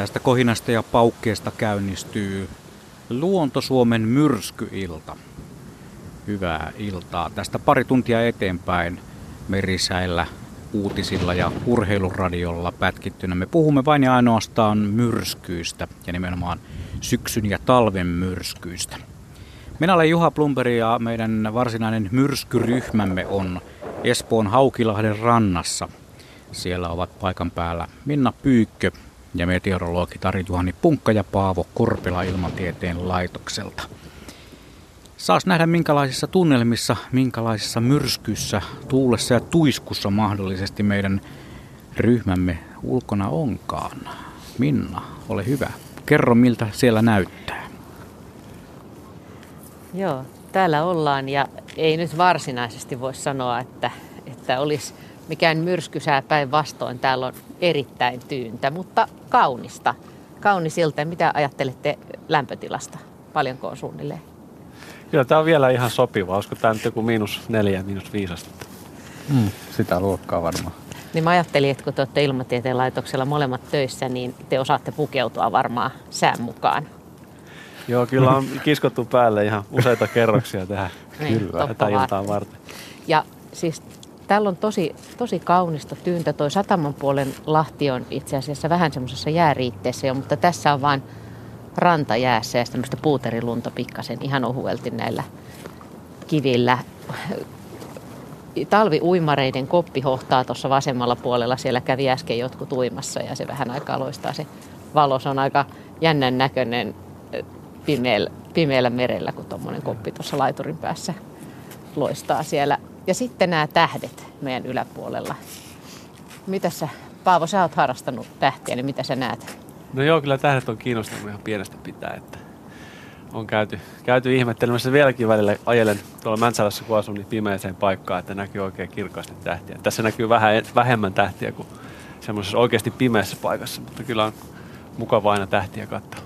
Tästä kohinasta ja paukkeesta käynnistyy Luonto Suomen myrskyilta. Hyvää iltaa. Tästä pari tuntia eteenpäin merisäillä, uutisilla ja urheiluradiolla pätkittynä. Me puhumme vain ja ainoastaan myrskyistä ja nimenomaan syksyn ja talven myrskyistä. Minä olen Juha Plumperi ja meidän varsinainen myrskyryhmämme on Espoon Haukilahden rannassa. Siellä ovat paikan päällä Minna Pyykkö ja meteorologi Tari Juhani Punkka ja Paavo Korpela ilmatieteen laitokselta. Saas nähdä minkälaisissa tunnelmissa, minkälaisissa myrskyssä, tuulessa ja tuiskussa mahdollisesti meidän ryhmämme ulkona onkaan. Minna, ole hyvä. Kerro miltä siellä näyttää. Joo, täällä ollaan ja ei nyt varsinaisesti voi sanoa, että, että olisi mikään myrskysää päinvastoin. Täällä on erittäin tyyntä, mutta kaunista. Kaunisilta. Mitä ajattelette lämpötilasta? Paljonko on suunnilleen? Kyllä tämä on vielä ihan sopiva. Olisiko tämä nyt joku miinus neljä, miinus viisi astetta? Mm, sitä luokkaa varmaan. Niin mä ajattelin, että kun te olette ilmatieteen laitoksella molemmat töissä, niin te osaatte pukeutua varmaan sään mukaan. Joo, kyllä on kiskottu päälle ihan useita kerroksia tähän Niin, kyllä, tätä iltaa varten. varten. Ja siis täällä on tosi, tosi kaunista tyyntä. Toi sataman puolen lahti on itse asiassa vähän semmoisessa jääriitteessä jo, mutta tässä on vain rantajäässä ja tämmöistä puuterilunta pikkasen ihan ohuelti näillä kivillä. Talviuimareiden koppi hohtaa tuossa vasemmalla puolella. Siellä kävi äsken jotkut uimassa ja se vähän aikaa loistaa se valo. Se on aika jännän näköinen pimeällä, pimeällä merellä, kun tuommoinen koppi tuossa laiturin päässä loistaa siellä. Ja sitten nämä tähdet meidän yläpuolella. Mitä sä, Paavo, sä oot harrastanut tähtiä, niin mitä sä näet? No joo, kyllä tähdet on kiinnostanut ihan pienestä pitää, että on käyty, käyty ihmettelemässä vieläkin välillä ajelen tuolla Mäntsälässä, kun asun, niin pimeäseen paikkaan, että näkyy oikein kirkkaasti tähtiä. Tässä näkyy vähän vähemmän tähtiä kuin semmoisessa oikeasti pimeässä paikassa, mutta kyllä on mukava aina tähtiä katsoa.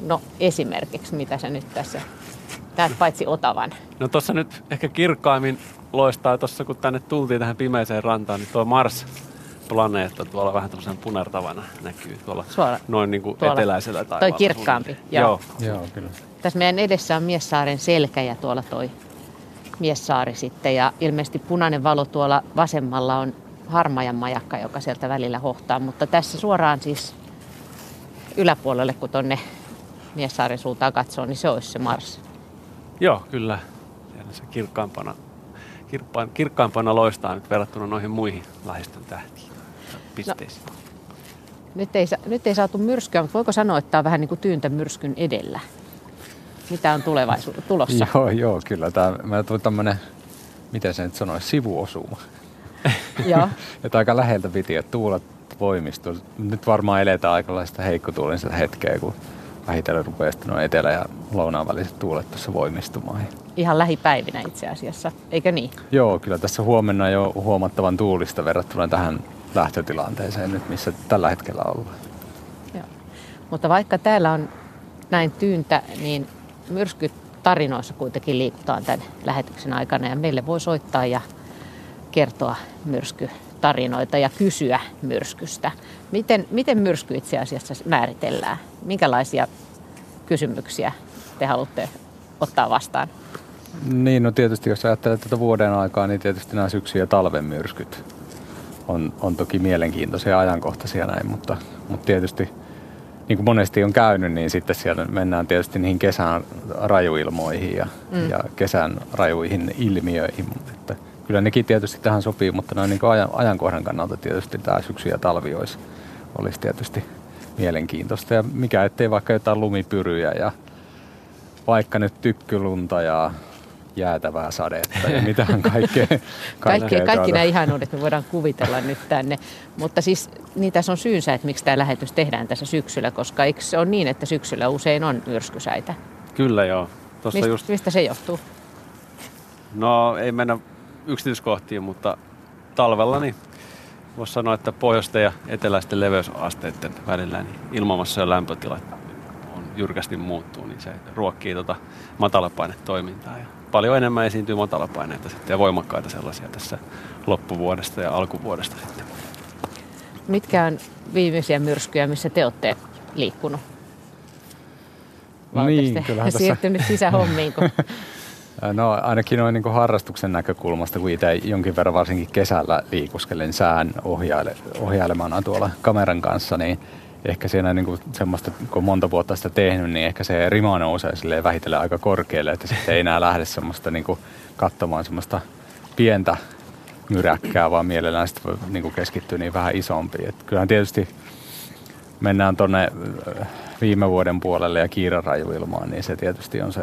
No esimerkiksi, mitä sä nyt tässä näet paitsi Otavan? No tuossa nyt ehkä kirkkaimmin loistaa tuossa, kun tänne tultiin tähän pimeiseen rantaan, niin tuo Mars planeetta tuolla vähän tämmöisen punertavana näkyy tuolla Suora- noin niin kuin tuolla. eteläisellä Toi taivaalla. kirkkaampi, Joo. joo. joo. Joo, kyllä. Tässä meidän edessä on Miessaaren selkä ja tuolla toi Miessaari sitten. Ja ilmeisesti punainen valo tuolla vasemmalla on Harmajan majakka, joka sieltä välillä hohtaa. Mutta tässä suoraan siis yläpuolelle, kun tonne Miessaaren suuntaan katsoo, niin se olisi se Mars. Joo, kyllä. Siellä se kirkkaimpana, kirkkain, kirkkaimpana loistaa nyt verrattuna noihin muihin lähistön tähtiin pisteisiin. No. Nyt ei, nyt ei saatu myrskyä, mutta voiko sanoa, että tämä on vähän niin kuin tyyntä myrskyn edellä? Mitä on tulevaisuudessa tulossa? Joo, joo, kyllä. Tämä, mä tuli tämmönen, miten se nyt sanoisi, sivuosuma. Joo. Että aika läheltä piti, että tuulet voimistuu. Nyt varmaan eletään aikalaista heikkotuulista hetkeä, kun vähitellen rupeaa sitten etelä- ja lounaan väliset tuulet tuossa voimistumaan. Ihan lähipäivinä itse asiassa, eikö niin? Joo, kyllä tässä huomenna jo huomattavan tuulista verrattuna tähän lähtötilanteeseen nyt, missä tällä hetkellä ollaan. Joo. Mutta vaikka täällä on näin tyyntä, niin myrskytarinoissa kuitenkin liikutaan tämän lähetyksen aikana ja meille voi soittaa ja kertoa myrskytarinoita ja kysyä myrskystä. Miten, miten myrsky itse asiassa määritellään? Minkälaisia kysymyksiä te haluatte ottaa vastaan? Niin, no tietysti jos ajattelee tätä vuoden aikaa, niin tietysti nämä syksy- ja talven myrskyt on, on toki mielenkiintoisia ja ajankohtaisia näin, mutta, mutta tietysti niin kuin monesti on käynyt, niin sitten siellä mennään tietysti niihin kesän rajuilmoihin ja, mm. ja kesän rajuihin ilmiöihin. Että kyllä nekin tietysti tähän sopii, mutta noin niin ajan, ajankohdan kannalta tietysti tämä syksy ja talvi olisi, olisi tietysti mielenkiintoista. Ja mikä ettei vaikka jotain lumipyryjä ja vaikka nyt tykkylunta ja jäätävää sadetta ja mitään kaikkea. Kaikki, kaikki tuota. nämä ihanuudet me voidaan kuvitella nyt tänne. Mutta siis niin tässä on syynsä, että miksi tämä lähetys tehdään tässä syksyllä, koska eikö se ole niin, että syksyllä usein on myrskysäitä? Kyllä joo. Tuossa Mist, just, Mistä se johtuu? no ei mennä yksityiskohtiin, mutta talvella niin voisi sanoa, että pohjoisten ja eteläisten leveysasteiden välillä niin ilmamassa ja lämpötilat on jyrkästi muuttuu, niin se ruokkii tota matalapainetoimintaa. Ja paljon enemmän esiintyy matalapaineita sitten ja voimakkaita sellaisia tässä loppuvuodesta ja alkuvuodesta sitten. Mitkä on viimeisiä myrskyjä, missä te olette liikkunut? Vai Niin, te kyllähän tässä- siirtynyt sisähommiin, kun No ainakin noin niin harrastuksen näkökulmasta, kun itse jonkin verran varsinkin kesällä liikuskelen sään ohjaile, ohjailemana tuolla kameran kanssa, niin ehkä siinä niin kuin semmoista, kun on monta vuotta sitä tehnyt, niin ehkä se rima nousee vähitellen aika korkealle, että sitten ei enää lähde semmoista niin kuin katsomaan semmoista pientä myräkkää, vaan mielellään sitten voi niin kuin keskittyä niin vähän isompiin. Et kyllähän tietysti mennään tuonne viime vuoden puolelle ja kiirarajuilmaan, niin se tietysti on se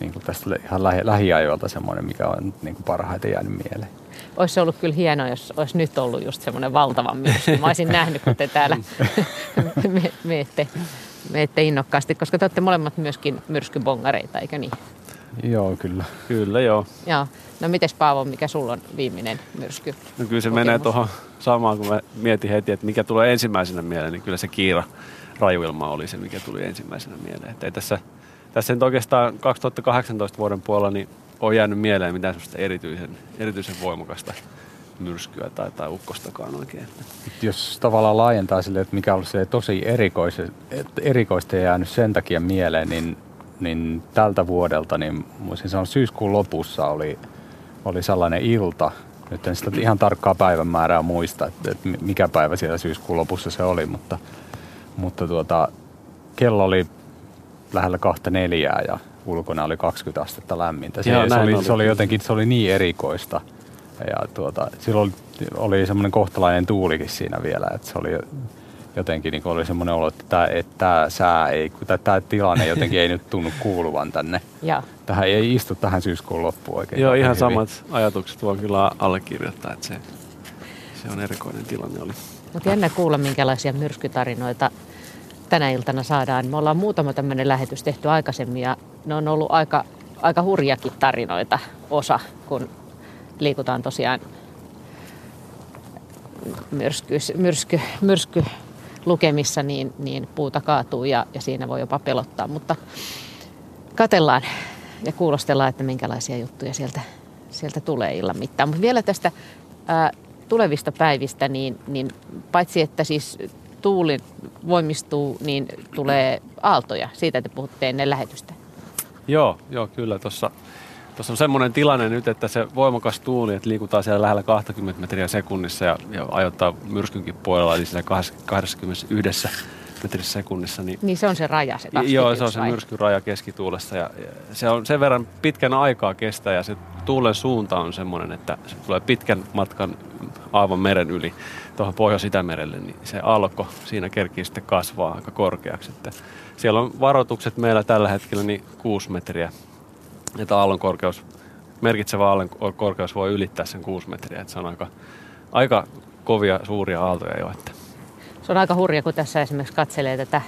niin kuin tästä ihan lähi, lähiajoilta semmoinen, mikä on niin kuin parhaiten jäänyt mieleen. olisi se ollut kyllä hienoa, jos olisi nyt ollut just semmoinen valtava myrsky. Mä olisin nähnyt, kun te täällä me- meette, meette innokkaasti, koska te olette molemmat myöskin myrskybongareita, eikö niin? Joo, kyllä. Kyllä joo. Joo. No mites Paavo, mikä sulla on viimeinen myrsky? No kyllä se Kokemus. menee tuohon samaan, kun mä mietin heti, että mikä tulee ensimmäisenä mieleen, niin kyllä se Kiira rajuilma oli se, mikä tuli ensimmäisenä mieleen. Että ei tässä, tässä nyt oikeastaan 2018 vuoden puolella niin on jäänyt mieleen mitään sellaista erityisen, erityisen voimakasta myrskyä tai, tai ukkostakaan oikein. Jos tavallaan laajentaa sille, että mikä on ollut tosi erikoista ja jäänyt sen takia mieleen, niin, niin tältä vuodelta, niin voisin sanoa syyskuun lopussa oli, oli sellainen ilta, nyt en sitä ihan tarkkaa päivämäärää muista, että, että mikä päivä siellä syyskuun lopussa se oli, mutta, mutta tuota, kello oli lähellä kahta neljää ja ulkona oli 20 astetta lämmintä. Se, Joo, se, oli, oli. se oli jotenkin se oli niin erikoista. Ja tuota, silloin oli, oli semmoinen kohtalainen tuulikin siinä vielä, että se oli jotenkin niin oli semmoinen olo, että tämä, että tämä sää ei, tämä, tämä tilanne jotenkin ei nyt tunnu kuuluvan tänne. Ja Tähän ei istu tähän syyskuun loppuun oikein. Joo, ihan hyvin. samat ajatukset voin kyllä allekirjoittaa, että se, se on erikoinen tilanne oli. Mutta jännä kuulla, minkälaisia myrskytarinoita tänä iltana saadaan. Me ollaan muutama tämmöinen lähetys tehty aikaisemmin ja ne on ollut aika, aika hurjakin tarinoita osa, kun liikutaan tosiaan myrsky, myrsky, myrsky lukemissa, niin, niin puuta kaatuu ja, ja siinä voi jopa pelottaa. Mutta katellaan ja kuulostellaan, että minkälaisia juttuja sieltä, sieltä tulee illan mittaan. Mutta vielä tästä ää, tulevista päivistä, niin, niin paitsi että siis tuuli voimistuu, niin tulee aaltoja. Siitä te puhutte ennen lähetystä. Joo, joo kyllä. Tuossa Tuossa on semmoinen tilanne nyt, että se voimakas tuuli, että liikutaan siellä lähellä 20 metriä sekunnissa ja, ja ajoittaa myrskynkin puolella, eli siellä 21 metrissä sekunnissa. Niin, Niin se on se raja, se joo, se on 21 se vai? myrskyn raja keskituulessa ja, ja se on sen verran pitkän aikaa kestää ja se tuulen suunta on semmoinen, että se tulee pitkän matkan aivan meren yli tuohon Pohjois-Itämerelle, niin se aallokko siinä kerkii sitten kasvaa aika korkeaksi. Että siellä on varoitukset meillä tällä hetkellä niin 6 metriä että aallon korkeus, merkitsevä aallon korkeus voi ylittää sen 6 metriä. Että se on aika, aika kovia, suuria aaltoja jo. Että. Se on aika hurja, kun tässä esimerkiksi katselee tätä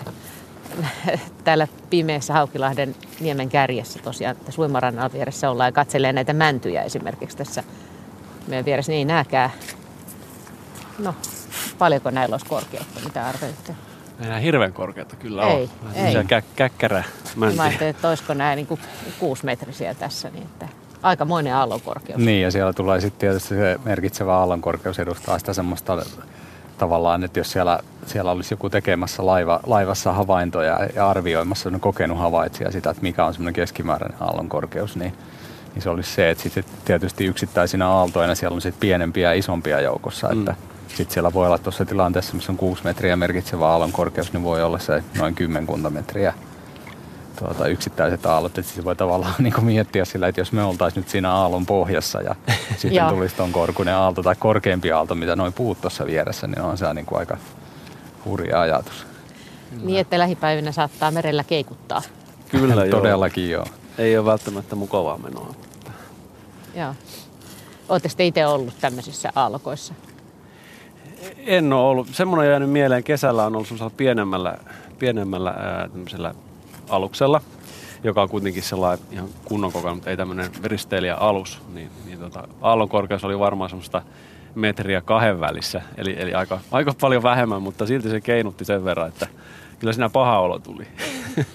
täällä pimeässä Haukilahden niemen kärjessä tosiaan, tässä uimarannan vieressä ollaan ja katselee näitä mäntyjä esimerkiksi tässä meidän vieressä, niin ei nääkään. No, paljonko näillä olisi korkeutta, mitä arvelette? Ei enää hirveän korkeata kyllä Ei, ole. Ei. semmoisia Kä- käkkärä Mä mäntiä. ajattelin, että olisiko nämä niin kuin kuusimetrisiä tässä, niin että aikamoinen aallonkorkeus. Niin, ja siellä tulee sitten tietysti se merkitsevä aallonkorkeus edustaa sitä semmoista tavallaan, että jos siellä, siellä olisi joku tekemässä laiva, laivassa havaintoja ja arvioimassa semmoinen kokenut havaitsija sitä, että mikä on semmoinen keskimääräinen aallonkorkeus, niin, niin se olisi se, että sitten tietysti yksittäisinä aaltoina siellä on sitten pienempiä ja isompia joukossa, Mm. että sitten siellä voi olla tuossa tilanteessa, missä on 6 metriä merkitsevä aallonkorkeus, niin voi olla se noin kymmenkunta metriä tuota, yksittäiset aallot. Että siis voi tavallaan niin miettiä sillä, että jos me oltaisiin nyt siinä aallon pohjassa ja sitten tulisi tuon korkunen aalto tai korkeampi aalto, mitä noin puut tuossa vieressä, niin on se niin kuin aika hurja ajatus. Niin, että lähipäivinä saattaa merellä keikuttaa. Kyllä joo. Todellakin joo. Ei ole välttämättä mukavaa menoa. Joo. Oletteko te itse ollut tämmöisissä aallokoissa? En ole ollut. Semmoinen on jäänyt mieleen. Kesällä on ollut semmoisella pienemmällä, pienemmällä ää, aluksella, joka on kuitenkin sellainen ihan kunnon kokoinen, mutta ei tämmöinen risteilijä-alus. Niin, niin tota, aallon korkeus oli varmaan semmoista metriä kahden välissä, eli, eli aika, aika paljon vähemmän, mutta silti se keinutti sen verran, että kyllä siinä paha olo tuli.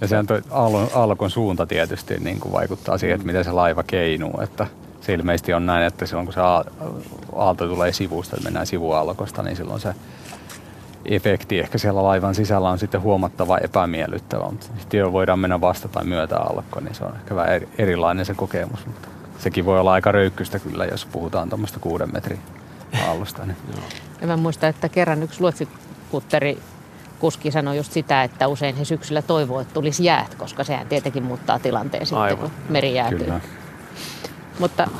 Ja sehän toi aallon, aallokon suunta tietysti niin kuin vaikuttaa siihen, että miten se laiva keinuu. Että se ilmeisesti on näin, että silloin kun se aalto tulee sivusta, että mennään sivuaallokosta, niin silloin se efekti ehkä siellä laivan sisällä on sitten huomattava epämiellyttävä, mutta sitten voidaan mennä vasta tai myötä alko, niin se on ehkä vähän erilainen se kokemus, mutta sekin voi olla aika röykkystä kyllä, jos puhutaan tuommoista kuuden metrin aallosta. Niin. Ja mä muistan, että kerran yksi luotsikutteri kuski sanoi just sitä, että usein he syksyllä toivoo, että tulisi jäät, koska sehän tietenkin muuttaa tilanteen sitten, Aivan. kun meri jäätyy. Kyllä. Mutta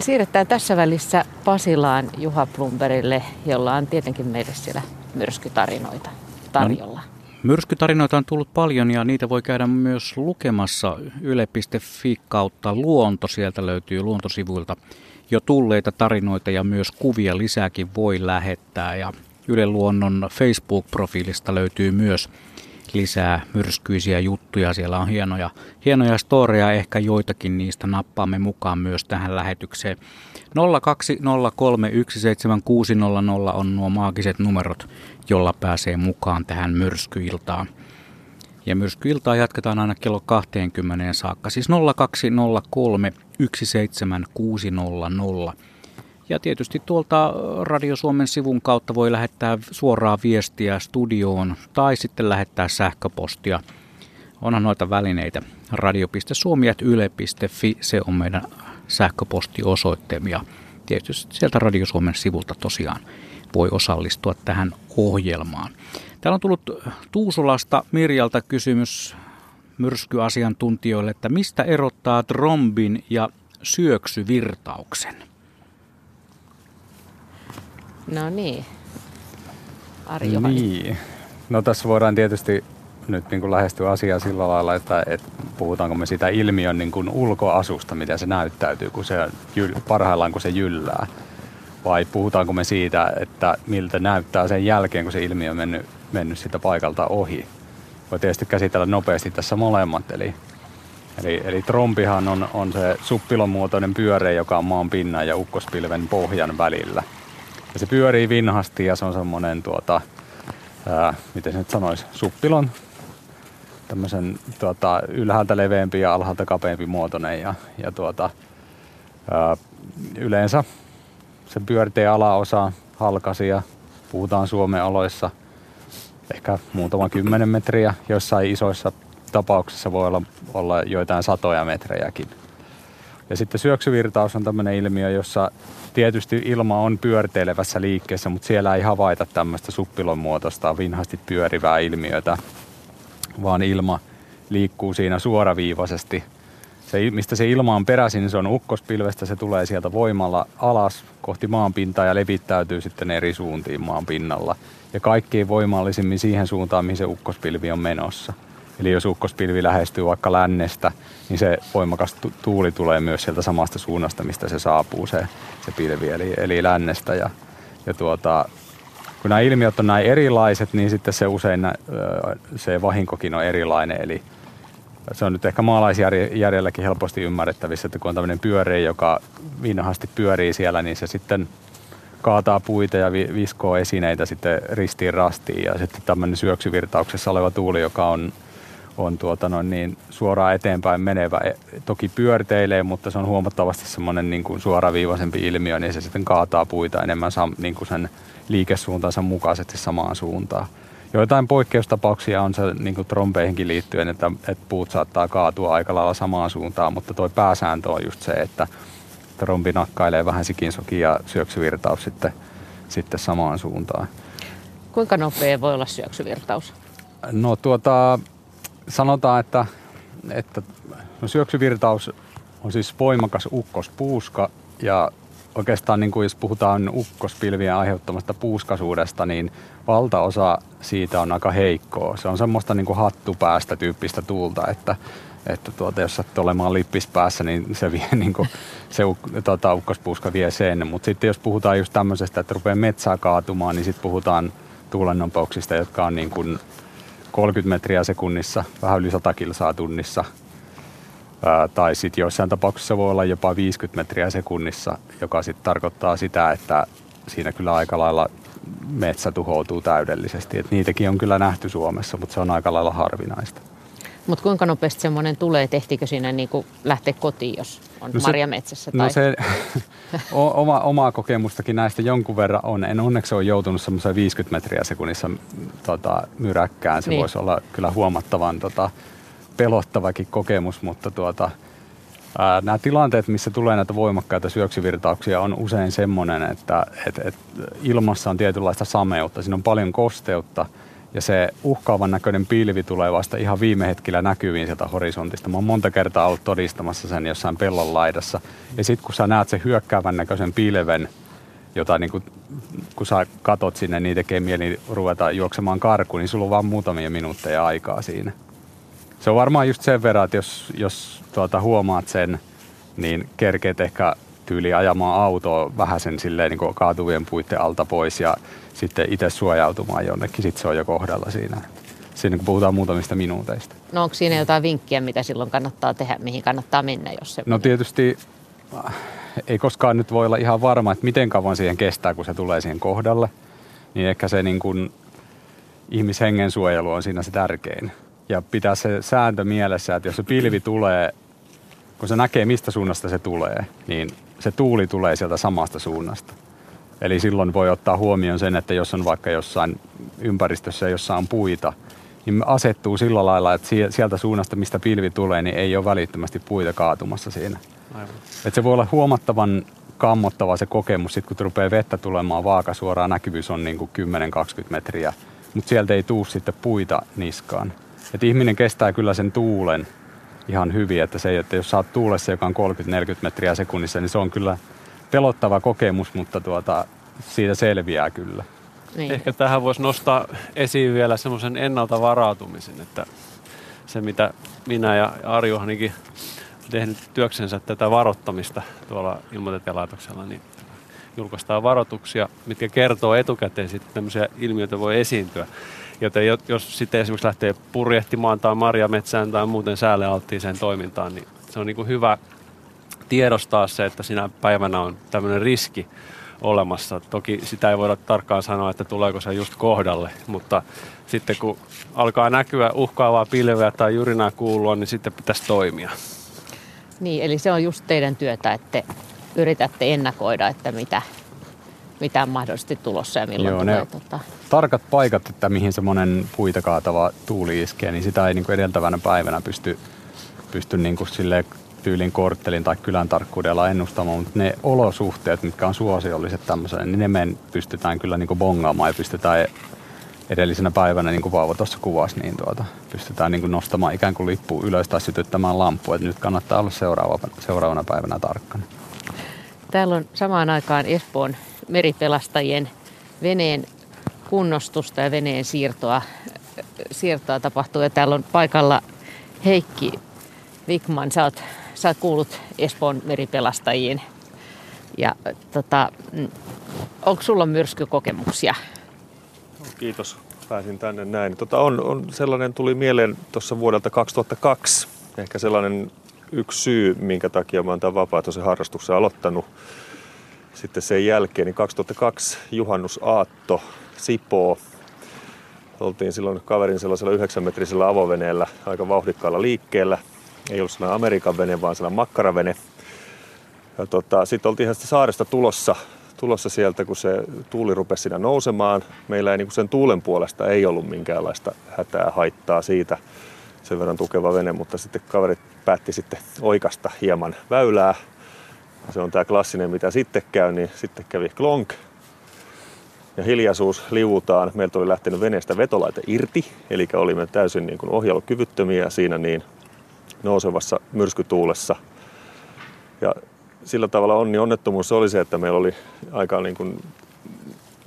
siirretään tässä välissä Pasilaan Juha Plumberille, jolla on tietenkin meille siellä myrskytarinoita tarjolla. No, myrskytarinoita on tullut paljon ja niitä voi käydä myös lukemassa yle.fi kautta luonto. Sieltä löytyy luontosivuilta jo tulleita tarinoita ja myös kuvia lisääkin voi lähettää. Ja Yle Luonnon Facebook-profiilista löytyy myös lisää myrskyisiä juttuja. Siellä on hienoja, hienoja storeja, ehkä joitakin niistä nappaamme mukaan myös tähän lähetykseen. 020317600 on nuo maagiset numerot, jolla pääsee mukaan tähän myrskyiltaan. Ja myrskyiltaa jatketaan aina kello 20 saakka, siis 0203 17600. Ja tietysti tuolta Radio Suomen sivun kautta voi lähettää suoraa viestiä studioon tai sitten lähettää sähköpostia. Onhan noita välineitä. radio.suomi.yle.fi, se on meidän sähköpostiosoitteemme. Ja tietysti sieltä Radio Suomen sivulta tosiaan voi osallistua tähän ohjelmaan. Täällä on tullut Tuusulasta Mirjalta kysymys myrskyasiantuntijoille, että mistä erottaa trombin ja syöksyvirtauksen? No niin. Ari Niin. No tässä voidaan tietysti nyt niin kuin lähestyä asiaa sillä lailla, että, että puhutaanko me sitä ilmiön niin kuin ulkoasusta, miten se näyttäytyy, kun se parhaillaan kun se jyllää. Vai puhutaanko me siitä, että miltä näyttää sen jälkeen, kun se ilmiö on mennyt, mennyt sitä paikalta ohi. Voi tietysti käsitellä nopeasti tässä molemmat. Eli, eli, eli trompihan on, on se suppilon muotoinen pyöre, joka on maan pinnan ja ukkospilven pohjan välillä – ja se pyörii vinhasti ja se on semmoinen, tuota, ää, miten se nyt sanoisi, suppilon tämmöisen tuota, ylhäältä leveämpi ja alhaalta kapeampi muotoinen ja, ja tuota, ää, yleensä se pyörtee alaosa halkasia, puhutaan Suomen oloissa ehkä muutama kymmenen metriä, jossain isoissa tapauksissa voi olla, olla joitain satoja metrejäkin. Ja sitten syöksyvirtaus on tämmöinen ilmiö, jossa tietysti ilma on pyörteilevässä liikkeessä, mutta siellä ei havaita tämmöistä suppilon muotoista vinhasti pyörivää ilmiötä, vaan ilma liikkuu siinä suoraviivaisesti. Se, mistä se ilma on peräisin, niin se on ukkospilvestä, se tulee sieltä voimalla alas kohti maanpintaa ja levittäytyy sitten eri suuntiin maan pinnalla. Ja kaikkein voimallisimmin siihen suuntaan, mihin se ukkospilvi on menossa. Eli jos ukkospilvi lähestyy vaikka lännestä, niin se voimakas tuuli tulee myös sieltä samasta suunnasta, mistä se saapuu se, se pilvi, eli, eli lännestä. Ja, ja tuota, kun nämä ilmiöt on näin erilaiset, niin sitten se usein se vahinkokin on erilainen. Eli se on nyt ehkä maalaisjärjelläkin helposti ymmärrettävissä, että kun on tämmöinen pyöreä, joka vinhasti pyörii siellä, niin se sitten kaataa puita ja viskoo esineitä sitten ristiin rastiin. Ja sitten tämmöinen syöksyvirtauksessa oleva tuuli, joka on on tuota noin niin suoraan eteenpäin menevä. E, toki pyörteilee, mutta se on huomattavasti semmoinen niin kuin suoraviivaisempi ilmiö, niin se sitten kaataa puita enemmän sam, niin kuin sen liikesuuntaansa mukaisesti samaan suuntaan. Joitain poikkeustapauksia on se niin kuin trompeihinkin liittyen, että, että puut saattaa kaatua aika lailla samaan suuntaan, mutta tuo pääsääntö on just se, että trombi nakkailee vähän sikinsoki ja syöksyvirtaus sitten, sitten samaan suuntaan. Kuinka nopea voi olla syöksyvirtaus? No tuota, sanotaan, että, että no syöksyvirtaus on siis voimakas ukkospuuska ja oikeastaan niin kuin jos puhutaan ukkospilvien aiheuttamasta puuskasuudesta, niin valtaosa siitä on aika heikkoa. Se on semmoista niin kuin hattupäästä tyyppistä tuulta, että, että tuota, jos sattuu olemaan lippis päässä, niin se, vie, niin kuin, se tuota, ukkospuuska vie sen. Mutta sitten jos puhutaan just tämmöisestä, että rupeaa metsää kaatumaan, niin sitten puhutaan tuulennopeuksista, jotka on niin kuin 30 metriä sekunnissa, vähän yli 100 kilsaa tunnissa. Ää, tai sitten joissain tapauksissa voi olla jopa 50 metriä sekunnissa, joka sitten tarkoittaa sitä, että siinä kyllä aika lailla metsä tuhoutuu täydellisesti. Et niitäkin on kyllä nähty Suomessa, mutta se on aika lailla harvinaista. Mutta kuinka nopeasti semmoinen tulee? Tehtikö siinä niin kuin lähteä kotiin, jos on no marjametsässä? Tai... No se oma, omaa kokemustakin näistä jonkun verran on. En onneksi ole joutunut semmoiseen 50 metriä sekunnissa tota, myräkkään. Se niin. voisi olla kyllä huomattavan tota, pelottavakin kokemus, mutta tuota, ää, nämä tilanteet, missä tulee näitä voimakkaita syöksyvirtauksia, on usein semmoinen, että et, et ilmassa on tietynlaista sameutta, siinä on paljon kosteutta ja se uhkaavan näköinen pilvi tulee vasta ihan viime hetkellä näkyviin sieltä horisontista. Mä oon monta kertaa ollut todistamassa sen jossain pellon laidassa. Ja sitten kun sä näet sen hyökkäävän näköisen pilven, jota niin kun, kun sä katot sinne, niin tekee mieli ruveta juoksemaan karkuun, niin sulla on vaan muutamia minuutteja aikaa siinä. Se on varmaan just sen verran, että jos, jos tuota, huomaat sen, niin kerkeet ehkä tyyli ajamaan autoa vähän sen silleen niin kaatuvien puitten alta pois ja sitten itse suojautumaan jonnekin. Sitten se on jo kohdalla siinä. Siinä kun puhutaan muutamista minuuteista. No onko siinä jotain vinkkiä, mitä silloin kannattaa tehdä, mihin kannattaa mennä, jos se... No tietysti äh, ei koskaan nyt voi olla ihan varma, että miten kauan siihen kestää, kun se tulee siihen kohdalle. Niin ehkä se niin kuin ihmishengen suojelu on siinä se tärkein ja pitää se sääntö mielessä, että jos se pilvi tulee, kun se näkee mistä suunnasta se tulee, niin se tuuli tulee sieltä samasta suunnasta. Eli silloin voi ottaa huomioon sen, että jos on vaikka jossain ympäristössä, jossa on puita, niin asettuu sillä lailla, että sieltä suunnasta, mistä pilvi tulee, niin ei ole välittömästi puita kaatumassa siinä. Aivan. Et se voi olla huomattavan kammottava se kokemus, sit kun rupeaa vettä tulemaan vaaka suoraan, näkyvyys on niin kuin 10-20 metriä, mutta sieltä ei tuu sitten puita niskaan. Et ihminen kestää kyllä sen tuulen ihan hyvin, että se, että jos saat tuulessa, joka on 30-40 metriä sekunnissa, niin se on kyllä pelottava kokemus, mutta tuota, siitä selviää kyllä. Niin. Ehkä tähän voisi nostaa esiin vielä semmoisen ennalta varautumisen, että se mitä minä ja Arjuhanikin tehnyt työksensä tätä varottamista tuolla ilmoitetelaitoksella, niin julkaistaan varoituksia, mitkä kertoo etukäteen sitten tämmöisiä ilmiöitä voi esiintyä. Joten jos sitten esimerkiksi lähtee purjehtimaan tai marjametsään tai muuten säälle alttiiseen toimintaan, niin se on niin kuin hyvä tiedostaa se, että sinä päivänä on tämmöinen riski olemassa. Toki sitä ei voida tarkkaan sanoa, että tuleeko se just kohdalle, mutta sitten kun alkaa näkyä uhkaavaa pilveä tai jurinaa kuulua, niin sitten pitäisi toimia. Niin, eli se on just teidän työtä, että yritätte ennakoida, että mitä, mitä on mahdollisesti tulossa ja milloin Joo, tulee. Tota... Tarkat paikat, että mihin semmoinen puita kaatava tuuli iskee, niin sitä ei niin kuin edeltävänä päivänä pysty, pysty niin kuin tyylin korttelin tai kylän tarkkuudella ennustamaan, mutta ne olosuhteet, mitkä on suosiolliset tämmöiselle, niin ne me pystytään kyllä niin bongaamaan ja pystytään edellisenä päivänä, niin kuin Vauva tuossa kuvasi, niin tuota, pystytään niin kuin nostamaan ikään kuin lippu ylös tai sytyttämään lampu. Että nyt kannattaa olla seuraava, seuraavana päivänä tarkkana. Täällä on samaan aikaan Espoon meripelastajien veneen kunnostusta ja veneen siirtoa, siirtoa tapahtuu. Ja täällä on paikalla Heikki Vikman, sä oot, sä oot kuullut Espoon meripelastajiin. Ja tota, onko sulla myrskykokemuksia? Kiitos, pääsin tänne näin. Tota on, on sellainen tuli mieleen tuossa vuodelta 2002. Ehkä sellainen yksi syy, minkä takia mä oon tämän vapaaehtoisen harrastuksen aloittanut sitten sen jälkeen, niin 2002 juhannusaatto Sipoo. Oltiin silloin kaverin sellaisella 9-metrisellä avoveneellä aika vauhdikkaalla liikkeellä. Ei ollut sellainen Amerikan vene, vaan sellainen makkaravene. Ja tota, sitten oltiin ihan saaresta tulossa, tulossa sieltä, kun se tuuli rupesi siinä nousemaan. Meillä ei niin sen tuulen puolesta ei ollut minkäänlaista hätää, haittaa siitä sen verran tukeva vene, mutta sitten kaverit päätti sitten oikasta hieman väylää. Se on tämä klassinen, mitä sitten käy, niin sitten kävi klonk. Ja hiljaisuus liuutaan. Meiltä oli lähtenyt veneestä vetolaite irti, eli olimme täysin niin kuin ohjailukyvyttömiä siinä niin nousevassa myrskytuulessa. Ja sillä tavalla onni onnettomuus oli se, että meillä oli aika niin kuin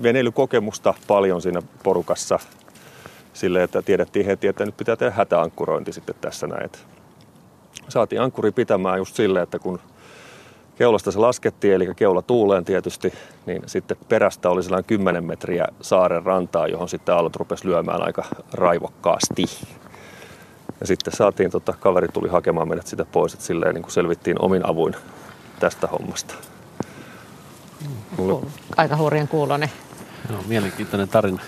veneilykokemusta paljon siinä porukassa sille, että tiedettiin heti, että nyt pitää tehdä hätäankkurointi sitten tässä näin. Saatiin ankkuri pitämään just silleen, että kun keulasta se laskettiin, eli keula tuuleen tietysti, niin sitten perästä oli sellainen 10 metriä saaren rantaa, johon sitten aallot rupesi lyömään aika raivokkaasti. Ja sitten saatiin, tota, kaveri tuli hakemaan meidät sitä pois, että silleen niin kuin selvittiin omin avuin tästä hommasta. Mulle... Aika hurjan kuulonen. Joo, mielenkiintoinen tarina.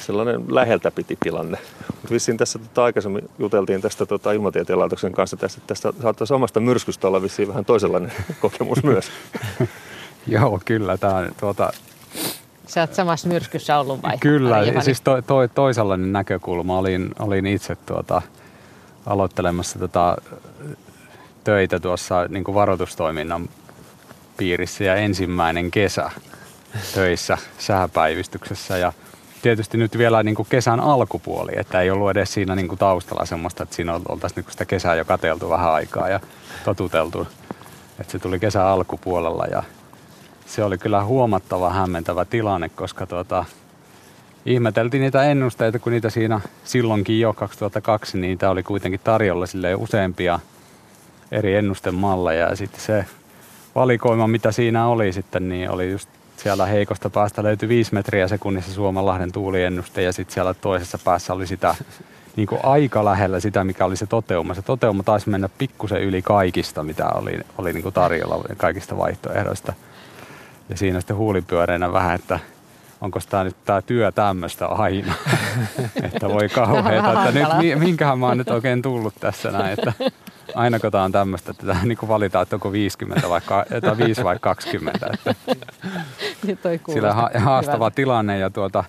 sellainen läheltä piti tilanne. Mutta vissiin tässä tota, aikaisemmin juteltiin tästä tota, Ilmatieteen laitoksen kanssa tästä, tästä saattaisi omasta myrskystä olla vissiin vähän toisenlainen kokemus myös. Joo, kyllä. Tämä on, tuota, Sä oot samassa myrskyssä ollut vai? Kyllä, Arja-Juhani? siis to, to, toisenlainen näkökulma. Olin, olin itse tuota, aloittelemassa tota, töitä tuossa niin kuin varoitustoiminnan piirissä ja ensimmäinen kesä töissä sääpäivystyksessä ja tietysti nyt vielä niin kuin kesän alkupuoli, että ei ollut edes siinä niin kuin taustalla semmoista, että siinä oltaisiin niin kuin sitä kesää jo kateltu vähän aikaa ja totuteltu, että se tuli kesän alkupuolella ja se oli kyllä huomattava hämmentävä tilanne, koska tuota, ihmeteltiin niitä ennusteita, kun niitä siinä silloinkin jo 2002, niin niitä oli kuitenkin tarjolla sille useampia eri ennustemalleja ja sitten se valikoima, mitä siinä oli sitten, niin oli just siellä heikosta päästä löytyi 5 metriä sekunnissa Suomenlahden tuuliennuste ja sitten siellä toisessa päässä oli sitä niin kuin aika lähellä sitä, mikä oli se toteuma. Se toteuma taisi mennä pikkusen yli kaikista, mitä oli, oli niin kuin tarjolla kaikista vaihtoehdoista. Ja siinä sitten huulipyöreinä vähän, että onko tämä nyt tämä työ tämmöistä aina. että voi kauheeta, että nyt mi- minkähän mä oon nyt oikein tullut tässä näin, että ainako tämä on tämmöistä, että tämä niin valitaan, että onko 50 vai, tai 5 vai 20. Että toi sillä ha- haastava hyvältä. tilanne ja tuota,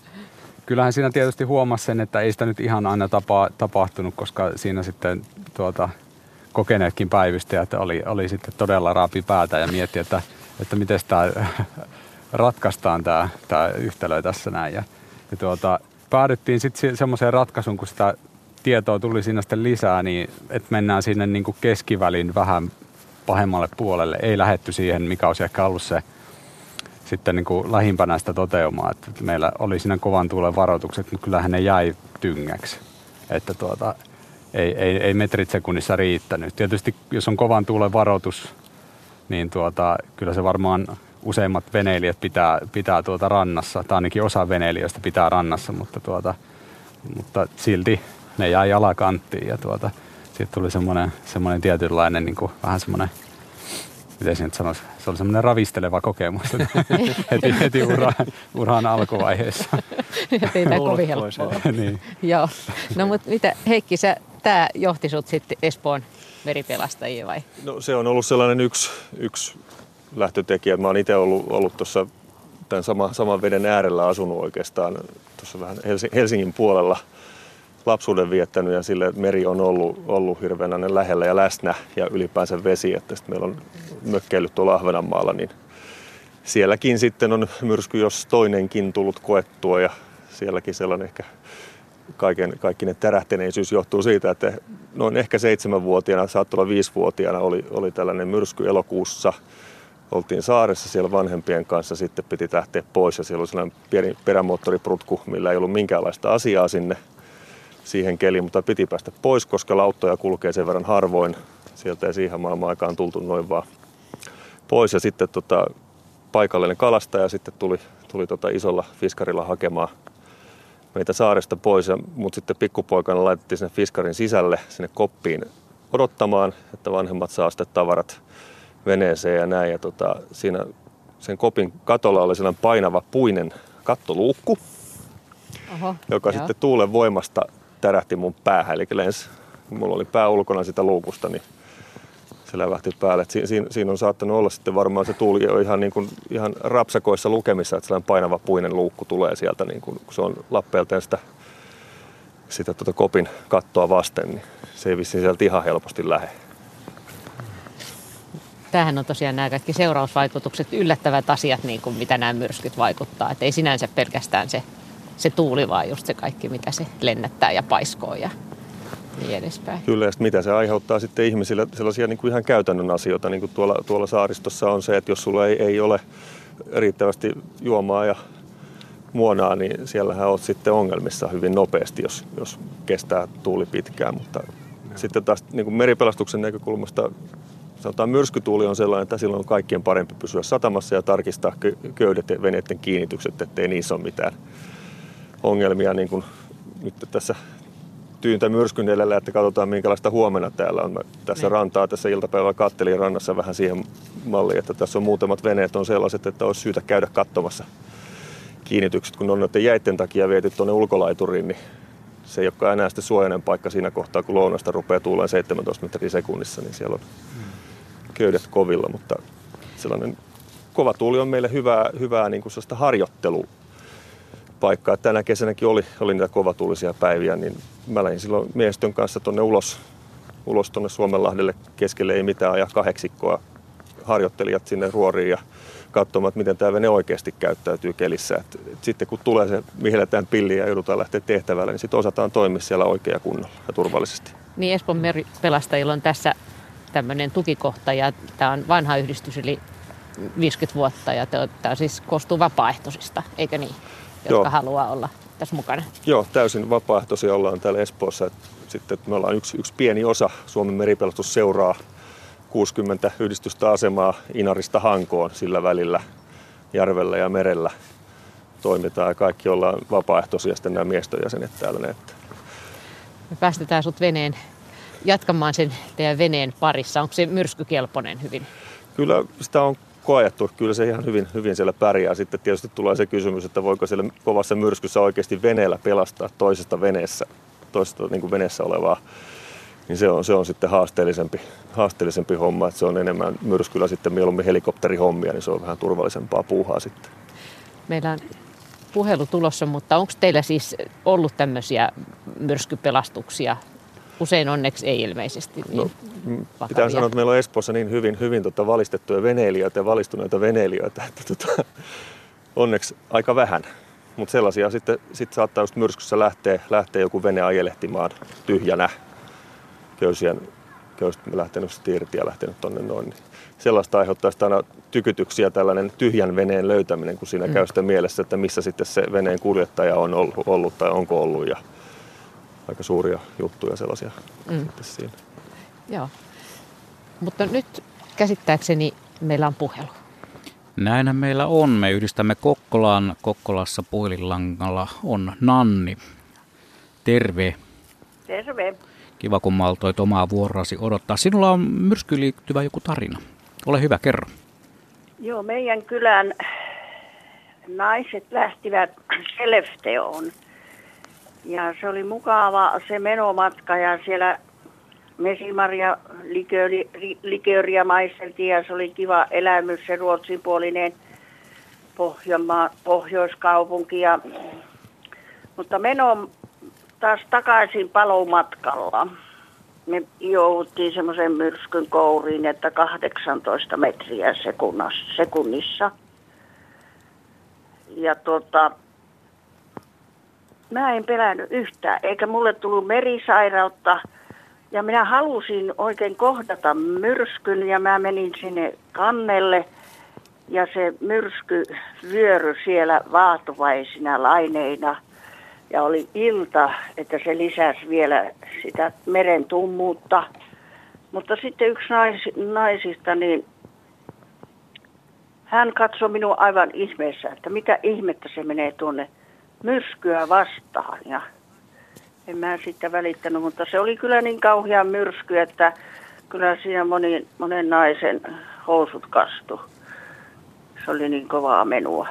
kyllähän siinä tietysti huomasi sen, että ei sitä nyt ihan aina tapa- tapahtunut, koska siinä sitten tuota, kokeneetkin päivystäjät oli, oli sitten todella raapi päätä ja mietti, että, että miten tämä ratkaistaan tämä, tämä yhtälö tässä näin. Ja, ja tuota, päädyttiin sitten semmoiseen ratkaisuun, kun sitä tietoa tuli siinä sitten lisää, niin että mennään sinne niin kuin keskivälin vähän pahemmalle puolelle. Ei lähetty siihen, mikä olisi ehkä ollut se sitten niin kuin lähimpänä sitä toteumaa. Että meillä oli siinä kovan tuulen varoitukset, mutta kyllähän ne jäi tyngäksi. Että tuota, ei, ei, ei metrit sekunnissa riittänyt. Tietysti jos on kovan tuulen varoitus, niin tuota, kyllä se varmaan useimmat veneilijät pitää, pitää tuota rannassa, tai ainakin osa veneilijöistä pitää rannassa, mutta, tuota, mutta silti ne jäi alakanttiin ja tuota, sitten tuli semmoinen, semmoinen tietynlainen niin kuin, vähän semmoinen miten se nyt sanoisi, se oli semmoinen ravisteleva kokemus heti, heti ura, uran alkuvaiheessa. Ei tämä kovin helppoa. niin. Joo. No mutta mitä, Heikki, sä, tämä johti sut sitten Espoon meripelastajia vai? No se on ollut sellainen yksi, yksi lähtötekijä. Mä oon itse ollut, ollut tuossa tämän sama, saman veden äärellä asunut oikeastaan tuossa vähän Helsi- Helsingin puolella lapsuuden viettänyt ja sille meri on ollut, ollut hirveän lähellä ja läsnä ja ylipäänsä vesi, että sitten meillä on mökkeillyt tuolla Ahvenanmaalla, niin sielläkin sitten on myrsky, jos toinenkin tullut koettua ja sielläkin sellainen ehkä kaiken, kaikkinen tärähteneisyys johtuu siitä, että noin ehkä seitsemänvuotiaana, saattoi olla viisivuotiaana, oli, oli tällainen myrsky elokuussa. Oltiin saaressa siellä vanhempien kanssa, sitten piti lähteä pois ja siellä oli sellainen pieni perämoottoriprutku, millä ei ollut minkäänlaista asiaa sinne siihen keliin, mutta piti päästä pois, koska lauttoja kulkee sen verran harvoin. Sieltä ei siihen maailman aikaan tultu noin vaan pois ja sitten tota, paikallinen kalastaja sitten tuli, tuli tota isolla fiskarilla hakemaan meitä saaresta pois, ja mut sitten pikkupoikana laitettiin sinne fiskarin sisälle, sinne koppiin odottamaan, että vanhemmat saa sitten tavarat veneeseen ja näin. Ja tota, siinä sen kopin katolla oli sellainen painava puinen kattoluukku, Oho, joka joo. sitten tuulen voimasta tärähti mun päähän. Eli lensi, kun mulla oli pää ulkona sitä luukusta, niin se lävähti päälle. Et si- siinä, siinä on saattanut olla sitten varmaan se tuuli on ihan, niin kuin, ihan rapsakoissa lukemissa, että sellainen painava puinen luukku tulee sieltä, niin kuin, kun se on lappeeltaan sitä, sitä tuota kopin kattoa vasten, niin se ei vissiin sieltä ihan helposti lähde. Tämähän on tosiaan nämä kaikki seurausvaikutukset, yllättävät asiat, niin kuin mitä nämä myrskyt vaikuttaa. Että ei sinänsä pelkästään se, se tuuli, vaan just se kaikki, mitä se lennättää ja paiskoo ja niin edespäin. Kyllä, ja mitä se aiheuttaa sitten ihmisille sellaisia niin kuin ihan käytännön asioita, niin kuin tuolla, tuolla saaristossa on se, että jos sulla ei, ei ole riittävästi juomaa ja muonaa, niin siellähän olet sitten ongelmissa hyvin nopeasti, jos, jos kestää tuuli pitkään. Mutta sitten taas niin kuin meripelastuksen näkökulmasta sanotaan myrskytuuli on sellainen, että silloin on kaikkien parempi pysyä satamassa ja tarkistaa kö- köydet ja veneiden kiinnitykset, ettei niissä ole mitään ongelmia. Niin kuin nyt tässä tyyntä myrskyn edellä, että katsotaan minkälaista huomenna täällä on. Mä tässä Niin. rantaa tässä iltapäivällä kattelin rannassa vähän siihen malliin, että tässä on muutamat veneet on sellaiset, että olisi syytä käydä katsomassa kiinnitykset, kun on noiden jäitten takia viety tuonne ulkolaituriin, niin se ei olekaan enää sitten suojainen paikka siinä kohtaa, kun lounasta rupeaa tuuleen 17 metriä sekunnissa, niin siellä on köydet kovilla, mutta sellainen kova tuuli on meille hyvää, hyvää niin kuin harjoittelupaikkaa. Tänä kesänäkin oli, oli niitä kovatuulisia päiviä, niin mä lähdin silloin miehistön kanssa tuonne ulos, ulos tuonne Suomenlahdelle keskelle ei mitään ja kahdeksikkoa harjoittelijat sinne ruoriin ja katsomaan, että miten tämä vene oikeasti käyttäytyy kelissä. Et, et sitten kun tulee se, mihelletään pilliä ja joudutaan lähteä tehtävälle, niin sitten osataan toimia siellä oikea kunnolla ja turvallisesti. Niin Espoon meripelastajilla on tässä tämmöinen tukikohta ja tämä on vanha yhdistys eli 50 vuotta ja tämä siis koostuu vapaaehtoisista, eikö niin? Jotka Joo. haluaa olla tässä mukana. Joo, täysin vapaaehtoisia ollaan täällä Espoossa. Sitten me ollaan yksi, yksi pieni osa Suomen meripelastusseuraa 60 yhdistystä asemaa Inarista Hankoon sillä välillä järvellä ja merellä toimitaan ja kaikki ollaan vapaaehtoisia sitten nämä miestojäsenet täällä. Että. Me päästetään sut veneen jatkamaan sen teidän veneen parissa. Onko se myrskykelpoinen hyvin? Kyllä sitä on koettu. Kyllä se ihan hyvin, hyvin siellä pärjää. Sitten tietysti tulee se kysymys, että voiko siellä kovassa myrskyssä oikeasti veneellä pelastaa toisesta veneessä, toisesta niin kuin veneessä olevaa niin se on, se on sitten haasteellisempi, haasteellisempi homma, että se on enemmän myrskyllä sitten mieluummin helikopterihommia, niin se on vähän turvallisempaa puuhaa sitten. Meillä on puhelu tulossa, mutta onko teillä siis ollut tämmöisiä myrskypelastuksia? Usein onneksi ei ilmeisesti. Niin no, pitää sanoa, että meillä on Espoossa niin hyvin, hyvin tota valistettuja veneilijöitä ja valistuneita veneilijöitä, että tota, onneksi aika vähän. Mutta sellaisia sitten sit saattaa just myrskyssä lähteä, lähteä joku vene ajelehtimaan tyhjänä köysien köystä lähtenyt irti ja lähtenyt tonne noin. Niin sellaista aiheuttaa aina tykytyksiä tällainen tyhjän veneen löytäminen, kun siinä mm. käy sitten mielessä, että missä sitten se veneen kuljettaja on ollut, ollut tai onko ollut. Ja aika suuria juttuja sellaisia mm. siinä. Joo. Mutta nyt käsittääkseni meillä on puhelu. Näinhän meillä on. Me yhdistämme Kokkolaan. Kokkolassa puhelilangalla on Nanni. Terve. Terve. Kiva, kun maltoit omaa vuoroasi odottaa. Sinulla on myrskyyn liittyvä joku tarina. Ole hyvä, kerro. Joo, meidän kylän naiset lähtivät Selefteoon. Ja se oli mukava se menomatka ja siellä mesimaria likööriä maisteltiin ja se oli kiva elämys se ruotsinpuolinen Pohjanmaa, pohjoiskaupunki. Ja, mutta meno taas takaisin palomatkalla. Me jouduttiin semmoisen myrskyn kouriin, että 18 metriä sekunnissa. Ja tota, mä en pelännyt yhtään, eikä mulle tullut merisairautta. Ja minä halusin oikein kohdata myrskyn ja mä menin sinne kannelle. Ja se myrsky vyöry siellä vaatuvaisina laineina – ja oli ilta, että se lisäsi vielä sitä meren tummuutta. Mutta sitten yksi nais, naisista, niin hän katsoi minua aivan ihmeessä, että mitä ihmettä se menee tuonne myrskyä vastaan. Ja en mä siitä välittänyt, mutta se oli kyllä niin kauhea myrsky, että kyllä siinä moni, monen naisen housut kastu. Se oli niin kovaa menua.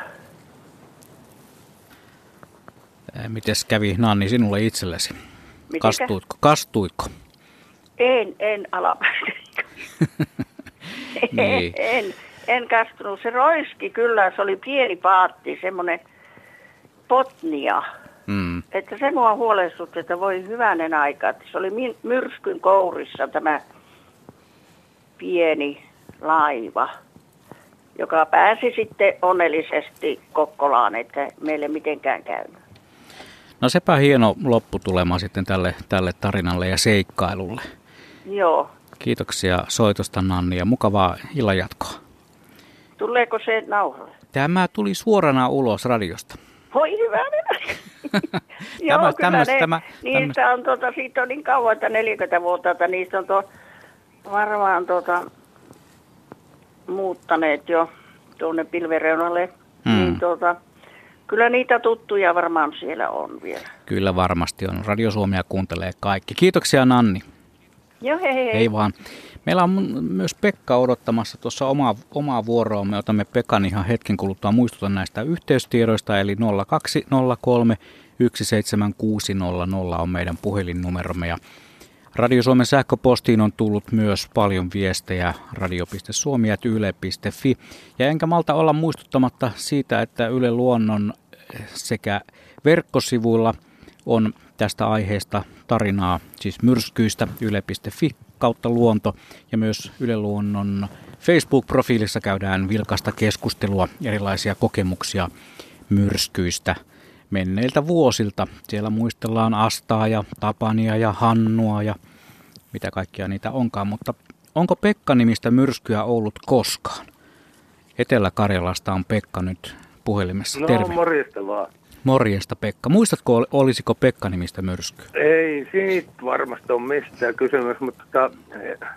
Mites kävi Nanni sinulle itsellesi? Mitenkä? Kastuitko? Kastuitko? En, en alamäistä. niin. en, en, en kastunut. Se roiski kyllä, se oli pieni paatti, semmoinen potnia. Mm. Että se mua huolestutti, että voi hyvänen aika. Että se oli myrskyn kourissa tämä pieni laiva, joka pääsi sitten onnellisesti Kokkolaan, että meille mitenkään käynyt. No sepä hieno lopputulema sitten tälle, tälle tarinalle ja seikkailulle. Joo. Kiitoksia soitosta Nanni ja mukavaa illanjatkoa. Tuleeko se nauhalle? Tämä tuli suorana ulos radiosta. Voi hyvä Joo, tämä, kyllä tämmöstä, ne, tämä, niistä on, tuota, siitä on niin kauan, että 40 vuotta, että niistä on tuo, varmaan tuota, muuttaneet jo tuonne pilvereunalle. Hmm. Niin tuota, Kyllä niitä tuttuja varmaan siellä on vielä. Kyllä varmasti on. Radio Suomea kuuntelee kaikki. Kiitoksia Nanni. Joo, hei hei. Hei vaan. Meillä on myös Pekka odottamassa tuossa omaa, omaa vuoroa. Me otamme Pekan ihan hetken kuluttua muistuta näistä yhteystiedoista, eli 0203 17600 on meidän puhelinnumeromme. Ja Radio Suomen sähköpostiin on tullut myös paljon viestejä radio.suomi.yle.fi. Ja enkä malta olla muistuttamatta siitä, että Yle Luonnon sekä verkkosivuilla on tästä aiheesta tarinaa, siis myrskyistä yle.fi kautta luonto ja myös Yle Luonnon Facebook-profiilissa käydään vilkasta keskustelua, erilaisia kokemuksia myrskyistä menneiltä vuosilta. Siellä muistellaan Astaa ja Tapania ja Hannua ja mitä kaikkia niitä onkaan, mutta onko Pekka-nimistä myrskyä ollut koskaan? Etelä-Karjalasta on Pekka nyt puhelimessa. No, Terve. morjesta vaan. Morjesta Pekka. Muistatko, olisiko Pekka-nimistä myrskyä? Ei siitä varmasti ole mistään kysymys, mutta tota,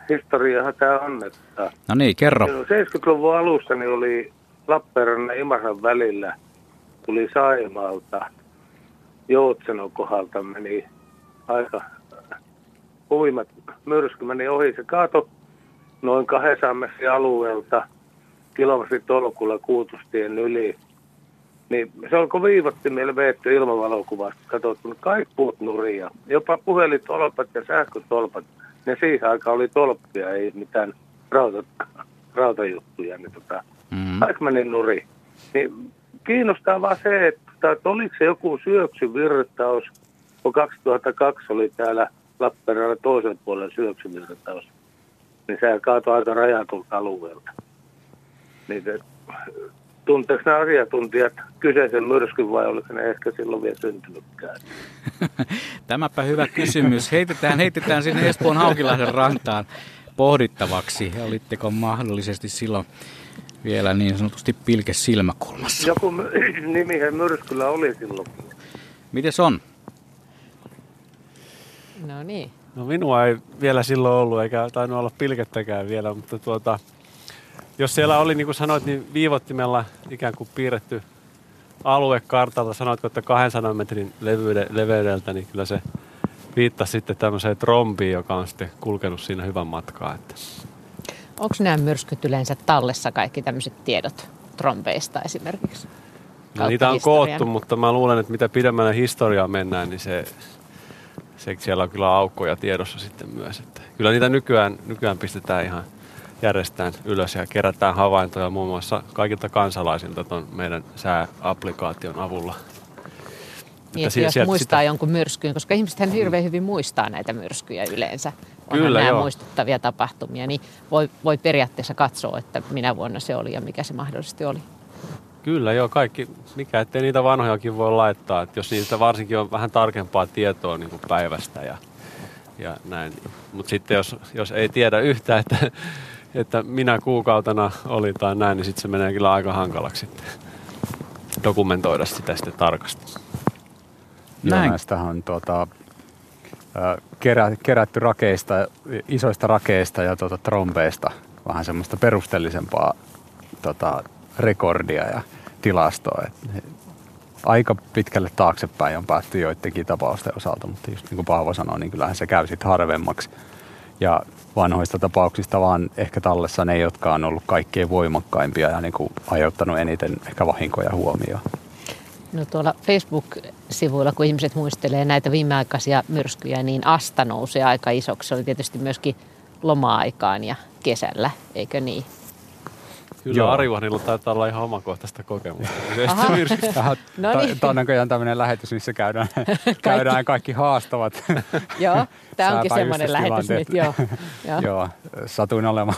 historiahan tämä on, että No niin, kerro. silloin 70-luvun alussa niin oli Lappeenrannan ja Imaran välillä, tuli Saimalta, Joutsenon kohdalta meni aika huimat myrsky meni ohi. Se kaato noin 200 metrin alueelta kilometrin tolkulla Kuutustien yli. Niin se alkoi viivottimella veetty ilmavalokuvasta. Katsottu, niin kaikki puut nuria. Jopa puhelintolpat ja sähkötolpat. Ne siihen aikaan oli tolppia, ei mitään rauta, rautajuttuja. Niin tota, Mm. kaikki meni nuri. Niin kiinnostaa vaan se, että, että oliko se joku syöksyvirtaus, kun 2002 oli täällä Lappeenrannan toisella puolella syöksyvirtaus. Niin se kaatoi aika rajatulta alueelta. Niin se, tunteeko nämä asiantuntijat kyseisen myrskyn vai oliko ne ehkä silloin vielä syntynytkään? Tämäpä hyvä kysymys. Heitetään, heitetään sinne Espoon Haukilahden rantaan pohdittavaksi. Olitteko mahdollisesti silloin vielä niin sanotusti pilke silmäkulmassa? Joku my- nimihän myrskyllä oli silloin. Mites on? No niin. No minua ei vielä silloin ollut, eikä tainnut olla pilkettäkään vielä, mutta tuota, jos siellä oli, niin kuin sanoit, niin viivottimella ikään kuin piirretty alue kartalta, sanoitko, että 200 metrin levyyde, leveydeltä, niin kyllä se viittasi sitten tämmöiseen trombiin, joka on sitten kulkenut siinä hyvän matkaa. Että. Onko nämä myrskyt yleensä tallessa kaikki tämmöiset tiedot trombeista esimerkiksi? No, niitä on historian? koottu, mutta mä luulen, että mitä pidemmälle historiaa mennään, niin se, se siellä on kyllä aukkoja tiedossa sitten myös. Että kyllä niitä nykyään, nykyään pistetään ihan järjestään ylös ja kerätään havaintoja muun muassa kaikilta kansalaisilta tuon meidän sääapplikaation avulla. Niin, että jos sieltä muistaa sitä- jonkun myrskyn, koska ihmisethän hirveän hyvin muistaa näitä myrskyjä yleensä. Onhan Kyllä, nämä joo. muistuttavia tapahtumia, niin voi, voi periaatteessa katsoa, että minä vuonna se oli ja mikä se mahdollisesti oli. Kyllä joo, kaikki, mikä ettei niitä vanhojakin voi laittaa, että jos niistä varsinkin on vähän tarkempaa tietoa niin kuin päivästä ja, ja näin. Mutta sitten jos, jos ei tiedä yhtään, että, että minä kuukautena oli tai näin, niin sitten se menee kyllä aika hankalaksi sitten dokumentoida sitä sitten tarkasti. Joo, Näin. näistähän on tuota, kerä, kerätty rakeista, isoista rakeista ja tuota, trombeista vähän semmoista perusteellisempaa tota, rekordia ja tilastoa. Et aika pitkälle taaksepäin on päästy joidenkin tapausten osalta, mutta just niin kuin Paavo sanoi, niin kyllähän se käy sitten harvemmaksi. Ja vanhoista tapauksista vaan ehkä tallessa ne, jotka on ollut kaikkein voimakkaimpia ja niin kuin aiheuttanut eniten ehkä vahinkoja huomioon. No tuolla Facebook-sivuilla, kun ihmiset muistelee näitä viimeaikaisia myrskyjä, niin Asta nousee aika isoksi. Se oli tietysti myöskin loma-aikaan ja kesällä, eikö niin? Kyllä Joo. Arivahdilla taitaa olla ihan omakohtaista kokemusta. Aha. Tähän, No no niin. Tämä on näköjään tämmöinen lähetys, missä käydään kaikki, käydään kaikki haastavat. Joo, tämä onkin semmoinen lähetys nyt, joo. joo. Joo, satuin olemaan,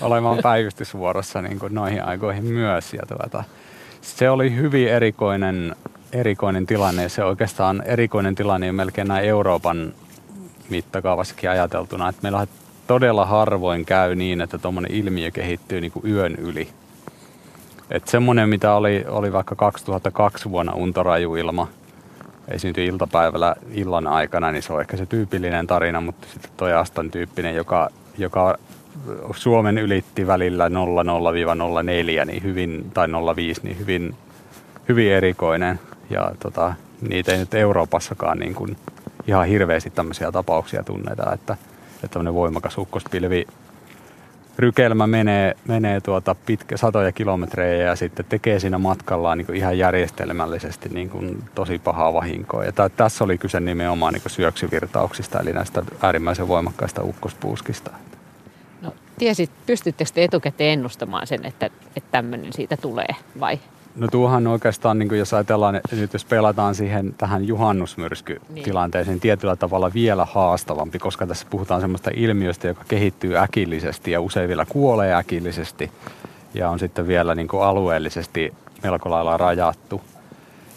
olemaan päivystysvuorossa niin kuin noihin aikoihin myös. Ja tuota, se oli hyvin erikoinen, erikoinen tilanne. Se oikeastaan erikoinen tilanne jo melkein näin Euroopan mittakaavassakin ajateltuna. Että meillä todella harvoin käy niin, että tuommoinen ilmiö kehittyy niin kuin yön yli. Että semmoinen, mitä oli, oli vaikka 2002 vuonna untorajuilma, esiintyi iltapäivällä illan aikana, niin se on ehkä se tyypillinen tarina, mutta sitten toi Astan tyyppinen, joka, joka Suomen ylitti välillä 00-04 niin hyvin, tai 05, niin hyvin, hyvin erikoinen. Ja tota, niitä ei nyt Euroopassakaan niin kuin ihan hirveästi tämmöisiä tapauksia tunneta, että, että tämmöinen voimakas ukkospilvi rykelmä menee, menee tuota pitkä, satoja kilometrejä ja sitten tekee siinä matkallaan niin ihan järjestelmällisesti niin kuin tosi pahaa vahinkoa. Ja t- tässä oli kyse nimenomaan niin syöksyvirtauksista, eli näistä äärimmäisen voimakkaista ukkospuuskista. No, tiesit, pystyttekö te etukäteen ennustamaan sen, että, että tämmöinen siitä tulee vai No tuohan oikeastaan, niin kuin jos ajatellaan, nyt jos pelataan siihen tähän juhannusmyrskytilanteeseen, niin. tietyllä tavalla vielä haastavampi, koska tässä puhutaan semmoista ilmiöstä, joka kehittyy äkillisesti ja usein vielä kuolee äkillisesti ja on sitten vielä niin kuin alueellisesti melko lailla rajattu.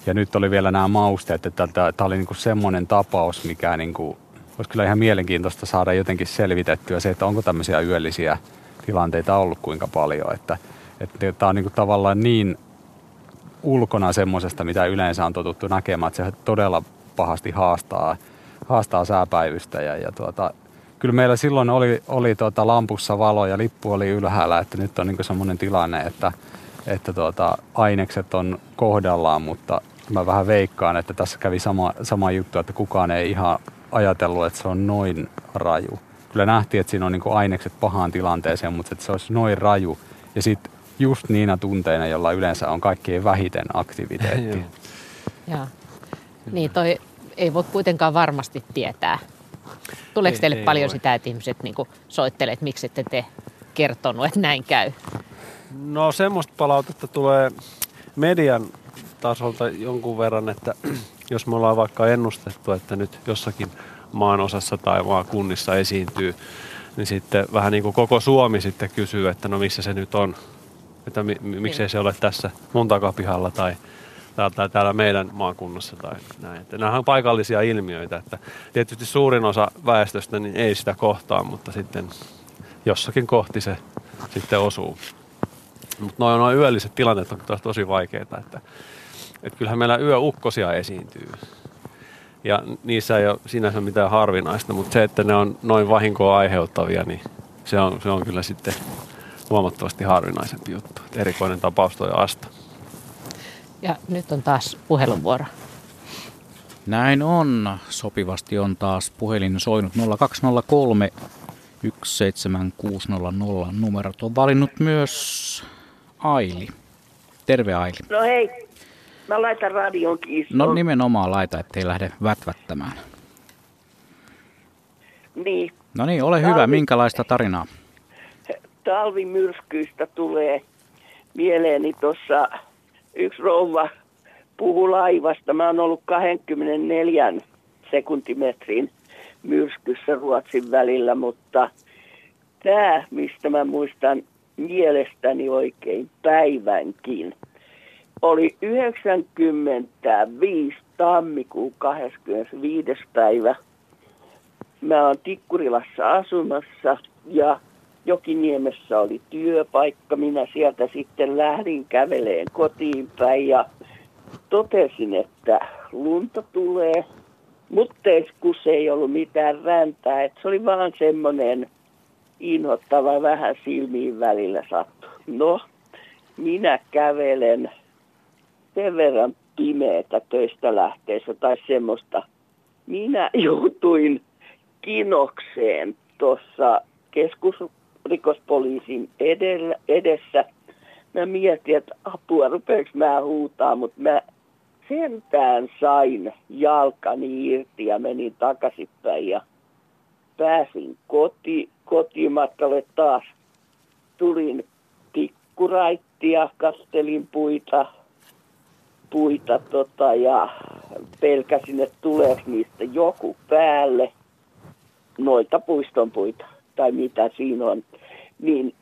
Ja nyt oli vielä nämä mausteet, että tämä oli niin kuin semmoinen tapaus, mikä niin kuin, olisi kyllä ihan mielenkiintoista saada jotenkin selvitettyä se, että onko tämmöisiä yöllisiä tilanteita ollut kuinka paljon. Että, että tämä on niin kuin tavallaan niin ulkona semmoisesta, mitä yleensä on totuttu näkemään, että se todella pahasti haastaa, haastaa sääpäivystä. Ja, ja tuota, kyllä meillä silloin oli, oli tuota lampussa valo ja lippu oli ylhäällä, että nyt on niin semmoinen tilanne, että, että tuota, ainekset on kohdallaan, mutta mä vähän veikkaan, että tässä kävi sama, sama juttu, että kukaan ei ihan ajatellut, että se on noin raju. Kyllä nähtiin, että siinä on niin ainekset pahaan tilanteeseen, mutta että se olisi noin raju. Ja sitten just niinä tunteina, jolla yleensä on kaikkein vähiten aktiviteettia. Joo. Niin, toi ei voi kuitenkaan varmasti tietää. Tuleeko ei, teille ei paljon voi. sitä, että ihmiset niin soittelee, että miksi ette te kertonut, että näin käy? No semmoista palautetta tulee median tasolta jonkun verran, että jos me ollaan vaikka ennustettu, että nyt jossakin maan osassa tai maakunnissa esiintyy, niin sitten vähän niin kuin koko Suomi sitten kysyy, että no missä se nyt on että mi, mi, miksei se ole tässä mun takapihalla tai, tai, tai täällä meidän maakunnassa tai näin. Että nämä on paikallisia ilmiöitä, että tietysti suurin osa väestöstä niin ei sitä kohtaa, mutta sitten jossakin kohti se sitten osuu. Mutta noin, noin yölliset tilanteet on taas tosi vaikeita, että, että kyllähän meillä yöukkosia esiintyy. Ja niissä ei ole sinänsä mitään harvinaista, mutta se, että ne on noin vahinkoa aiheuttavia, niin se on, se on kyllä sitten huomattavasti harvinaisempi juttu. Erikoinen tapaus toi Asta. Ja nyt on taas puheluvuoro. Näin on. Sopivasti on taas puhelin soinut 0203 17600. Numerot on valinnut myös Aili. Terve Aili. No hei, mä laitan radion kiinni. No nimenomaan laita, ettei lähde vätvättämään. Niin. No niin, ole hyvä. Minkälaista tarinaa? Talvimyrskyistä tulee mieleeni tuossa yksi rouva puhu laivasta. Mä oon ollut 24 sekuntimetrin myrskyssä Ruotsin välillä, mutta tämä, mistä mä muistan mielestäni oikein päivänkin, oli 95 tammikuun 25. päivä. Mä oon Tikkurilassa asumassa ja Jokiniemessä oli työpaikka. Minä sieltä sitten lähdin käveleen kotiin päin ja totesin, että lunta tulee. Mutta kun ei ollut mitään räntää, että se oli vaan semmoinen inhottava vähän silmiin välillä sattu. No, minä kävelen sen verran pimeätä töistä lähteessä tai semmoista. Minä joutuin kinokseen tuossa keskus rikospoliisin edellä, edessä. Mä mietin, että apua, rupeeko mä huutaa, mutta mä sentään sain jalkani irti ja menin takaisinpäin ja pääsin koti, kotimatkalle taas. Tulin tikkuraittia, kastelin puita, puita tota, ja pelkäsin, että tuleeko niistä joku päälle noita puiston puita tai mitä siinä on, niin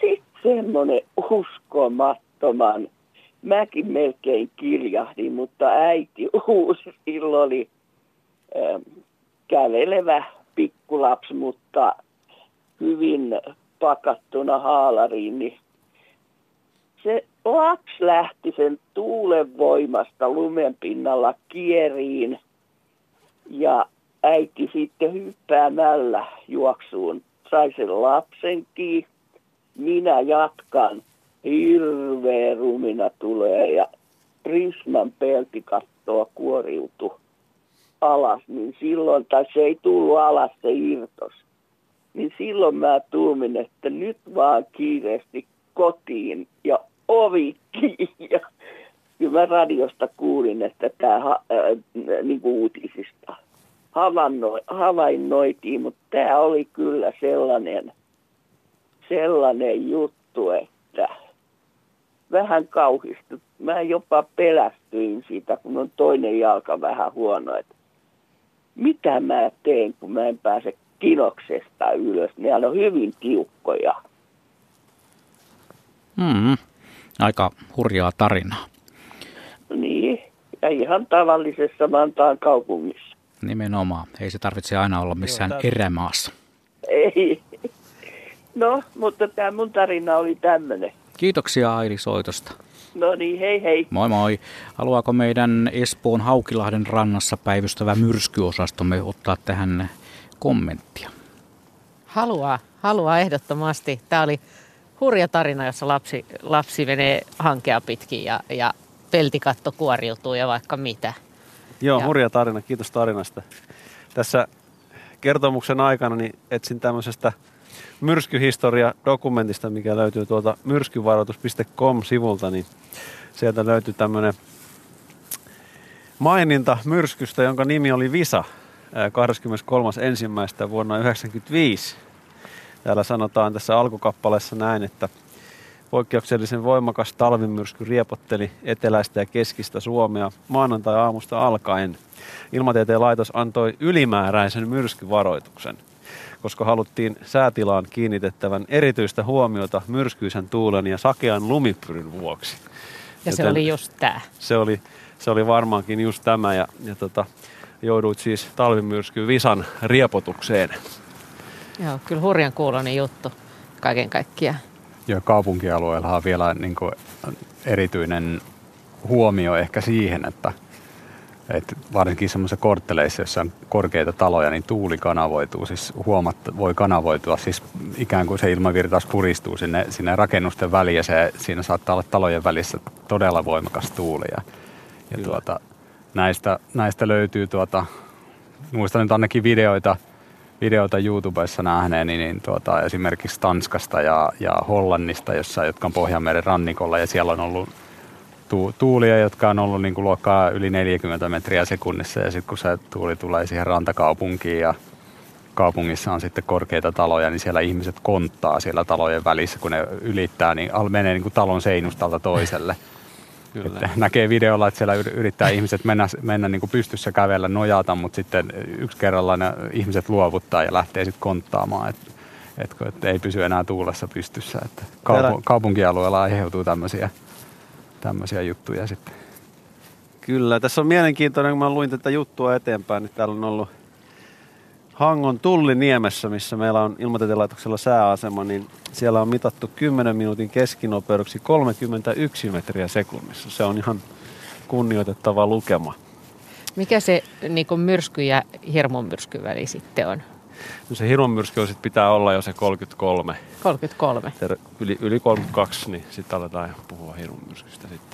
sitten semmoinen uskomattoman, mäkin melkein kirjahdin, mutta äiti uusi, silloin oli äh, kävelevä pikkulapsi, mutta hyvin pakattuna haalariin, niin se lapsi lähti sen tuulen voimasta lumen pinnalla kieriin ja äiti sitten hyppäämällä juoksuun sai sen lapsenkin. Minä jatkan. Hirveä rumina tulee ja Prisman peltikattoa kuoriutu alas, niin silloin, tai se ei tullut alas, se irtos. niin silloin mä tuumin, että nyt vaan kiireesti kotiin ja ovi kiinni. Ja kyllä mä radiosta kuulin, että tämä äh, niin uutisista havainnoi, havainnoitiin, mutta tämä oli kyllä sellainen, sellainen juttu, että vähän kauhistut. Mä jopa pelästyin siitä, kun on toinen jalka vähän huono, että mitä mä teen, kun mä en pääse kinoksesta ylös. Ne on hyvin tiukkoja. Mm, aika hurjaa tarinaa. Niin, ja ihan tavallisessa Vantaan kaupungissa. Nimenomaan. Ei se tarvitse aina olla missään Joo, erämaassa. Ei. No, mutta tämä mun tarina oli tämmöinen. Kiitoksia Aili soitosta. No niin, hei hei. Moi moi. Haluaako meidän Espoon Haukilahden rannassa päivystävä myrskyosastomme ottaa tähän kommenttia? Haluaa, haluaa ehdottomasti. Tämä oli hurja tarina, jossa lapsi, lapsi menee hankea pitkin ja, ja peltikatto kuoriutuu ja vaikka mitä. Joo, ja. hurja tarina. Kiitos tarinasta. Tässä kertomuksen aikana niin etsin tämmöisestä myrskyhistoria-dokumentista, mikä löytyy tuolta myrskyvaroitus.com-sivulta, niin sieltä löytyy tämmöinen maininta myrskystä, jonka nimi oli Visa 23.1. vuonna 1995. Täällä sanotaan tässä alkukappaleessa näin, että poikkeuksellisen voimakas talvimyrsky riepotteli eteläistä ja keskistä Suomea maanantai-aamusta alkaen. Ilmatieteen laitos antoi ylimääräisen myrskyvaroituksen – koska haluttiin säätilaan kiinnitettävän erityistä huomiota myrskyisen tuulen ja sakean lumipyryn vuoksi. Ja Joten se oli just tämä. Se oli, se oli varmaankin just tämä ja, ja tota, jouduit siis talvimyrsky Visan riepotukseen. Joo, kyllä hurjan kuulonen juttu kaiken kaikkiaan. Ja kaupunkialueella on vielä niin kuin erityinen huomio ehkä siihen, että – et varsinkin semmoisissa kortteleissa, joissa on korkeita taloja, niin tuuli kanavoituu, siis huomatta, voi kanavoitua, siis ikään kuin se ilmavirtaus puristuu sinne, sinne rakennusten väliin ja se, siinä saattaa olla talojen välissä todella voimakas tuuli. Ja, ja tuota, näistä, näistä löytyy, tuota, muistan nyt ainakin videoita, videoita YouTubessa nähneeni, niin tuota, esimerkiksi Tanskasta ja, ja Hollannista, jossa, jotka on Pohjanmeren rannikolla ja siellä on ollut tu- tuulia, jotka on ollut niin kuin luokkaa yli 40 metriä sekunnissa ja sitten kun se tuuli tulee siihen rantakaupunkiin ja kaupungissa on sitten korkeita taloja, niin siellä ihmiset konttaa siellä talojen välissä, kun ne ylittää, niin menee niin kuin talon seinustalta toiselle. Että näkee videolla, että siellä yrittää ihmiset mennä, mennä niin kuin pystyssä kävellä, nojata, mutta sitten yksi kerralla ne ihmiset luovuttaa ja lähtee sitten konttaamaan, että et, et ei pysy enää tuulessa pystyssä. Että kaupu- kaupunkialueella aiheutuu tämmöisiä tämmöisiä juttuja sitten. Kyllä, tässä on mielenkiintoinen, kun mä luin tätä juttua eteenpäin, niin täällä on ollut Hangon Tulliniemessä, missä meillä on ilmatieteen sääasema, niin siellä on mitattu 10 minuutin keskinopeudeksi 31 metriä sekunnissa. Se on ihan kunnioitettava lukema. Mikä se niin myrsky ja hirmumyrsky väli sitten on? No se hirmumyrsky on sit pitää olla jo se 33. 33. Yli, yli 32, niin sitten aletaan puhua hirmumyrskystä sitten.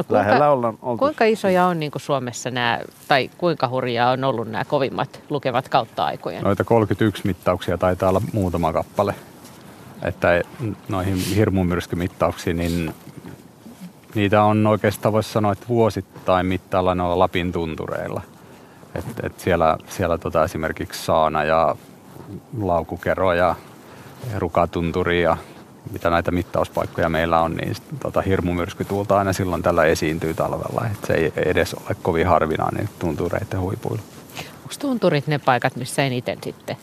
No kuinka, Lähellä ollaan oltu. kuinka isoja on niin Suomessa nämä, tai kuinka hurjaa on ollut nämä kovimmat lukevat kautta aikojen? Noita 31 mittauksia taitaa olla muutama kappale. Että noihin hirmumyrskymittauksiin, niin niitä on oikeastaan voisi sanoa, että vuosittain mittailla noilla Lapin tuntureilla – et, et siellä siellä tota esimerkiksi Saana ja Laukukero ja Rukatunturi ja mitä näitä mittauspaikkoja meillä on, niin tota hirmumyrskytuulta aina silloin tällä esiintyy talvella. Et se ei edes ole kovin harvinainen tuntureiden huipuilla. Onko tunturit ne paikat, missä eniten sitten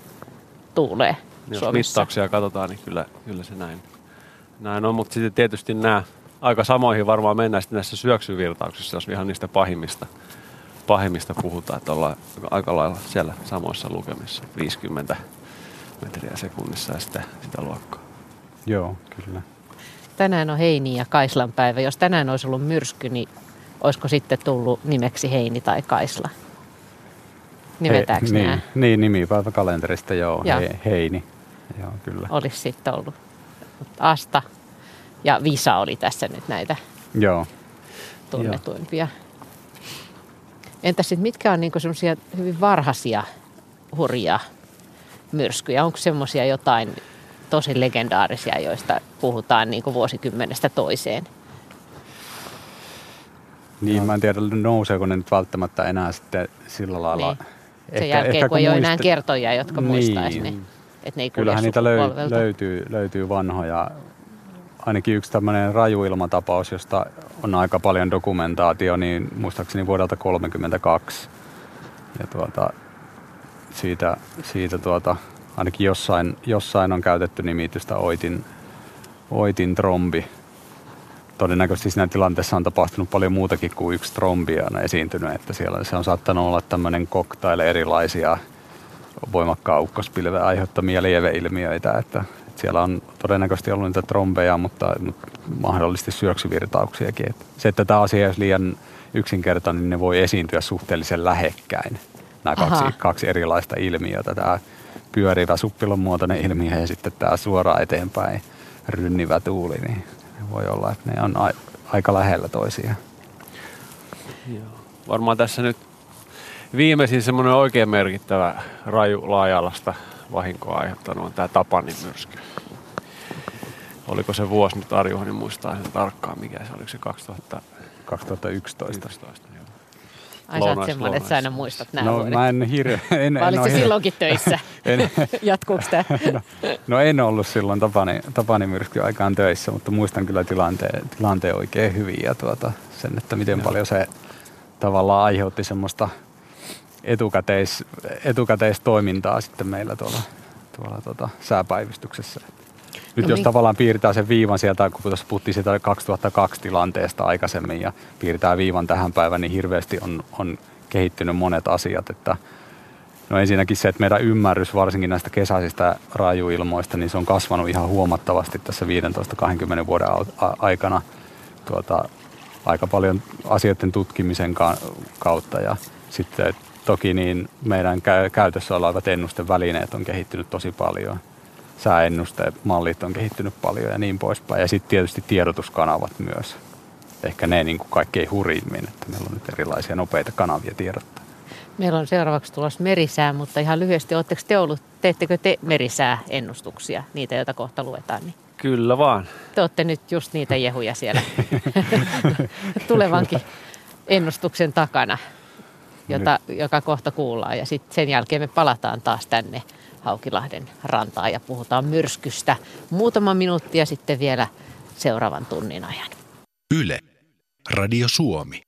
tuulee Jos Suomessa? mittauksia katsotaan, niin kyllä, kyllä se näin, näin on. Mutta sitten tietysti nämä aika samoihin varmaan mennään sitten näissä syöksyvirtauksissa, jos ihan niistä pahimmista pahimmista puhutaan, että ollaan aika lailla siellä samoissa lukemissa, 50 metriä sekunnissa ja sitä, sitä luokkaa. Joo, kyllä. Tänään on Heini ja Kaislan päivä. Jos tänään olisi ollut myrsky, niin olisiko sitten tullut nimeksi Heini tai Kaisla? Nimetäänkö He, niin, niin, nimipäivä kalenterista, joo, joo. He, Heini. Joo, kyllä. Olisi sitten ollut. Asta ja Visa oli tässä nyt näitä joo. tunnetuimpia. Joo. Entä sitten mitkä on niinku semmoisia hyvin varhaisia hurjia myrskyjä? Onko semmoisia jotain tosi legendaarisia, joista puhutaan niin kuin vuosikymmenestä toiseen? Niin, mä en tiedä, nouseeko ne nyt välttämättä enää sitten sillä lailla. Niin. Sen ehkä, jälkeen, ehkä, kun ei ole enää kertoja, jotka niin. muistaisi ne. Että ne ei Kyllähän niitä löy- löytyy, löytyy vanhoja. Ainakin yksi tämmöinen rajuilmatapaus, josta on aika paljon dokumentaatio, niin muistaakseni vuodelta 1932. Ja tuota, siitä, siitä tuota, ainakin jossain, jossain on käytetty nimitystä Oitin, Oitin trombi todennäköisesti siinä tilanteessa on tapahtunut paljon muutakin kuin yksi trombi on esiintynyt, että siellä se on saattanut olla tämmöinen cocktail erilaisia voimakkaan ukkospilven aiheuttamia lieveilmiöitä, että, että siellä on todennäköisesti ollut niitä trombeja, mutta, mutta mahdollisesti syöksyvirtauksiakin. Että se, että tämä asia olisi liian yksinkertainen, niin ne voi esiintyä suhteellisen lähekkäin, nämä kaksi, kaksi erilaista ilmiötä. Tämä pyörivä suppilon muotoinen ilmiö ja sitten tämä suoraan eteenpäin rynnivä tuuli, niin voi olla, että ne on a- aika lähellä toisiaan. Joo. Varmaan tässä nyt viimeisin semmoinen oikein merkittävä raju laajalasta vahinkoa aiheuttanut on tämä Tapanin myrsky. Oliko se vuosi nyt Arjuhani muistaa sen tarkkaan, mikä se oliko se 2000? 2011. 2011 Ai sä oot semmoinen, että sä aina muistat nämä No vuodet. mä en hirveä... En, Vai en olit ole silloinkin töissä? en, Jatkuuko tämä? no, no, en ollut silloin Tapani, Tapani myrsky aikaan töissä, mutta muistan kyllä tilanteen, tilanteen oikein hyvin ja tuota, sen, että miten paljon se tavallaan aiheutti semmoista etukäteis, etukäteistoimintaa sitten meillä tuolla, tuolla tuota, sääpäivystyksessä. Nyt No jos mi- tavallaan piirtää sen viivan sieltä, kun tuossa puhuttiin siitä 2002 tilanteesta aikaisemmin ja piirtää viivan tähän päivään, niin hirveästi on, on kehittynyt monet asiat. Että, no ensinnäkin se, että meidän ymmärrys varsinkin näistä kesäisistä rajuilmoista, niin se on kasvanut ihan huomattavasti tässä 15-20 vuoden aikana tuota, aika paljon asioiden tutkimisen ka- kautta. Ja sitten toki niin meidän kä- käytössä olevat ennustevälineet on kehittynyt tosi paljon sääennustemallit on kehittynyt paljon ja niin poispäin. Ja sitten tietysti tiedotuskanavat myös. Ehkä ne niin kuin kaikkein hurjimmin, että meillä on nyt erilaisia nopeita kanavia tiedottaa. Meillä on seuraavaksi tulossa merisää, mutta ihan lyhyesti, oletteko te ollut, teettekö te merisääennustuksia, niitä joita kohta luetaan? Niin Kyllä vaan. te olette nyt just niitä jehuja siellä tulevankin ennustuksen takana, jota, joka kohta kuullaan. Ja sitten sen jälkeen me palataan taas tänne Haukilahden rantaan ja puhutaan myrskystä muutama minuutti ja sitten vielä seuraavan tunnin ajan. Yle. Radio Suomi.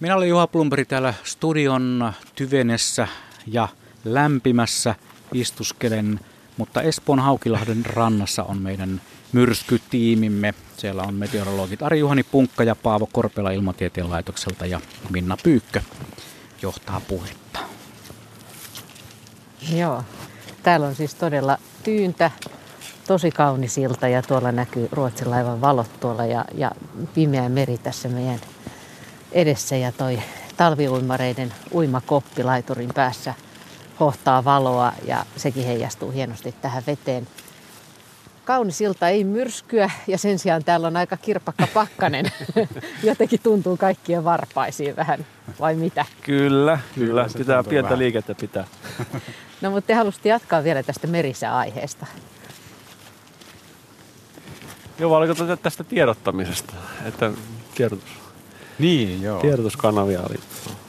Minä olen Juha Plumperi täällä studion tyvenessä ja lämpimässä istuskelen, mutta Espoon Haukilahden rannassa on meidän myrskytiimimme. Siellä on meteorologit Ari-Juhani Punkka ja Paavo Korpela Ilmatieteen laitokselta ja Minna Pyykkö johtaa puhetta. Joo. Täällä on siis todella tyyntä, tosi kaunis ilta ja tuolla näkyy Ruotsin laivan valot tuolla ja, ja pimeä meri tässä meidän edessä ja toi talviuimareiden uimakoppi laiturin päässä hohtaa valoa ja sekin heijastuu hienosti tähän veteen. Kaunis ilta, ei myrskyä ja sen sijaan täällä on aika kirpakka pakkanen. Jotenkin tuntuu kaikkien varpaisiin vähän, vai mitä? Kyllä, Kyllä, kyllä. Pitää pientä vähän. liikettä pitää. No mutta te halusitte jatkaa vielä tästä merisääaiheesta. Joo, vai oliko tästä tiedottamisesta? Että tiedotus, Niin, joo. tiedotuskanavia oli.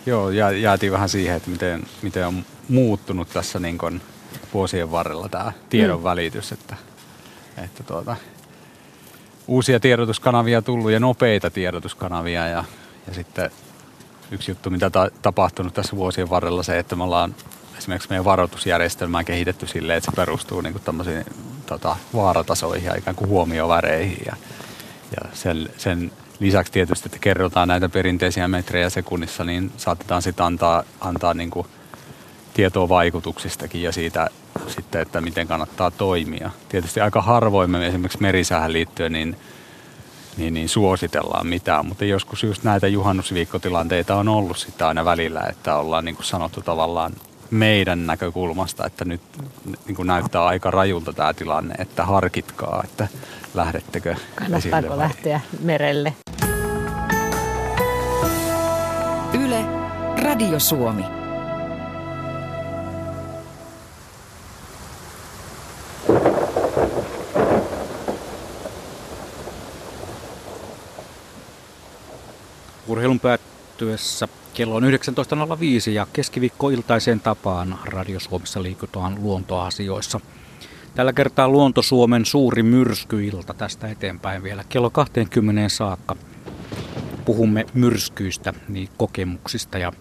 Joo, jää, jäätiin vähän siihen, että miten, miten on muuttunut tässä niin kuin vuosien varrella tämä tiedon välitys, että, että tuota, uusia tiedotuskanavia tullut ja nopeita tiedotuskanavia ja, ja sitten yksi juttu, mitä ta- tapahtunut tässä vuosien varrella se, että me ollaan esimerkiksi meidän varoitusjärjestelmää kehitetty silleen, että se perustuu niin tämmöisiin tota, vaaratasoihin ja ikään kuin huomioväreihin ja, ja sen, sen lisäksi tietysti, että kerrotaan näitä perinteisiä metrejä sekunnissa, niin saatetaan sitten antaa, antaa niin kuin tietoa vaikutuksistakin ja siitä sitten, että miten kannattaa toimia. Tietysti aika harvoin me esimerkiksi merisäähän liittyen niin, niin, niin suositellaan mitään, mutta joskus just näitä juhannusviikkotilanteita on ollut sitä aina välillä, että ollaan niin kuin sanottu tavallaan meidän näkökulmasta, että nyt niin kuin näyttää aika rajulta tämä tilanne, että harkitkaa, että lähdettekö Kannattaako lähteä merelle? Yle, Radio Suomi. Urheilun päättyy päättyessä kello on 19.05 ja keskiviikkoiltaiseen tapaan Radio Suomessa liikutaan luontoasioissa. Tällä kertaa Luonto Suomen suuri myrskyilta tästä eteenpäin vielä kello 20 saakka. Puhumme myrskyistä, niin kokemuksista ja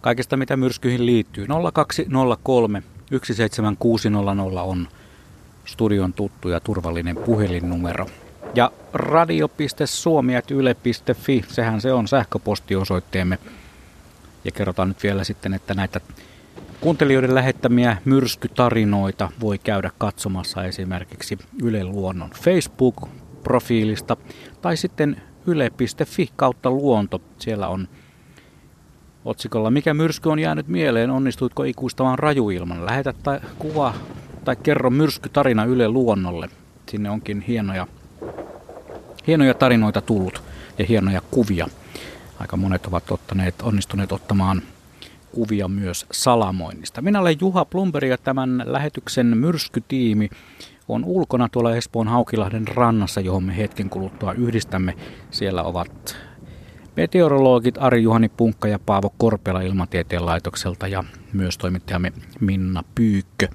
kaikesta mitä myrskyihin liittyy. 0203 17600 on studion tuttu ja turvallinen puhelinnumero. Ja radio.suomi.yle.fi, sehän se on sähköpostiosoitteemme. Ja kerrotaan nyt vielä sitten, että näitä kuuntelijoiden lähettämiä myrskytarinoita voi käydä katsomassa esimerkiksi Yle Luonnon Facebook-profiilista tai sitten yle.fi kautta luonto. Siellä on otsikolla Mikä myrsky on jäänyt mieleen, onnistuitko ikuistamaan rajuilman? Lähetä tai kuva tai kerro myrskytarina Yle Luonnolle. Sinne onkin hienoja, hienoja tarinoita tullut ja hienoja kuvia. Aika monet ovat ottaneet, onnistuneet ottamaan kuvia myös salamoinnista. Minä olen Juha Plumberi ja tämän lähetyksen myrskytiimi on ulkona tuolla Espoon Haukilahden rannassa, johon me hetken kuluttua yhdistämme. Siellä ovat meteorologit Ari-Juhani Punkka ja Paavo Korpela Ilmatieteen laitokselta ja myös toimittajamme Minna Pyykkö.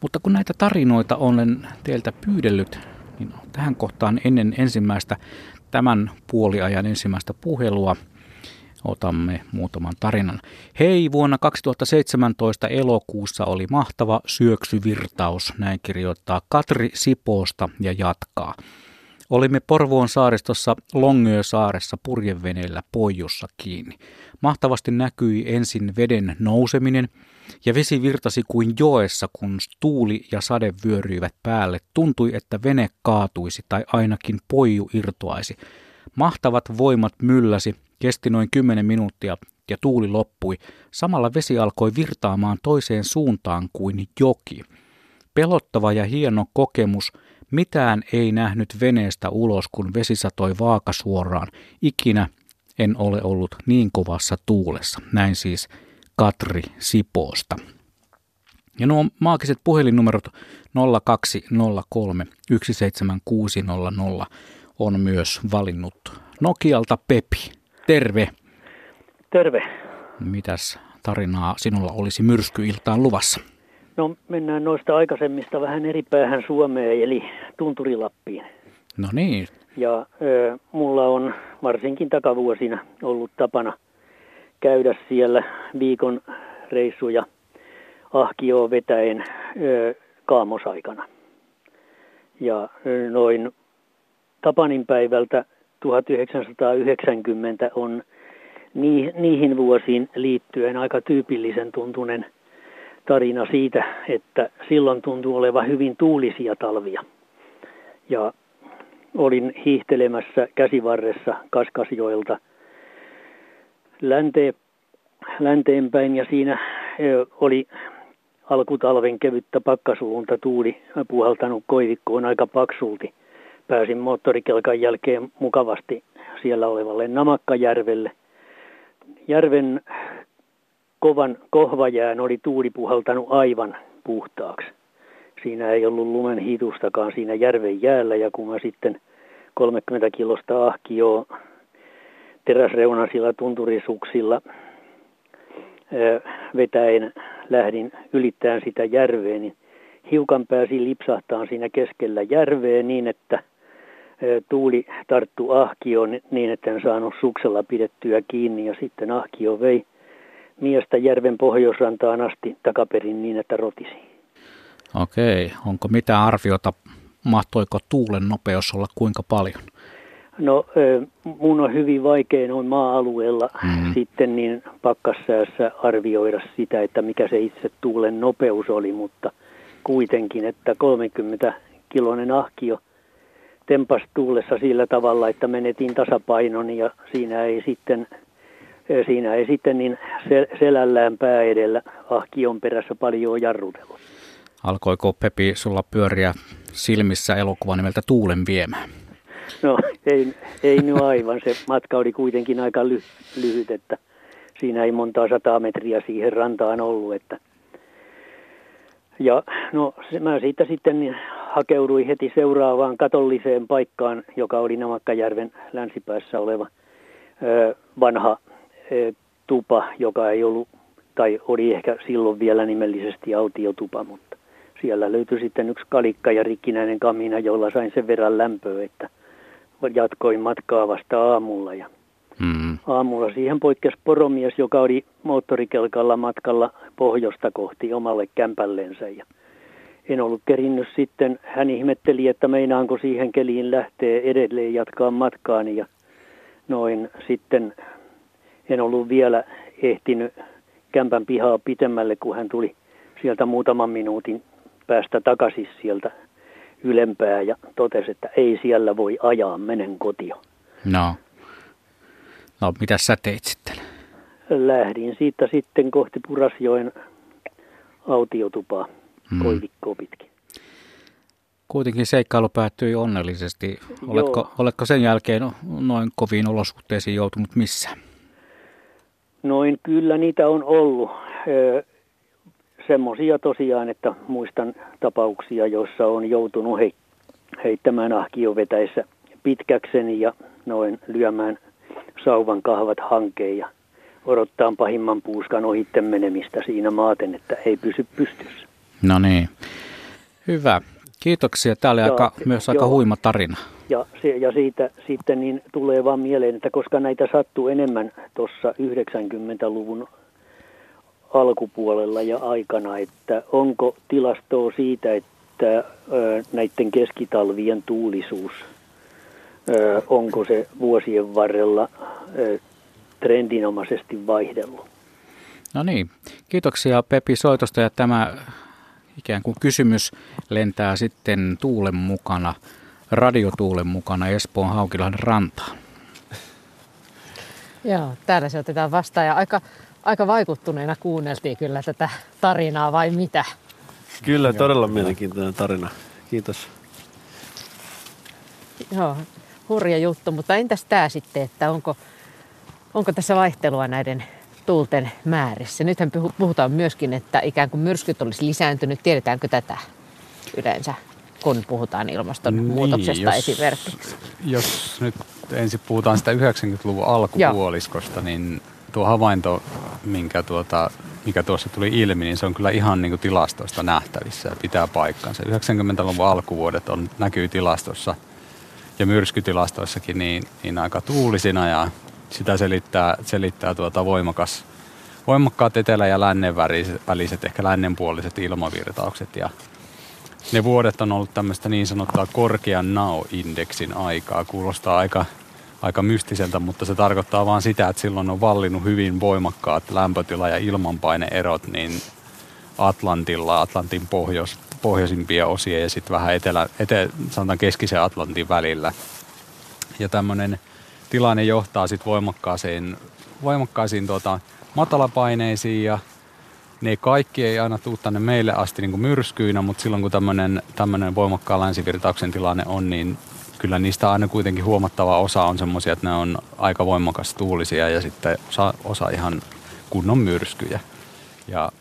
Mutta kun näitä tarinoita olen teiltä pyydellyt, niin tähän kohtaan ennen ensimmäistä tämän puoliajan ensimmäistä puhelua otamme muutaman tarinan. Hei, vuonna 2017 elokuussa oli mahtava syöksyvirtaus, näin kirjoittaa Katri Sipoosta ja jatkaa. Olimme Porvoon saaristossa Longöösaaressa purjeveneellä poijussa kiinni. Mahtavasti näkyi ensin veden nouseminen ja vesi virtasi kuin joessa, kun tuuli ja sade vyöryivät päälle. Tuntui, että vene kaatuisi tai ainakin poiju irtoaisi. Mahtavat voimat mylläsi, kesti noin 10 minuuttia ja tuuli loppui. Samalla vesi alkoi virtaamaan toiseen suuntaan kuin joki. Pelottava ja hieno kokemus – mitään ei nähnyt veneestä ulos, kun vesi satoi vaakasuoraan. Ikinä en ole ollut niin kovassa tuulessa. Näin siis Katri Sipoosta. Ja nuo maagiset puhelinnumerot 0203 17600 on myös valinnut Nokialta Pepi. Terve. Terve. Mitäs tarinaa sinulla olisi myrskyiltaan luvassa? No mennään noista aikaisemmista vähän eri päähän Suomeen, eli Tunturilappiin. No niin. Ja ö, mulla on varsinkin takavuosina ollut tapana käydä siellä viikon reissuja ahkioon vetäen kaamosaikana. Ja noin Tapanin päivältä 1990 on niihin vuosiin liittyen aika tyypillisen tuntunen – tarina siitä, että silloin tuntuu olevan hyvin tuulisia talvia. Ja olin hiihtelemässä käsivarressa Kaskasjoelta länteen, länteenpäin ja siinä oli alkutalven kevyttä pakkasuunta tuuli puhaltanut koivikkoon aika paksulti. Pääsin moottorikelkan jälkeen mukavasti siellä olevalle Namakkajärvelle. Järven kovan kohvajään oli tuuli puhaltanut aivan puhtaaksi. Siinä ei ollut lumen hitustakaan siinä järven jäällä ja kun mä sitten 30 kilosta ahkioa teräsreunasilla tunturisuksilla vetäen lähdin ylittämään sitä järveä, niin hiukan pääsi lipsahtaan siinä keskellä järveä niin, että tuuli tarttu ahkioon niin, että en saanut suksella pidettyä kiinni ja sitten ahkio vei miestä järven pohjoisrantaan asti takaperin niin, että rotisi. Okei, onko mitään arviota, mahtoiko tuulen nopeus olla kuinka paljon? No mun on hyvin vaikea noin maa-alueella mm. sitten niin pakkassäässä arvioida sitä, että mikä se itse tuulen nopeus oli, mutta kuitenkin, että 30 kilonen ahkio tempas tuulessa sillä tavalla, että menetin tasapainon ja siinä ei sitten siinä ei sitten niin selällään pää edellä ahkion perässä paljon jarrutellut. Alkoiko Pepi sulla pyöriä silmissä elokuva nimeltä Tuulen viemään? No ei, ei nyt aivan. Se matka oli kuitenkin aika ly- lyhyt, että siinä ei montaa sataa metriä siihen rantaan ollut. Että ja no se, mä siitä sitten hakeuduin heti seuraavaan katolliseen paikkaan, joka oli Namakkajärven länsipäässä oleva vanha tupa, joka ei ollut, tai oli ehkä silloin vielä nimellisesti autiotupa, mutta siellä löytyi sitten yksi kalikka ja rikkinäinen kamina, jolla sain sen verran lämpöä, että jatkoin matkaa vasta aamulla. Ja mm. Aamulla siihen poikkesi poromies, joka oli moottorikelkalla matkalla pohjosta kohti omalle kämpällensä. Ja en ollut kerinnyt sitten. Hän ihmetteli, että meinaanko siihen keliin lähtee edelleen jatkaa matkaani. Ja noin sitten en ollut vielä ehtinyt kämpän pihaa pitemmälle, kun hän tuli sieltä muutaman minuutin päästä takaisin sieltä ylempää ja totesi, että ei siellä voi ajaa, menen kotio. No, no mitä sä teit sitten? Lähdin siitä sitten kohti Purasjoen autiotupaa hmm. koivikkoa pitkin. Kuitenkin seikkailu päättyi onnellisesti. Oletko, oletko sen jälkeen noin koviin olosuhteisiin joutunut missään? Noin kyllä niitä on ollut semmoisia tosiaan, että muistan tapauksia, joissa on joutunut he, heittämään ahkiovetäessä pitkäkseni ja noin lyömään sauvan kahvat hankeen ja odottaa pahimman puuskan ohitte menemistä siinä maaten, että ei pysy pystyssä. No niin, hyvä. Kiitoksia. Tämä oli ja, aika, myös aika joo. huima tarina. Ja, se, ja siitä sitten niin tulee vaan mieleen, että koska näitä sattuu enemmän tuossa 90-luvun alkupuolella ja aikana, että onko tilastoa siitä, että näiden keskitalvien tuulisuus, onko se vuosien varrella trendinomaisesti vaihdellut? No niin, kiitoksia Pepi soitosta ja tämä ikään kuin kysymys lentää sitten tuulen mukana, radiotuulen mukana Espoon Haukilahden rantaan. Joo, täällä se otetaan vastaan ja aika aika vaikuttuneena kuunneltiin kyllä tätä tarinaa vai mitä? Kyllä, todella mielenkiintoinen tarina. Kiitos. Joo, hurja juttu, mutta entäs tämä sitten, että onko, onko tässä vaihtelua näiden tuulten määrissä? Nythän puhutaan myöskin, että ikään kuin myrskyt olisi lisääntynyt. Tiedetäänkö tätä yleensä, kun puhutaan ilmastonmuutoksesta niin, jos, esimerkiksi? Jos nyt ensin puhutaan sitä 90-luvun alkupuoliskosta, Joo. niin tuo havainto, minkä tuota, mikä tuossa tuli ilmi, niin se on kyllä ihan niin kuin tilastoista nähtävissä ja pitää paikkansa. 90-luvun alkuvuodet on, näkyy tilastossa ja myrskytilastoissakin niin, niin aika tuulisina ja sitä selittää, selittää tuota voimakas, voimakkaat etelä- ja lännen väliset, ehkä lännenpuoliset ilmavirtaukset ja ne vuodet on ollut tämmöistä niin sanottua korkean NAO-indeksin aikaa. Kuulostaa aika aika mystiseltä, mutta se tarkoittaa vain sitä, että silloin on vallinnut hyvin voimakkaat lämpötila- ja ilmanpaineerot niin Atlantilla, Atlantin pohjois, pohjoisimpia osia ja sitten vähän etelä, ete, sanotaan keskisen Atlantin välillä. Ja tämmöinen tilanne johtaa sitten voimakkaisiin, voimakkaisiin tuota, matalapaineisiin ja ne kaikki ei aina tule tänne meille asti niin kuin myrskyinä, mutta silloin kun tämmöinen voimakkaan länsivirtauksen tilanne on, niin kyllä niistä aina kuitenkin huomattava osa on semmoisia, että ne on aika voimakas tuulisia ja sitten osa, osa ihan kunnon myrskyjä. Ja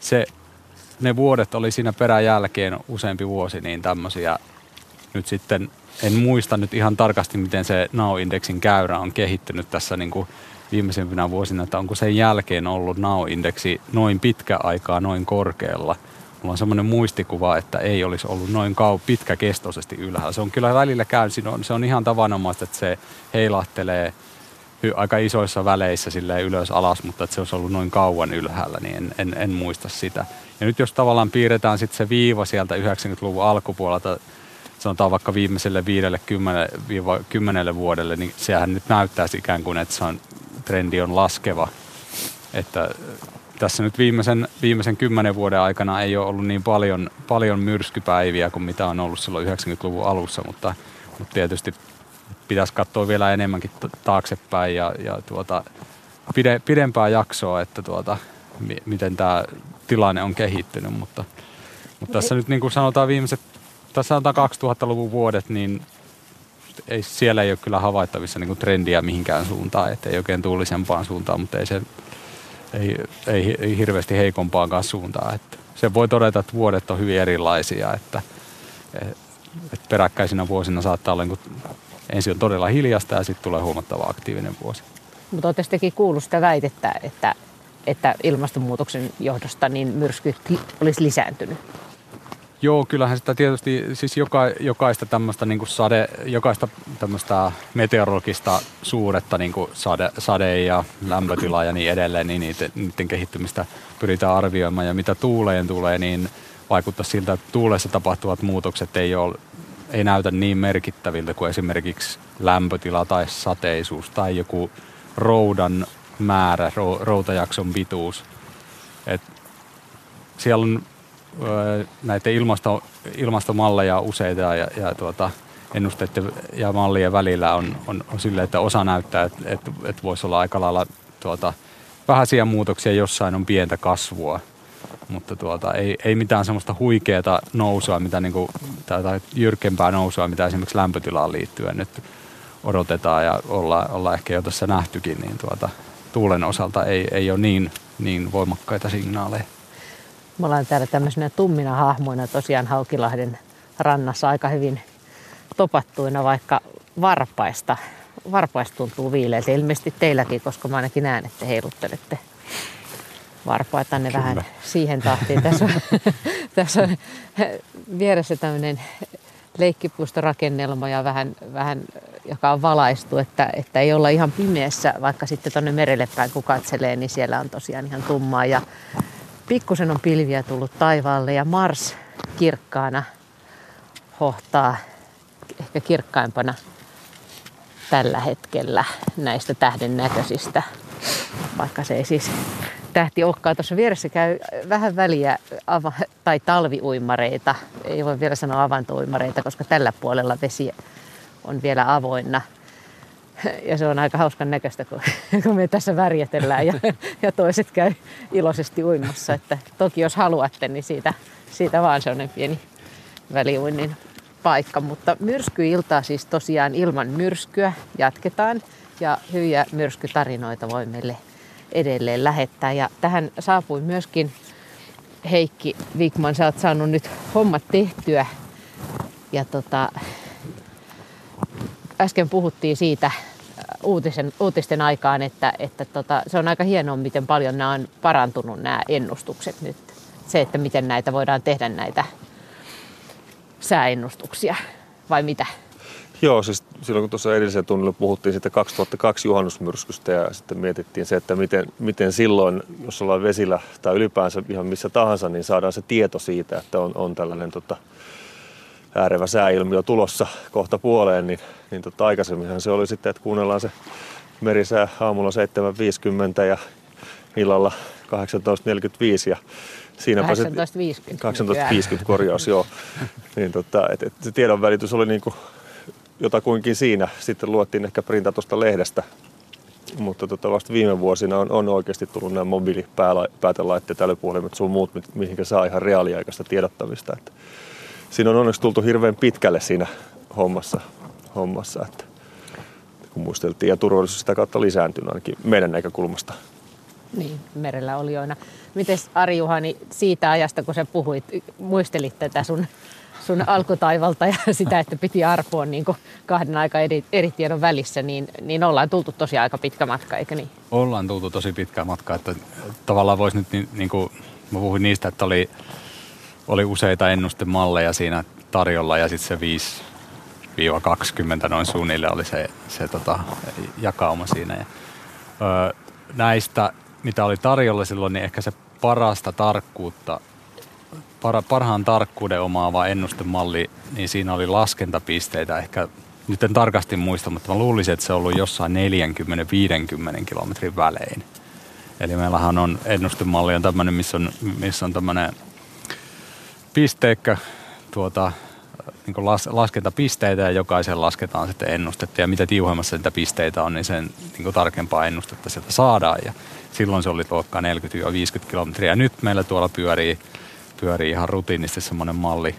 se, ne vuodet oli siinä perän jälkeen useampi vuosi niin tämmöisiä nyt sitten en muista nyt ihan tarkasti, miten se NAO-indeksin käyrä on kehittynyt tässä niin kuin viimeisimpinä vuosina, että onko sen jälkeen ollut NAO-indeksi noin pitkä aikaa noin korkealla – Mulla on semmoinen muistikuva, että ei olisi ollut noin kau pitkäkestoisesti ylhäällä. Se on kyllä välillä käyn, se on ihan tavanomaista, että se heilahtelee aika isoissa väleissä sille ylös alas, mutta että se olisi ollut noin kauan ylhäällä, niin en, en, en muista sitä. Ja nyt jos tavallaan piirretään sitten se viiva sieltä 90-luvun alkupuolelta, sanotaan vaikka viimeiselle viidelle kymmenelle vuodelle, niin sehän nyt näyttäisi ikään kuin, että se on, trendi on laskeva. Että tässä nyt viimeisen, viimeisen kymmenen vuoden aikana ei ole ollut niin paljon, paljon myrskypäiviä kuin mitä on ollut silloin 90-luvun alussa, mutta, mutta tietysti pitäisi katsoa vielä enemmänkin taaksepäin ja, ja tuota, pide, pidempää jaksoa, että tuota, mi, miten tämä tilanne on kehittynyt, mutta, mutta tässä nyt niin kuin sanotaan viimeiset, tässä sanotaan 2000-luvun vuodet, niin ei, siellä ei ole kyllä havaittavissa niin kuin trendiä mihinkään suuntaan, että ei oikein tuulisempaan suuntaan, mutta ei se ei, ei, ei hirveästi heikompaan suuntaan. Että se voi todeta, että vuodet on hyvin erilaisia, että, että peräkkäisinä vuosina saattaa olla niin ensin on todella hiljasta ja sitten tulee huomattava aktiivinen vuosi. Mutta olette tekin kuullut sitä väitettä, että, että ilmastonmuutoksen johdosta niin myrskyt olisi lisääntynyt. Joo, kyllähän sitä tietysti, siis joka, jokaista tämmöistä niin sade, jokaista tämmöistä meteorologista suuretta niin kuin sade, sade ja lämpötila ja niin edelleen, niin niiden, niiden kehittymistä pyritään arvioimaan. Ja mitä tuuleen tulee, niin vaikuttaa siltä, että tuulessa tapahtuvat muutokset ei, ole, ei näytä niin merkittäviltä kuin esimerkiksi lämpötila tai sateisuus tai joku roudan määrä, routajakson pituus. Et siellä on näiden ilmasto, ilmastomalleja useita ja, ja tuota, ennusteiden ja mallien välillä on, on, on sille, että osa näyttää, että, että, että voisi olla aika lailla tuota, vähäisiä muutoksia, jossain on pientä kasvua, mutta tuota, ei, ei mitään semmoista huikeata nousua, mitä niinku, tai, tai jyrkempää nousua, mitä esimerkiksi lämpötilaan liittyen nyt odotetaan ja ollaan, ollaan ehkä jo tässä nähtykin, niin tuota, tuulen osalta ei, ei ole niin, niin voimakkaita signaaleja. Me ollaan täällä tämmöisenä tummina hahmoina tosiaan Haukilahden rannassa aika hyvin topattuina, vaikka varpaista, varpaista tuntuu viileiltä. Ilmeisesti teilläkin, koska mä ainakin näen, että heiluttelette varpaitanne Kyllä. vähän siihen tahtiin. Tässä on, tässä on vieressä tämmöinen leikkipuistorakennelma ja vähän, vähän joka on valaistu, että, että ei olla ihan pimeässä, vaikka sitten tuonne merelle päin kun katselee, niin siellä on tosiaan ihan tummaa ja pikkusen on pilviä tullut taivaalle ja Mars kirkkaana hohtaa ehkä kirkkaimpana tällä hetkellä näistä tähden näköisistä, vaikka se ei siis tähti olekaan. Tuossa vieressä käy vähän väliä ava- tai talviuimareita, ei voi vielä sanoa avantouimareita, koska tällä puolella vesi on vielä avoinna – ja se on aika hauskan näköistä, kun, kun me tässä värjätellään ja, ja toiset käy iloisesti uimassa. Että toki jos haluatte, niin siitä, siitä vaan sellainen pieni väliuinnin paikka. Mutta myrskyiltaa siis tosiaan ilman myrskyä jatketaan ja hyviä myrskytarinoita voi meille edelleen lähettää. Ja tähän saapui myöskin Heikki Wigman, sä oot saanut nyt hommat tehtyä. Ja tota, äsken puhuttiin siitä äh, uutisen, uutisten aikaan, että, että tota, se on aika hienoa, miten paljon nämä on parantunut nämä ennustukset nyt. Se, että miten näitä voidaan tehdä näitä sääennustuksia vai mitä? Joo, siis silloin kun tuossa edellisellä tunnilla puhuttiin sitten 2002 juhannusmyrskystä ja sitten mietittiin se, että miten, miten silloin, jos ollaan vesillä tai ylipäänsä ihan missä tahansa, niin saadaan se tieto siitä, että on, on tällainen tota, äärevä sääilmiö tulossa kohta puoleen, niin, niin tota, aikaisemminhan se oli sitten, että kuunnellaan se merisää aamulla 7.50 ja illalla 18.45 ja siinäpä 1850. 1850 korjaus, joo. niin tota, et, et se tiedon välitys oli niin kuin jotakuinkin siinä. Sitten luottiin ehkä printatusta lehdestä. Mutta tota vasta viime vuosina on, on oikeasti tullut nämä mobiilipäätelaitteet, älypuhelimet, sun muut, mihinkä saa ihan reaaliaikaista tiedottamista. Että siinä on onneksi tultu hirveän pitkälle siinä hommassa, hommassa että kun muisteltiin ja turvallisuus sitä kautta lisääntynyt ainakin meidän näkökulmasta. Niin, merellä olioina. Miten Ari Juhani siitä ajasta, kun sä puhuit, muistelit tätä sun, sun alkutaivalta ja sitä, että piti arpoa niin kahden aika eri, eri tiedon välissä, niin, niin ollaan tultu tosi aika pitkä matka, eikö niin? Ollaan tultu tosi pitkä matka, että tavallaan voisi nyt niin, niin kuin, mä puhuin niistä, että oli oli useita ennustemalleja siinä tarjolla ja sitten se 5-20 noin suunnilleen oli se, se tota, jakauma siinä. Ja, ö, näistä, mitä oli tarjolla silloin, niin ehkä se parasta tarkkuutta, para, parhaan tarkkuuden omaava ennustemalli, niin siinä oli laskentapisteitä ehkä, nyt en tarkasti muista, mutta mä luulisin, että se on ollut jossain 40-50 kilometrin välein. Eli meillähän on ennustemalli on tämmöinen, missä on, missä on tämmöinen pisteikkä tuota, niin las, laskentapisteitä ja jokaisen lasketaan sitten ennustetta. Ja mitä tiuhemmassa niitä pisteitä on, niin sen niin tarkempaa ennustetta sieltä saadaan. Ja silloin se oli luokkaa 40-50 kilometriä. Nyt meillä tuolla pyörii, pyörii ihan rutiinisesti semmoinen malli,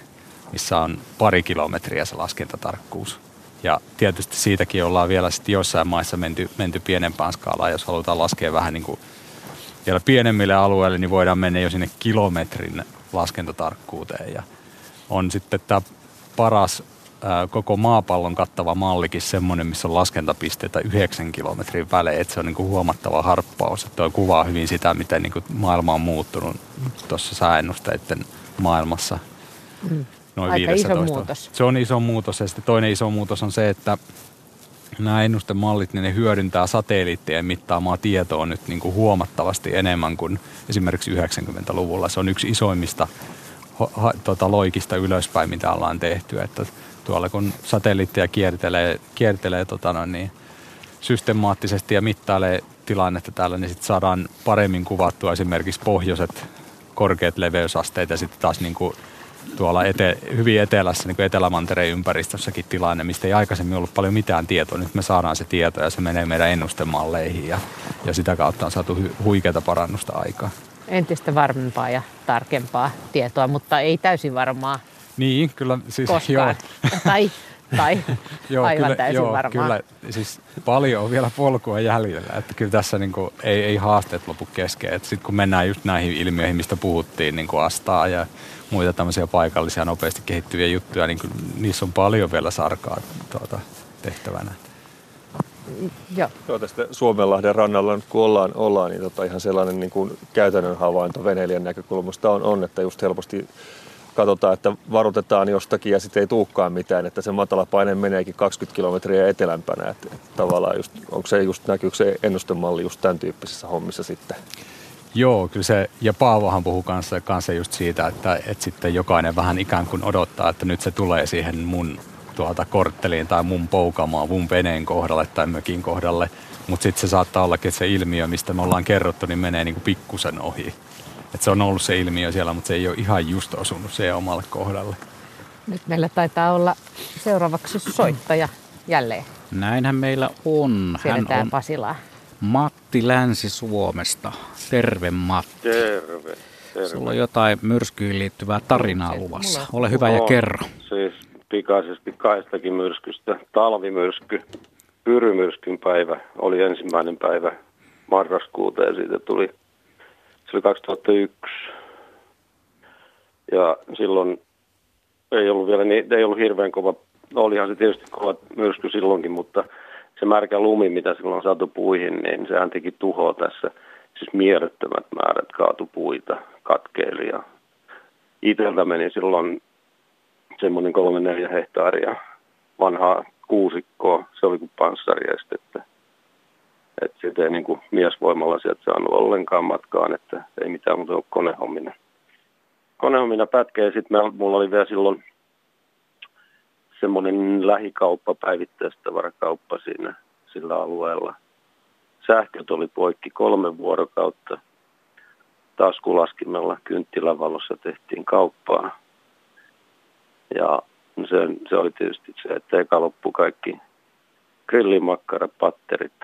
missä on pari kilometriä se laskentatarkkuus. Ja tietysti siitäkin ollaan vielä sitten joissain maissa menty, menty pienempään skaalaan, jos halutaan laskea vähän niin kuin vielä pienemmille alueille, niin voidaan mennä jo sinne kilometrin laskentatarkkuuteen. Ja on sitten tämä paras koko maapallon kattava mallikin semmoinen, missä on laskentapisteitä yhdeksän kilometrin välein, että se on niin kuin huomattava harppaus. Että toi kuvaa hyvin sitä, miten niin kuin maailma on muuttunut tuossa sääennusteiden maailmassa. Mm. Noin Aika iso 15. muutos. Se on iso muutos ja sitten toinen iso muutos on se, että nämä ennustemallit, niin ne hyödyntää satelliittien mittaamaa tietoa nyt niin kuin huomattavasti enemmän kuin esimerkiksi 90-luvulla. Se on yksi isoimmista tota, loikista ylöspäin, mitä ollaan tehty. Että tuolla kun satelliitteja kiertelee, kiertelee tota, no niin, systemaattisesti ja mittailee tilannetta täällä, niin sitten saadaan paremmin kuvattua esimerkiksi pohjoiset korkeat leveysasteet ja sitten taas niin kuin tuolla ete, hyvin etelässä, niin kuin Etelämantereen ympäristössäkin tilanne, mistä ei aikaisemmin ollut paljon mitään tietoa. Nyt me saadaan se tieto ja se menee meidän ennustemalleihin ja, ja sitä kautta on saatu hu- huikeata parannusta aikaa. Entistä varmempaa ja tarkempaa tietoa, mutta ei täysin varmaa Niin, kyllä siis koskaan. tai, tai joo, aivan kyllä, täysin joo, varmaa. Kyllä, siis paljon on vielä polkua jäljellä, että kyllä tässä niin kuin, ei, ei haasteet lopu kesken. Sitten kun mennään just näihin ilmiöihin, mistä puhuttiin, niin kuin astaa ja muita tämmöisiä paikallisia nopeasti kehittyviä juttuja, niin kyllä niissä on paljon vielä sarkaa tuota, tehtävänä. Joo. Joo, tästä Suomenlahden rannalla nyt kun ollaan, ollaan niin tota ihan sellainen niin kuin käytännön havainto veneilijän näkökulmasta on, on, että just helposti katsotaan, että varoitetaan jostakin ja sitten ei tulekaan mitään, että se matala paine meneekin 20 kilometriä etelämpänä. Että, että tavallaan just, onko se just, näkyykö se ennustemalli just tämän tyyppisissä hommissa sitten? Joo, kyllä se, ja Paavohan puhuu kanssa, kanssa just siitä, että, että sitten jokainen vähän ikään kuin odottaa, että nyt se tulee siihen mun tuota kortteliin tai mun poukamaan, mun veneen kohdalle tai mökin kohdalle. Mutta sitten se saattaa ollakin, että se ilmiö, mistä me ollaan kerrottu, niin menee niinku pikkusen ohi. Et se on ollut se ilmiö siellä, mutta se ei ole ihan just osunut siihen omalle kohdalle. Nyt meillä taitaa olla seuraavaksi soittaja jälleen. Näinhän meillä on. Hän Siedetään on Pasilaa. Matti Länsi-Suomesta. Terve Matti. Terve. terve. Sulla on jotain myrskyihin liittyvää tarinaa luvassa. Ole hyvä ja On. kerro. Siis pikaisesti kaistakin myrskystä. Talvimyrsky, pyrymyrskyn päivä oli ensimmäinen päivä marraskuuta ja siitä tuli, se oli 2001. Ja silloin ei ollut vielä niin, ei ollut hirveän kova, no olihan se tietysti kova myrsky silloinkin, mutta se märkä lumi, mitä silloin on saatu puihin, niin sehän teki tuhoa tässä. Siis mielettömät määrät kaatu puita, katkeili ja meni silloin semmoinen kolme neljä hehtaaria vanhaa kuusikkoa. Se oli kuin panssariestettä. Että sitä ei niin kuin miesvoimalla sieltä saanut ollenkaan matkaan, että ei mitään muuta kuin konehommina. Konehommina ja sitten mulla oli vielä silloin semmoinen lähikauppa, päivittäistavarakauppa siinä sillä alueella. Sähköt oli poikki kolme vuorokautta. Taskulaskimella kynttilävalossa tehtiin kauppaa. Ja se, se oli tietysti se, että eka loppu kaikki grillimakkarat, patterit,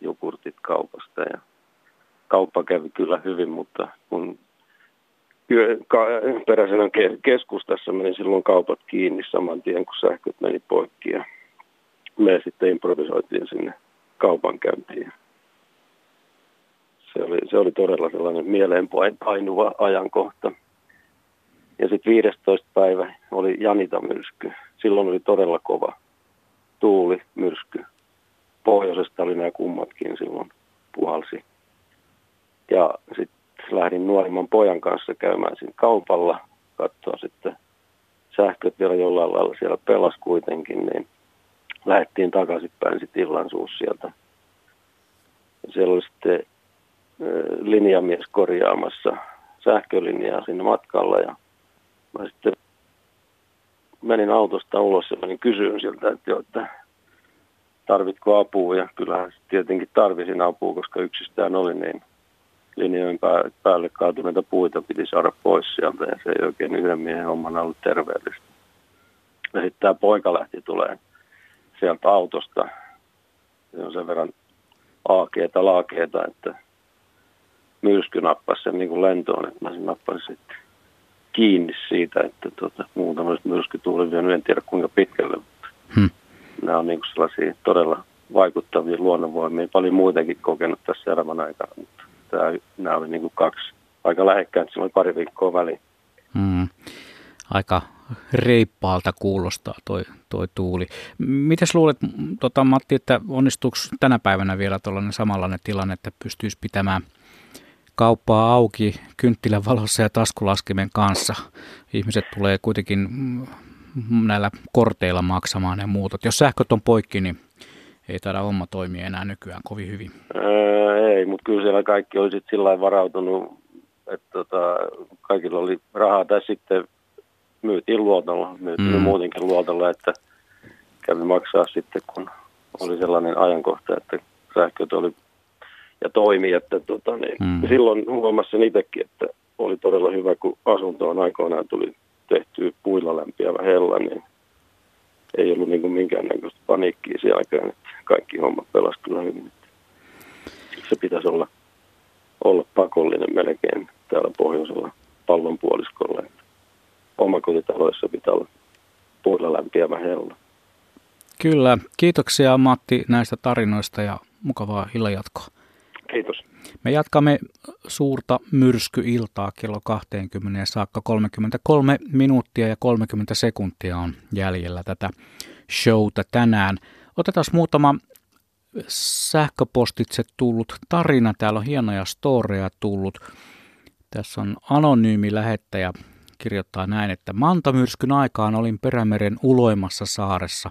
jogurtit kaupasta. Ja kauppa kävi kyllä hyvin, mutta kun yö- ka- peräisenä ke- keskustassa meni silloin kaupat kiinni saman tien, kun sähköt meni poikki. Ja me sitten improvisoitiin sinne kaupankäyntiin. Se oli, se oli todella sellainen mieleen painuva ajankohta. Ja sitten 15. päivä oli Janita-myrsky. Silloin oli todella kova tuuli, myrsky. Pohjoisesta oli nämä kummatkin silloin puhalsi. Ja sitten lähdin nuorimman pojan kanssa käymään siinä kaupalla, katsoa sitten sähköt vielä jollain lailla siellä pelas kuitenkin, niin lähdettiin takaisinpäin sitten illan suus sieltä. Ja siellä oli sitten linjamies korjaamassa sähkölinjaa siinä matkalla ja mä sitten menin autosta ulos ja menin kysyyn sieltä, että, jo, että tarvitko apua ja kyllähän tietenkin tarvisin apua, koska yksistään oli niin linjojen pää- päälle kaatuneita puita piti saada pois sieltä ja se ei oikein yhden miehen hommana ollut terveellistä. Ja sitten tämä poika lähti tulee sieltä autosta. Se on sen verran aakeeta laakeeta, että myrsky nappasi sen niin kuin lentoon, että mä sen nappasin sitten kiinni siitä, että tota, muutamasta myrskytuuli vienyt, en tiedä kuinka pitkälle, mutta Hmm. nämä on niin kuin sellaisia todella vaikuttavia luonnonvoimia. Paljon muitakin kokenut tässä elämän aikana, mutta tämä, nämä oli niin kuin kaksi aika lähekkäin, oli pari viikkoa väliin. Mm. Aika reippaalta kuulostaa toi, toi tuuli. Mites luulet, tota, Matti, että onnistuuko tänä päivänä vielä tuollainen samanlainen tilanne, että pystyisi pitämään kauppaa auki kynttilän valossa ja taskulaskimen kanssa? Ihmiset tulee kuitenkin näillä korteilla maksamaan ja muutot. Jos sähköt on poikki, niin ei taida homma toimia enää nykyään kovin hyvin. Ää, ei, mutta kyllä siellä kaikki oli sitten sillä varautunut, että tota, kaikilla oli rahaa tai sitten myytiin luotolla, myytiin mm. muutenkin luotolla, että kävi maksaa sitten, kun oli sellainen ajankohta, että sähköt oli ja toimi, että tota, niin mm. silloin huomasin itsekin, että oli todella hyvä, kun asuntoon aikoinaan tuli tehty puilla lämpiävä hella, niin ei ollut niin minkäännäköistä paniikkiä siinä aikaan, että kaikki hommat pelasi kyllä hyvin. Se pitäisi olla, olla pakollinen melkein täällä pohjoisella pallonpuoliskolla. Omakotitaloissa pitää olla puilla lämpiävä hella. Kyllä. Kiitoksia Matti näistä tarinoista ja mukavaa illanjatkoa. Kiitos. Me jatkamme suurta myrskyiltaa kello 20 saakka 33 minuuttia ja 30 sekuntia on jäljellä tätä showta tänään. Otetaan muutama sähköpostitse tullut tarina. Täällä on hienoja storeja tullut. Tässä on anonyymi lähettäjä kirjoittaa näin, että Mantamyrskyn aikaan olin Perämeren uloimassa saaressa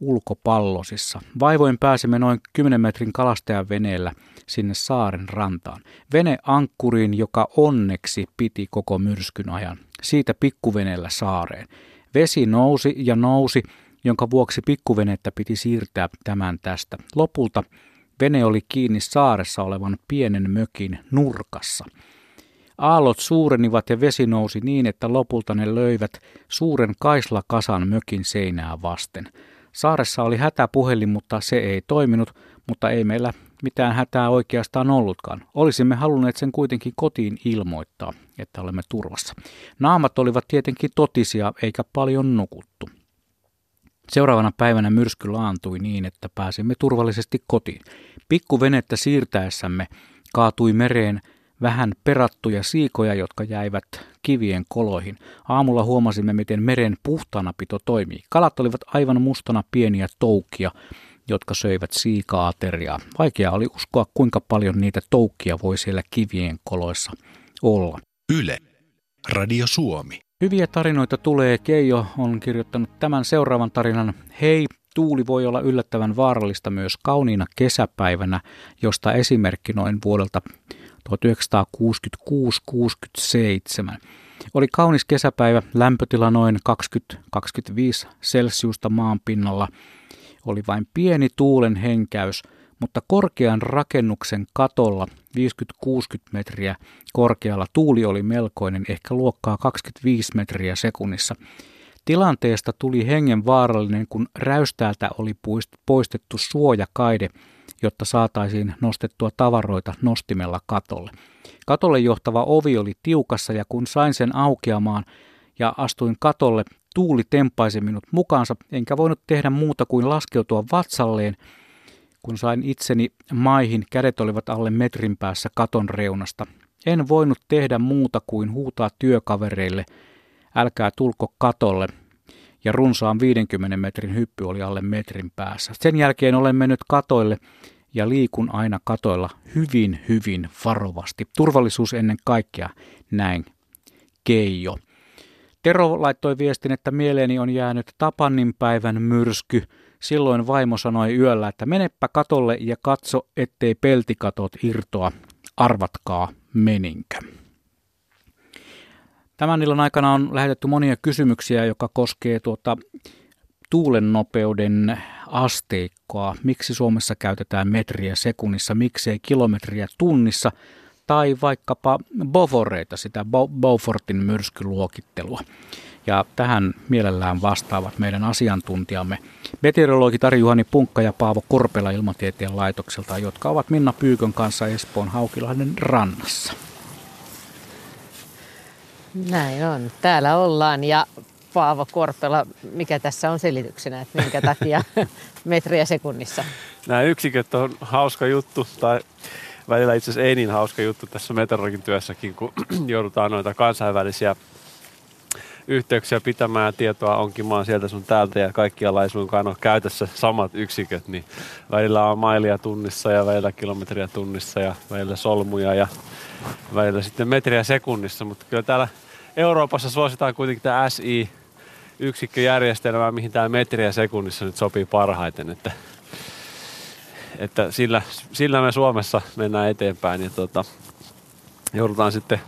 ulkopallosissa. Vaivoin pääsimme noin 10 metrin kalastajan veneellä sinne saaren rantaan. Vene ankkuriin, joka onneksi piti koko myrskyn ajan. Siitä pikkuvenellä saareen. Vesi nousi ja nousi jonka vuoksi pikkuvenettä piti siirtää tämän tästä. Lopulta vene oli kiinni saaressa olevan pienen mökin nurkassa. Aallot suurenivat ja vesi nousi niin, että lopulta ne löivät suuren kaislakasan mökin seinää vasten. Saaressa oli hätäpuhelin, mutta se ei toiminut, mutta ei meillä mitään hätää oikeastaan ollutkaan. Olisimme halunneet sen kuitenkin kotiin ilmoittaa, että olemme turvassa. Naamat olivat tietenkin totisia, eikä paljon nukuttu. Seuraavana päivänä myrsky laantui niin, että pääsimme turvallisesti kotiin. Pikkuvenettä siirtäessämme kaatui mereen vähän perattuja siikoja, jotka jäivät kivien koloihin. Aamulla huomasimme, miten meren puhtaanapito toimii. Kalat olivat aivan mustana pieniä toukia, jotka söivät siika-ateriaa. Vaikea oli uskoa, kuinka paljon niitä toukkia voi siellä kivien koloissa olla. Yle. Radio Suomi. Hyviä tarinoita tulee. Keijo on kirjoittanut tämän seuraavan tarinan. Hei, tuuli voi olla yllättävän vaarallista myös kauniina kesäpäivänä, josta esimerkki noin vuodelta 1966-67. Oli kaunis kesäpäivä, lämpötila noin 20-25 celsiusta maan pinnalla. Oli vain pieni tuulen henkäys – mutta korkean rakennuksen katolla 50-60 metriä korkealla tuuli oli melkoinen, ehkä luokkaa 25 metriä sekunnissa. Tilanteesta tuli hengen vaarallinen, kun räystäältä oli poistettu suojakaide, jotta saataisiin nostettua tavaroita nostimella katolle. Katolle johtava ovi oli tiukassa ja kun sain sen aukeamaan ja astuin katolle, tuuli tempaisi minut mukaansa, enkä voinut tehdä muuta kuin laskeutua vatsalleen kun sain itseni maihin, kädet olivat alle metrin päässä katon reunasta. En voinut tehdä muuta kuin huutaa työkavereille, älkää tulko katolle, ja runsaan 50 metrin hyppy oli alle metrin päässä. Sen jälkeen olen mennyt katoille ja liikun aina katoilla hyvin, hyvin varovasti. Turvallisuus ennen kaikkea, näin Keijo. Tero laittoi viestin, että mieleeni on jäänyt Tapannin päivän myrsky – Silloin vaimo sanoi yöllä, että menepä katolle ja katso, ettei peltikatot irtoa. Arvatkaa, meninkö. Tämän illan aikana on lähetetty monia kysymyksiä, joka koskee tuota tuulen nopeuden asteikkoa. Miksi Suomessa käytetään metriä sekunnissa, miksei kilometriä tunnissa tai vaikkapa Boforeita, sitä Beaufortin myrskyluokittelua. Ja tähän mielellään vastaavat meidän asiantuntijamme, meteorologi Tari-Juhani Punkka ja Paavo Korpela Ilmatieteen laitokselta, jotka ovat Minna Pyykön kanssa Espoon Haukilahden rannassa. Näin on. Täällä ollaan ja Paavo Korpela, mikä tässä on selityksenä, että minkä takia metriä sekunnissa? Nämä yksiköt on hauska juttu, tai välillä itse asiassa ei niin hauska juttu tässä meteorologin työssäkin, kun joudutaan noita kansainvälisiä yhteyksiä pitämään ja tietoa onkimaan sieltä sun täältä ja kaikkialla ei suinkaan ole käytössä samat yksiköt, niin välillä on mailia tunnissa ja välillä kilometriä tunnissa ja välillä solmuja ja välillä sitten metriä sekunnissa, mutta kyllä täällä Euroopassa suositaan kuitenkin tämä SI yksikköjärjestelmää, mihin tämä metriä sekunnissa nyt sopii parhaiten, että, että sillä, sillä me Suomessa mennään eteenpäin ja tota, joudutaan sitten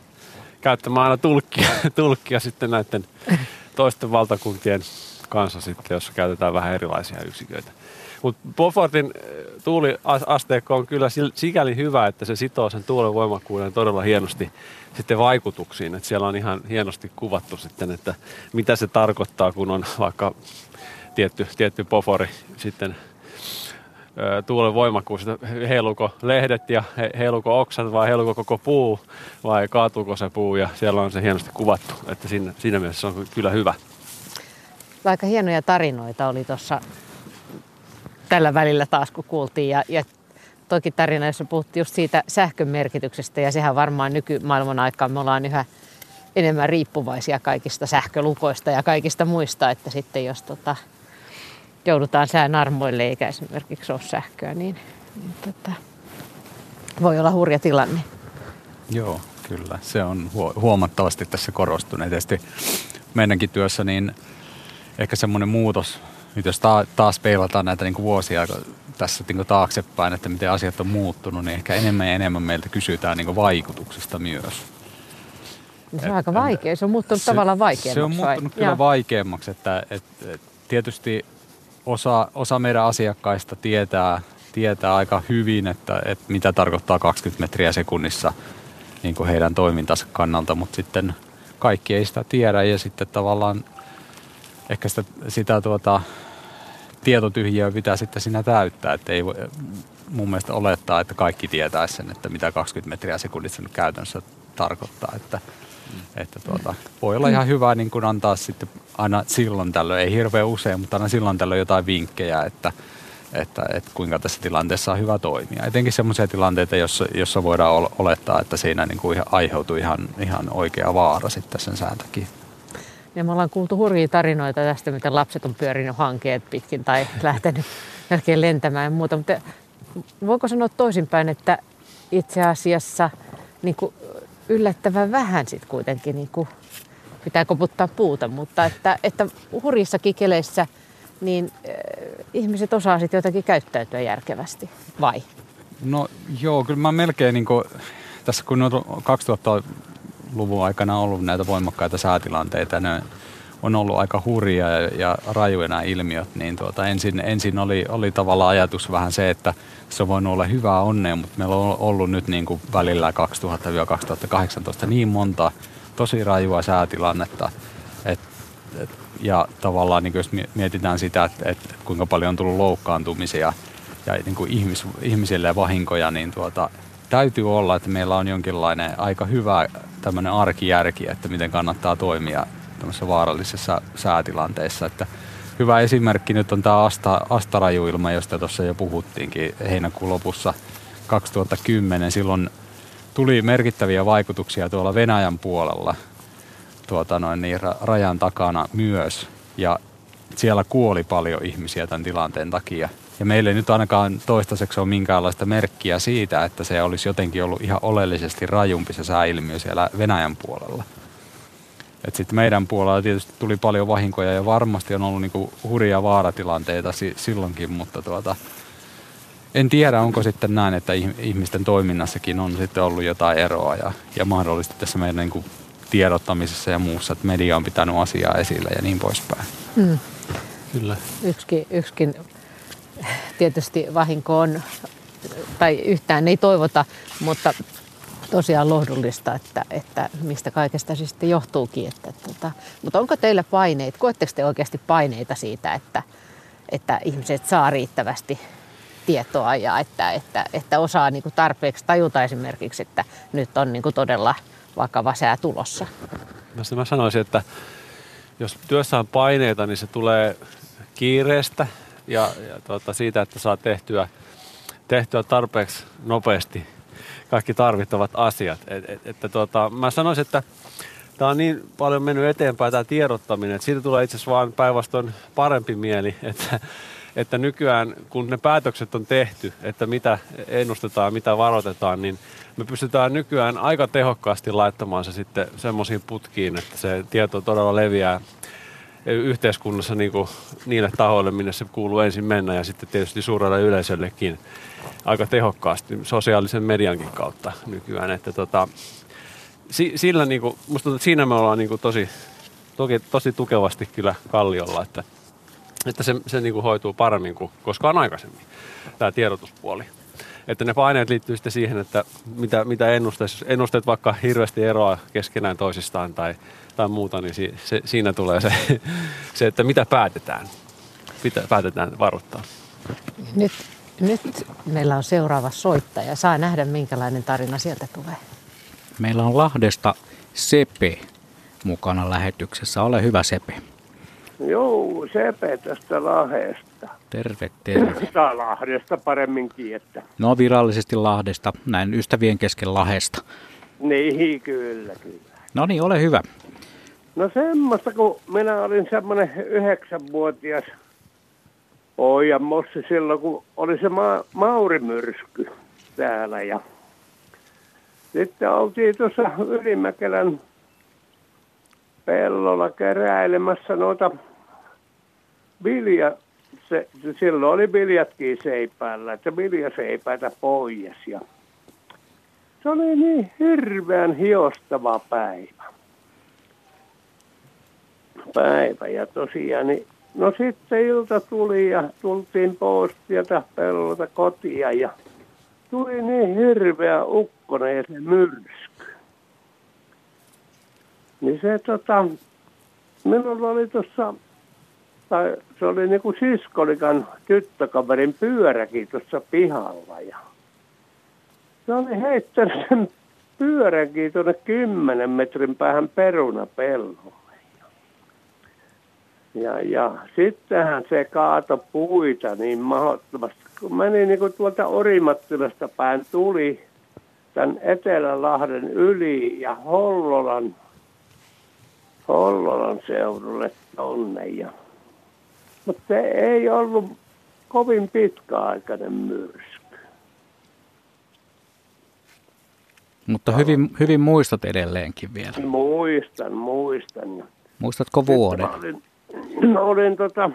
käyttämään aina tulkkia, tulkkia sitten näiden toisten valtakuntien kanssa sitten, jossa käytetään vähän erilaisia yksiköitä. Mutta Beaufortin eh, tuuliasteikko on kyllä sikäli hyvä, että se sitoo sen tuulen voimakkuuden todella hienosti sitten vaikutuksiin. Että siellä on ihan hienosti kuvattu sitten, että mitä se tarkoittaa, kun on vaikka tietty, tietty pofori sitten tuulen voimakkuus, että heiluuko lehdet ja heiluuko oksat vai heiluuko koko puu vai kaatuuko se puu ja siellä on se hienosti kuvattu, että siinä, siinä mielessä se on kyllä hyvä. Aika hienoja tarinoita oli tuossa tällä välillä taas kun kuultiin ja, ja toki tarina, jossa puhuttiin just siitä sähkön merkityksestä ja sehän varmaan nykymaailman aikaan me ollaan yhä enemmän riippuvaisia kaikista sähkölukoista ja kaikista muista, että sitten jos tota, joudutaan sään armoille eikä esimerkiksi ole sähköä, niin, niin tota, voi olla hurja tilanne. Joo, kyllä. Se on huomattavasti tässä korostunut. Tietysti meidänkin työssä niin ehkä semmoinen muutos, nyt jos taas peilataan näitä niin kuin vuosia tässä niin kuin taaksepäin, että miten asiat on muuttunut, niin ehkä enemmän ja enemmän meiltä kysytään niin kuin vaikutuksista myös. Se on aika vaikea. Se on muuttunut se, tavallaan vaikeammaksi. Se on muuttunut vai? kyllä ja. vaikeammaksi. Että, et, et, tietysti osa, osa meidän asiakkaista tietää, tietää aika hyvin, että, että mitä tarkoittaa 20 metriä sekunnissa niin kuin heidän toimintansa kannalta, mutta sitten kaikki ei sitä tiedä ja sitten tavallaan ehkä sitä, sitä tuota, tietotyhjiöä pitää sitten siinä täyttää, että ei voi mun mielestä olettaa, että kaikki tietää sen, että mitä 20 metriä sekunnissa nyt käytännössä tarkoittaa, että että tuota, voi olla ihan hyvä niin kuin antaa sitten aina silloin tällöin, ei hirveän usein, mutta aina silloin tällöin jotain vinkkejä, että, että, että kuinka tässä tilanteessa on hyvä toimia. Etenkin sellaisia tilanteita, jossa, jossa voidaan olettaa, että siinä niin kuin aiheutuu ihan, ihan oikea vaara sitten sen sään takia. Ja me ollaan kuultu hurjia tarinoita tästä, miten lapset on pyörinyt hankeet pitkin tai lähtenyt melkein lentämään ja muuta. Mutta voiko sanoa toisinpäin, että itse asiassa niin kuin yllättävän vähän sitten kuitenkin niin kuin pitää koputtaa puuta, mutta että, että hurjissakin keleissä niin äh, ihmiset osaa sitten jotakin käyttäytyä järkevästi, vai? No joo, kyllä mä melkein niin kuin, tässä kun on 2000-luvun aikana ollut näitä voimakkaita säätilanteita, ne on ollut aika hurjia ja, ja rajuja nämä ilmiöt, niin tuota, ensin, ensin oli, oli tavallaan ajatus vähän se, että se voinut olla hyvää onnea, mutta meillä on ollut nyt niin kuin välillä 2000-2018 niin monta tosi rajua säätilannetta, et, et, ja tavallaan niin jos mietitään sitä, että, että kuinka paljon on tullut loukkaantumisia ja niin kuin ihmis, ihmisille vahinkoja, niin tuota, täytyy olla, että meillä on jonkinlainen aika hyvä tämmöinen arkijärki, että miten kannattaa toimia vaarallisissa säätilanteissa. Että hyvä esimerkki nyt on tämä Asta, Astarajuilma, josta tuossa jo puhuttiinkin heinäkuun lopussa 2010. Silloin tuli merkittäviä vaikutuksia tuolla Venäjän puolella tuota noin niin, rajan takana myös. Ja siellä kuoli paljon ihmisiä tämän tilanteen takia. Ja meillä ei nyt ainakaan toistaiseksi ole minkäänlaista merkkiä siitä, että se olisi jotenkin ollut ihan oleellisesti rajumpi se sääilmiö siellä Venäjän puolella. Että sitten meidän puolella tietysti tuli paljon vahinkoja ja varmasti on ollut niinku hurjia vaaratilanteita si- silloinkin, mutta tuota, en tiedä, onko sitten näin, että ihmisten toiminnassakin on sitten ollut jotain eroa ja, ja mahdollisesti tässä meidän niinku tiedottamisessa ja muussa, että media on pitänyt asiaa esillä ja niin poispäin. Hmm. Kyllä. Yksikin, yksikin tietysti vahinko on, tai yhtään ei toivota, mutta tosiaan lohdullista, että, että mistä kaikesta se sitten johtuukin. Että, tota, mutta onko teillä paineita, koetteko te oikeasti paineita siitä, että, että ihmiset saa riittävästi tietoa ja että, että, että osaa niin kuin tarpeeksi tajuta esimerkiksi, että nyt on niin kuin todella vakava sää tulossa? Mä sanoisin, että jos työssä on paineita, niin se tulee kiireestä ja, ja tuota, siitä, että saa tehtyä, tehtyä tarpeeksi nopeasti kaikki tarvittavat asiat. Et, et, että tuota, mä sanoisin, että tämä on niin paljon mennyt eteenpäin tämä tiedottaminen, että siitä tulee itse asiassa vaan päinvastoin parempi mieli, että, että nykyään kun ne päätökset on tehty, että mitä ennustetaan, mitä varoitetaan, niin me pystytään nykyään aika tehokkaasti laittamaan se sitten semmoisiin putkiin, että se tieto todella leviää yhteiskunnassa niin kuin niille tahoille, minne se kuuluu ensin mennä ja sitten tietysti suurelle yleisöllekin aika tehokkaasti sosiaalisen mediankin kautta nykyään. Että tota, sillä niin kuin, musta tuntuu, että siinä me ollaan niin kuin tosi, toki, tosi tukevasti kyllä kalliolla, että, että se, se niin kuin hoituu paremmin kuin koskaan aikaisemmin, tämä tiedotuspuoli. Että ne paineet liittyy sitten siihen, että mitä, mitä ennusteet, ennusteet vaikka hirveästi eroa keskenään toisistaan tai, tai muuta, niin si, se, siinä tulee se, se, että mitä päätetään, mitä päätetään varoittaa. Nyt, nyt meillä on seuraava soittaja. Saa nähdä, minkälainen tarina sieltä tulee. Meillä on Lahdesta Sepe mukana lähetyksessä. Ole hyvä Sepe. Joo, Sepe tästä Lahdesta. Terve, terve. Tai Lahdesta paremminkin, että. No virallisesti Lahdesta, näin ystävien kesken Lahesta. Niin, kyllä, kyllä. No niin, ole hyvä. No semmoista, kun minä olin semmoinen yhdeksänvuotias pojan Mossi silloin, kun oli se ma- Maurimyrsky täällä ja sitten oltiin tuossa Ylimäkelän pellolla keräilemässä noita vilja, se, silloin oli viljatkin seipäällä, että viljaseipäitä pois ja se oli niin hirveän hiostava päivä. Päivä ja tosiaan, niin, no sitten ilta tuli ja tultiin pois sieltä pellolta kotia ja tuli niin hirveä ukkonen ja se myrsky. Niin se tota, minulla oli tuossa, tai se oli niinku siskolikan tyttökaverin pyöräkin tuossa pihalla ja se oli heittänyt sen pyöränkin tuonne kymmenen metrin päähän perunapellolle. Ja, ja sittenhän se kaato puita niin mahdottomasti. Kun meni niin kuin tuolta Orimattilasta päin, tuli tämän Etelälahden yli ja Hollolan, Hollolan seudulle tonne. Ja, mutta se ei ollut kovin pitkäaikainen myrsky. Mutta hyvin, hyvin muistat edelleenkin vielä. Muistan, muistan. Muistatko vuoden? Olin, olin tota,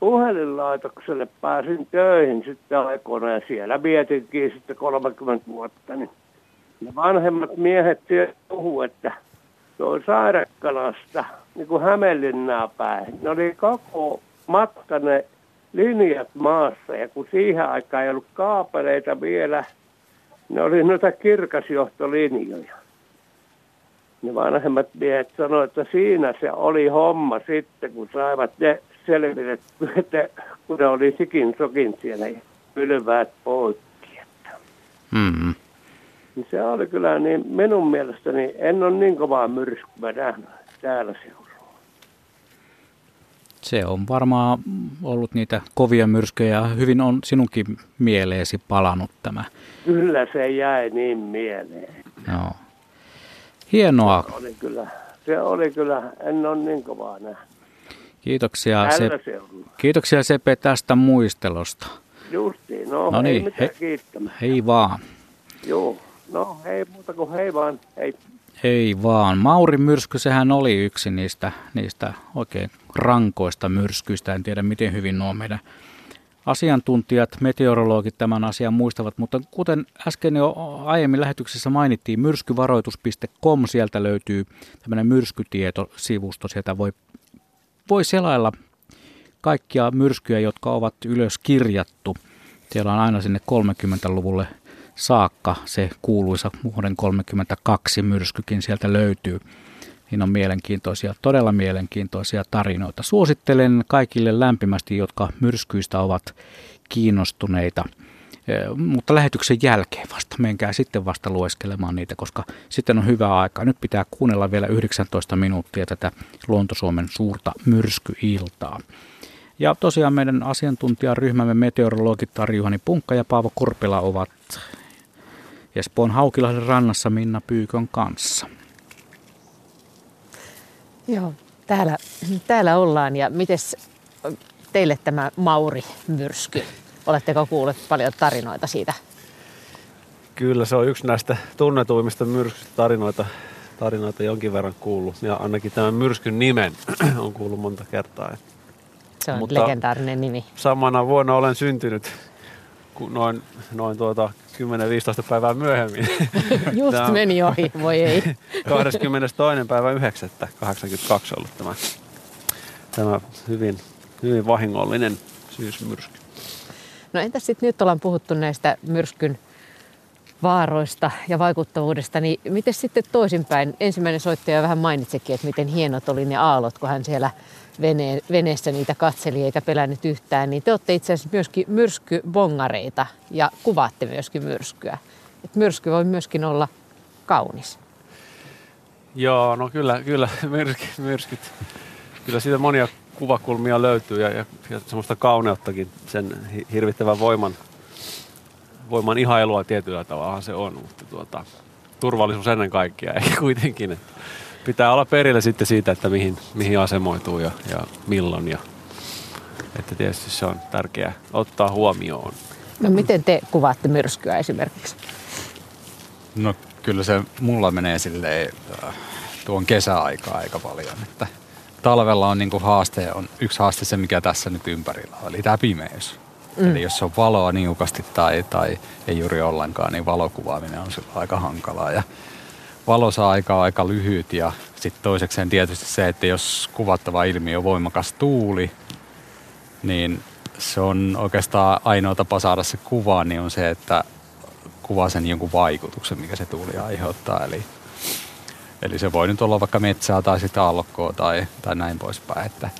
puhelinlaitokselle pääsin töihin sitten aikoina ja siellä vietinkin sitten 30 vuotta. Niin ne vanhemmat miehet puhuu, että se on Sairakkalasta niin kuin Hämeenlinnaa päin. Ne oli koko matka ne linjat maassa ja kun siihen aikaan ei ollut kaapeleita vielä, ne oli noita kirkasjohtolinjoja. Ne vanhemmat miehet sanoivat, että siinä se oli homma sitten, kun saivat ne selvitetty, että kun ne oli sikin sokin siellä ja pylväät poikki. Mm-hmm. Niin se oli kyllä niin, minun mielestäni en ole niin kovaa myrskyä nähnyt täällä seudulla. Se on varmaan ollut niitä kovia myrskyjä ja hyvin on sinunkin mieleesi palannut tämä. Kyllä se jäi niin mieleen. Joo. Hienoa. Se oli kyllä, se oli kyllä en ole niin kovaa nähnyt. Kiitoksia, se, kiitoksia Sepe tästä muistelosta. Justiin, no, no niin, ei mitään he, kiittämään. Hei vaan. Joo, no hei muuta kuin hei vaan, hei. Ei vaan. Mauri myrsky, sehän oli yksi niistä, niistä oikein rankoista myrskyistä. En tiedä, miten hyvin nuo meidän asiantuntijat, meteorologit tämän asian muistavat, mutta kuten äsken jo aiemmin lähetyksessä mainittiin, myrskyvaroitus.com, sieltä löytyy tämmöinen myrskytietosivusto, sieltä voi voi selailla kaikkia myrskyjä, jotka ovat ylös kirjattu. Siellä on aina sinne 30-luvulle saakka se kuuluisa vuoden 32 myrskykin sieltä löytyy. Siinä on mielenkiintoisia, todella mielenkiintoisia tarinoita. Suosittelen kaikille lämpimästi, jotka myrskyistä ovat kiinnostuneita. Mutta lähetyksen jälkeen vasta, menkää sitten vasta lueskelemaan niitä, koska sitten on hyvä aika. Nyt pitää kuunnella vielä 19 minuuttia tätä Luontosuomen suurta myrskyiltaa. Ja tosiaan meidän asiantuntijaryhmämme meteorologit Tarja Juhani Punkka ja Paavo Korpela ovat Espoon Haukilahden rannassa Minna Pyykön kanssa. Joo, täällä, täällä ollaan ja mites teille tämä Mauri-myrsky? Oletteko kuulleet paljon tarinoita siitä? Kyllä se on yksi näistä tunnetuimmista myrskyistä tarinoita, tarinoita jonkin verran kuullut. Ja ainakin tämän myrskyn nimen on kuullut monta kertaa. Se on Mutta legendaarinen nimi. Samana vuonna olen syntynyt noin, noin tuota 10-15 päivää myöhemmin. Just tämä meni ohi, voi ei. 22. päivä 9. 82 ollut tämä, tämä hyvin, hyvin vahingollinen syysmyrsky. No entäs sitten nyt ollaan puhuttu näistä myrskyn vaaroista ja vaikuttavuudesta, niin miten sitten toisinpäin? Ensimmäinen soittaja vähän mainitsikin, että miten hienot oli ne aallot, kun hän siellä vene, veneessä niitä katseli eikä pelännyt yhtään, niin te olette itse asiassa myöskin myrskybongareita ja kuvaatte myöskin myrskyä. Et myrsky voi myöskin olla kaunis. Joo, no kyllä, kyllä myrsky, myrskyt. Kyllä siitä monia kuvakulmia löytyy ja, ja, ja semmoista kauneuttakin, sen hirvittävän voiman, voiman ihailua tietyllä tavalla se on, mutta tuota, turvallisuus ennen kaikkea, eikä kuitenkin. Että pitää olla perillä sitten siitä, että mihin, mihin asemoituu ja, ja milloin. Ja, että tietysti se on tärkeää ottaa huomioon. No miten te kuvaatte myrskyä esimerkiksi? No kyllä se mulla menee silleen äh, tuon kesäaikaa aika paljon, että talvella on niinku haaste, on yksi haaste se, mikä tässä nyt ympärillä on, eli tämä pimeys. Mm. Eli jos on valoa niukasti tai, tai ei juuri ollenkaan, niin valokuvaaminen on aika hankalaa. Ja valosa aika on aika lyhyt ja sitten toisekseen tietysti se, että jos kuvattava ilmiö on voimakas tuuli, niin se on oikeastaan ainoa tapa saada se kuva, niin on se, että kuvaa sen jonkun vaikutuksen, mikä se tuuli aiheuttaa. Eli, eli se voi nyt olla vaikka metsää tai sitten aallokkoa tai, tai näin poispäin. Että,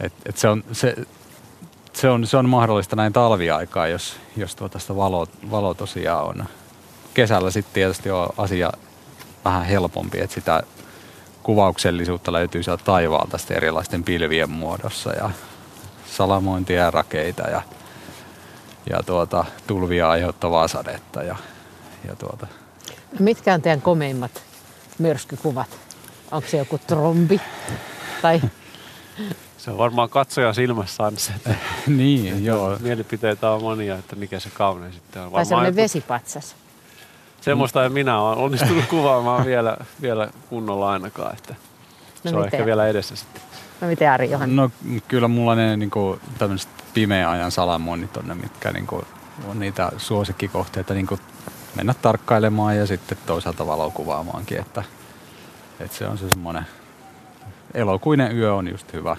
et, et se, on, se, se, on, se on mahdollista näin talviaikaa, jos, jos tuota sitä valo, valo tosiaan on. Kesällä sitten tietysti on asia vähän helpompi, että sitä kuvauksellisuutta löytyy sieltä taivaalta sitten erilaisten pilvien muodossa ja salamointia ja rakeita ja, ja tuota, tulvia aiheuttavaa sadetta. Ja, ja tuota. Mitkä on teidän komeimmat myrskykuvat? Onko se joku trombi? Tai... Se on varmaan katsojan silmässä aina se, että, niin, että joo. mielipiteitä on monia, että mikä se kaunein sitten on. Tai semmoinen vesipatsas. Semmoista en minä ole onnistunut kuvaamaan vielä, vielä kunnolla ainakaan, että no se on ehkä vielä edessä sitten. No miten Ari Johan? No kyllä mulla ne niin kuin, tämmöiset pimeän ajan salamoinnit on ne, mitkä niin kuin, on niitä suosikkikohteita niin kuin mennä tarkkailemaan ja sitten toisaalta valokuvaamaankin, että, että se on se semmoinen elokuinen yö on just hyvä.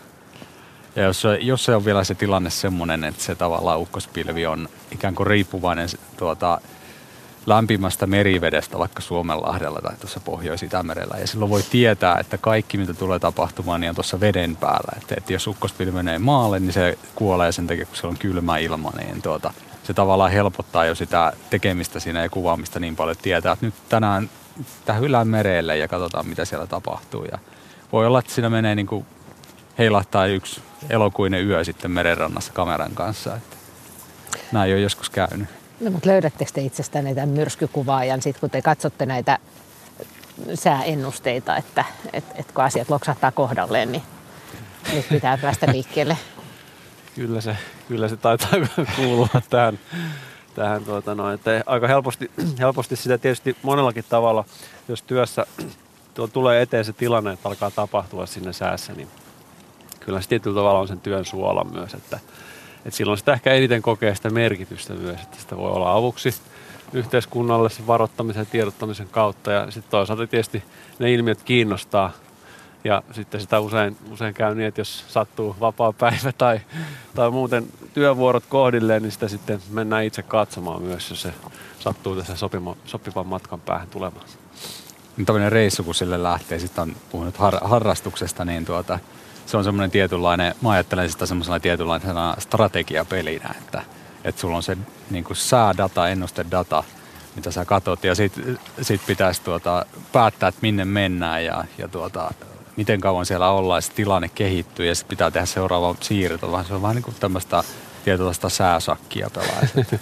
Ja jos, jos se on vielä se tilanne semmoinen, että se tavallaan ukkospilvi on ikään kuin riippuvainen tuota, lämpimästä merivedestä vaikka Suomenlahdella tai tuossa Pohjois-Itämerellä. Ja silloin voi tietää, että kaikki mitä tulee tapahtumaan niin on tuossa veden päällä. Että, että jos ukkospilvi menee maalle, niin se kuolee sen takia, kun se on kylmä ilma, niin tuota, se tavallaan helpottaa jo sitä tekemistä siinä ja kuvaamista niin paljon, että tietää, että nyt tänään tähän merelle ja katsotaan mitä siellä tapahtuu. Ja voi olla, että siinä menee niin kuin heilahtaa yksi elokuinen yö sitten merenrannassa kameran kanssa. Että näin on joskus käynyt. No, mutta löydättekö te itsestänne tämän myrskykuvaajan sitten, kun te katsotte näitä sääennusteita, että et, et kun asiat loksahtaa kohdalleen, niin nyt pitää päästä liikkeelle? Kyllä se, kyllä se taitaa kuulua tähän, tähän tuota noin, että aika helposti, helposti sitä tietysti monellakin tavalla, jos työssä tuo tulee eteen se tilanne, että alkaa tapahtua sinne säässä, niin kyllä se tietyllä tavalla on sen työn suola myös, että, et silloin sitä ehkä eniten kokee sitä merkitystä myös, että sitä voi olla avuksi yhteiskunnalle sen varoittamisen ja tiedottamisen kautta. Ja sitten toisaalta tietysti ne ilmiöt kiinnostaa. Ja sitten sitä usein, usein käy niin, että jos sattuu vapaa päivä tai, tai muuten työvuorot kohdilleen, niin sitä sitten mennään itse katsomaan myös, jos se sattuu tässä sopima, sopivan matkan päähän tulemaan. Tällainen reissu, kun sille lähtee, sitten on puhunut har, harrastuksesta, niin tuota, se on semmoinen tietynlainen, mä ajattelen sitä semmoisena tietynlaisena strategiapelinä, että, että sulla on se niin kuin säädata, ennustedata, mitä sä katot, ja sit, sit pitäisi tuota, päättää, että minne mennään ja, ja tuota, miten kauan siellä ollaan, ja tilanne kehittyy, ja sitten pitää tehdä seuraava siirto, vaan se on vähän niin kuin tämmöistä tietynlaista sääsakkia pelaa.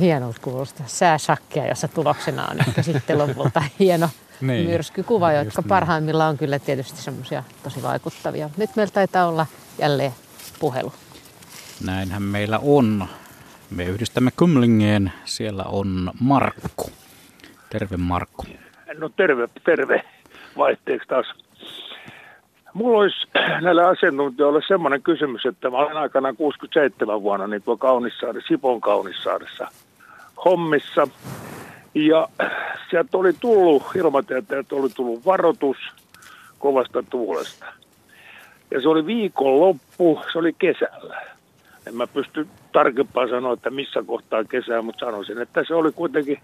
hienolta kuulostaa. Sääsakkia, jossa tuloksena on ehkä sitten lopulta hieno niin, myrskykuva, jotka parhaimmillaan on kyllä tietysti semmoisia tosi vaikuttavia. Nyt meillä taitaa olla jälleen puhelu. Näinhän meillä on. Me yhdistämme Kymlingeen. Siellä on Markku. Terve Markku. No terve, terve. Vaihteeksi taas. Mulla olisi näille asiantuntijoille semmoinen kysymys, että mä olen aikanaan 67 vuonna niin tuo Kaunissaari, Sipon Kaunissaaressa hommissa. Ja sieltä oli tullut, että oli tullut varoitus kovasta tuulesta. Ja se oli viikonloppu, se oli kesällä. En mä pysty tarkempaan sanoa, että missä kohtaa kesää, mutta sanoisin, että se oli kuitenkin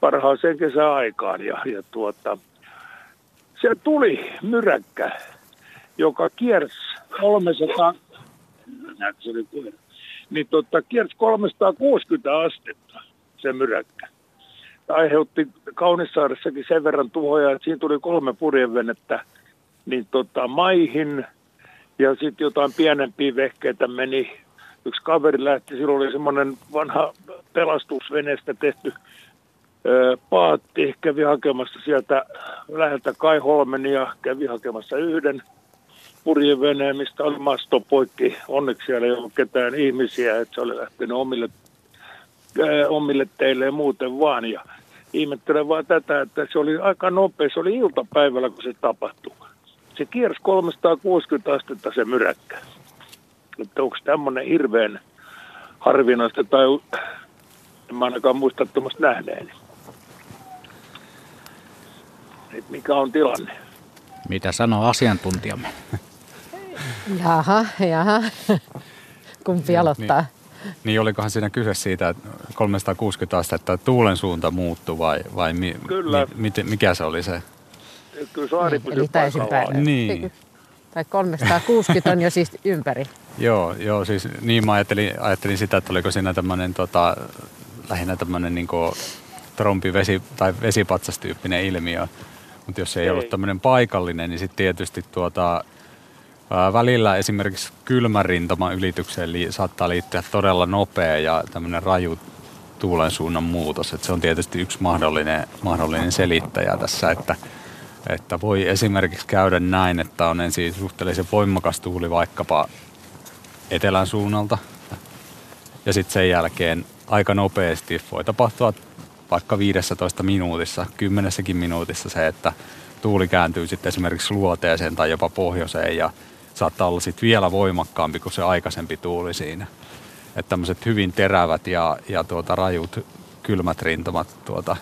parhaaseen kesäaikaan. Ja, ja tuota, se tuli myräkkä, joka kiersi 300, niin tota, kiersi 360 astetta se myräkkä. Aiheutti Kaunissaaressakin sen verran tuhoja, että siinä tuli kolme purjevenettä niin tota, maihin ja sitten jotain pienempiä vehkeitä meni. Yksi kaveri lähti, silloin oli semmoinen vanha pelastusveneestä tehty ö, paatti, kävi hakemassa sieltä läheltä Kaiholmen ja kävi hakemassa yhden purjeveneen, mistä oli masto poikki. Onneksi siellä ei ollut ketään ihmisiä, että se oli lähtenyt omille, ö, omille teille ja muuten vaan. Ja ihmettelen vaan tätä, että se oli aika nopea, se oli iltapäivällä, kun se tapahtui. Se kiersi 360 astetta se myräkkä. Että onko tämmöinen hirveän harvinaista tai en mä ainakaan muista tuommoista nähneeni. Et mikä on tilanne? Mitä sanoo asiantuntijamme? Jaha, jaha. Kumpi aloittaa? Niin, niin olikohan siinä kyse siitä, että 360 astetta tuulen suunta muuttui vai, vai mi, Kyllä. Mi, mi, mikä se oli se? Kyllä saari niin, Eli täysinpäin. Niin. Tai 360 on jo siis ympäri. joo, joo, siis niin mä ajattelin, ajattelin sitä, että oliko siinä tämmöinen tota, lähinnä tämmöinen niin trompi vesi, tai vesipatsastyyppinen ilmiö. Mutta jos ei, ei. ollut tämmöinen paikallinen, niin sitten tietysti tuota, välillä esimerkiksi kylmärintama ylitykseen li, saattaa liittyä todella nopea ja tämmöinen raju tuulen suunnan muutos. Et se on tietysti yksi mahdollinen, mahdollinen selittäjä tässä, että, että voi esimerkiksi käydä näin, että on ensin suhteellisen voimakas tuuli vaikkapa etelän suunnalta ja sitten sen jälkeen aika nopeasti voi tapahtua vaikka 15 minuutissa, kymmenessäkin minuutissa se, että tuuli kääntyy sitten esimerkiksi luoteeseen tai jopa pohjoiseen ja saattaa olla sitten vielä voimakkaampi kuin se aikaisempi tuuli siinä. Että tämmöiset hyvin terävät ja, ja tuota, rajut kylmät rintamat tuota,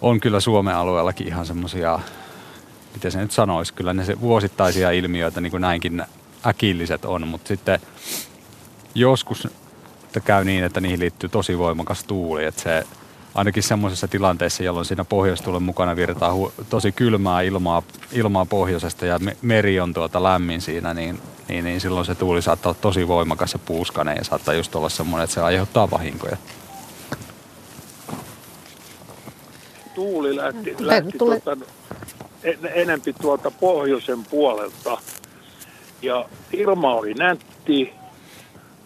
on kyllä Suomen alueellakin ihan semmoisia, miten se nyt sanoisi, kyllä ne se vuosittaisia ilmiöitä niin kuin näinkin äkilliset on, mutta sitten joskus käy niin, että niihin liittyy tosi voimakas tuuli, että se ainakin semmoisessa tilanteessa, jolloin siinä pohjoistuulen mukana virtaa hu- tosi kylmää ilmaa, ilmaa pohjoisesta ja me- meri on tuota lämmin siinä, niin, niin, niin silloin se tuuli saattaa olla tosi voimakas ja puuskainen ja saattaa just olla semmoinen, että se aiheuttaa vahinkoja. Tuuli lähti, lähti Tule... tuota, en, enempi tuolta pohjoisen puolelta ja ilma oli nätti,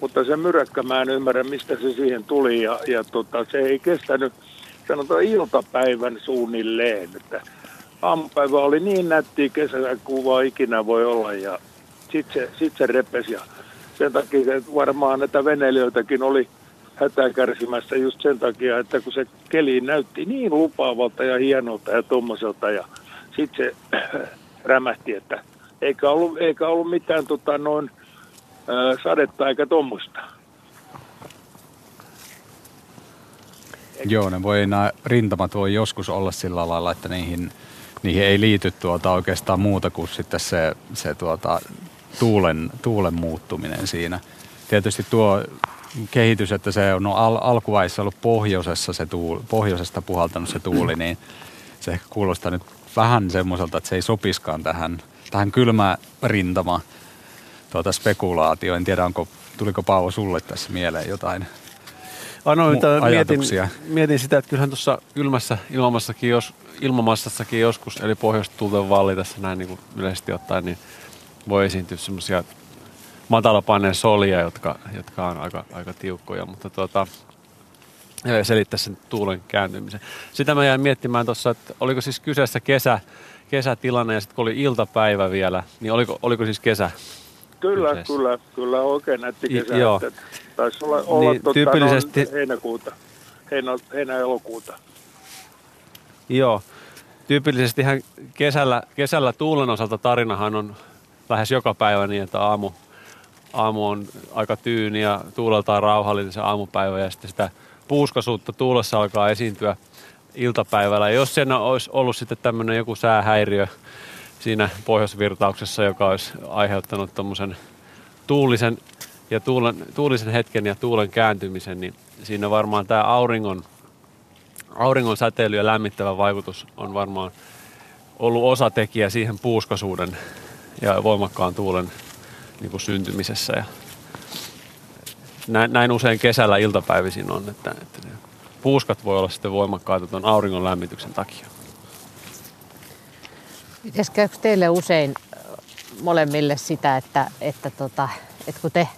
mutta se myräkkä, mä en ymmärrä, mistä se siihen tuli ja, ja tota, se ei kestänyt, sanotaan iltapäivän suunnilleen, että aamupäivä oli niin nätti vaan ikinä voi olla ja sitten se, sit se repesi ja sen takia että varmaan näitä veneilijöitäkin oli hätää kärsimässä just sen takia, että kun se keli näytti niin lupaavalta ja hienolta ja tuommoiselta ja sitten se rämähti, että eikä ollut, eikä ollut mitään tota, noin sadetta eikä tuommoista. Joo, ne voi, nämä rintamat voi joskus olla sillä lailla, että niihin, niihin ei liity tuota oikeastaan muuta kuin sitten se, se tuota, tuulen, tuulen muuttuminen siinä. Tietysti tuo kehitys, että se on al- alkuvaiheessa ollut pohjoisessa se tuuli, pohjoisesta puhaltanut se tuuli, niin se ehkä kuulostaa nyt vähän semmoiselta, että se ei sopiskaan tähän, tähän kylmä rintama tuota spekulaatio. En tiedä, onko, tuliko Paavo sulle tässä mieleen jotain Ano, mu- mietin, mietin sitä, että kyllähän tuossa kylmässä ilmamassakin, jos, ilmamassassakin joskus, eli pohjoista tulten vallitessa näin niin kuin yleisesti ottaen, niin voi esiintyä semmoisia matalapaineen solia, jotka, jotka on aika, aika tiukkoja, mutta tuota, ja selittää sen tuulen kääntymisen. Sitä mä jäin miettimään tuossa, että oliko siis kyseessä kesä, kesätilanne ja sitten kun oli iltapäivä vielä, niin oliko, oliko siis kesä? Kyllä, kyseessä? kyllä, kyllä oikein näytti I- kesä. joo. Että Taisi olla, olla Niin, tota, tyypillisesti- heinäkuuta, heinä, heinä-elokuuta. Joo. Tyypillisesti kesällä, kesällä tuulen osalta tarinahan on lähes joka päivä niin, että aamu, aamu on aika tyyni ja tuuleltaan rauhallinen se aamupäivä ja sitten sitä puuskasuutta tuulessa alkaa esiintyä iltapäivällä. Ja jos siinä olisi ollut sitten tämmöinen joku säähäiriö siinä pohjoisvirtauksessa, joka olisi aiheuttanut tuommoisen tuulisen, ja tuulen, tuulisen hetken ja tuulen kääntymisen, niin siinä varmaan tämä auringon auringon säteily ja lämmittävä vaikutus on varmaan ollut osatekijä siihen puuskasuuden ja voimakkaan tuulen niin kuin syntymisessä. Ja näin, näin usein kesällä iltapäivisin on, että, että puuskat voi olla sitten voimakkaita tuon auringon lämmityksen takia. Mites käykö teille usein molemmille sitä, että, että, tota, että kun te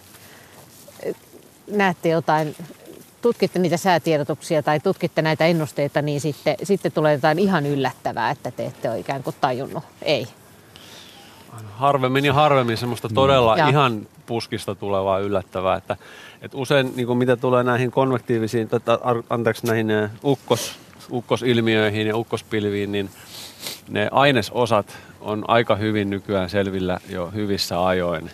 näette jotain, tutkitte niitä säätiedotuksia tai tutkitte näitä ennusteita, niin sitten, sitten tulee jotain ihan yllättävää, että te ette ole ikään kuin tajunnut. Ei. Harvemmin ja harvemmin semmoista todella Ja. ihan puskista tulevaa yllättävää. Että, että usein niin kuin mitä tulee näihin konvektiivisiin, tai, anteeksi näihin ukkos, ukkosilmiöihin ja ukkospilviin, niin ne ainesosat on aika hyvin nykyään selvillä jo hyvissä ajoin.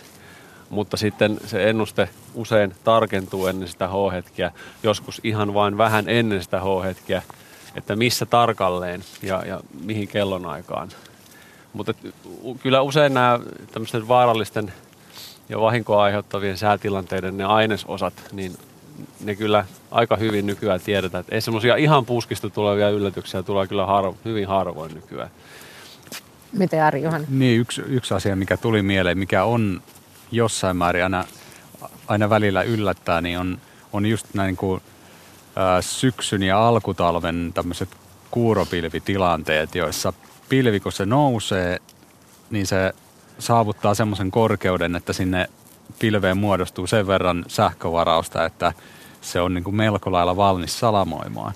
Mutta sitten se ennuste usein tarkentuu ennen sitä H-hetkeä, joskus ihan vain vähän ennen sitä H-hetkeä, että missä tarkalleen ja, ja mihin kellonaikaan. Mutta kyllä usein nämä tämmöisten vaarallisten ja vahinkoa aiheuttavien säätilanteiden ne ainesosat, niin ne kyllä aika hyvin nykyään tiedetään. Että ei semmoisia ihan puskista tulevia yllätyksiä tulee kyllä harvo, hyvin harvoin nykyään. Miten Ari Johan? Niin, yksi, yksi asia, mikä tuli mieleen, mikä on jossain määrin aina, aina välillä yllättää, niin on, on just näin niin kuin, ää, syksyn ja alkutalven tämmöiset kuuropilvitilanteet, joissa pilvi kun se nousee, niin se saavuttaa semmoisen korkeuden, että sinne pilveen muodostuu sen verran sähkövarausta, että se on niin kuin melko lailla valmis salamoimaan.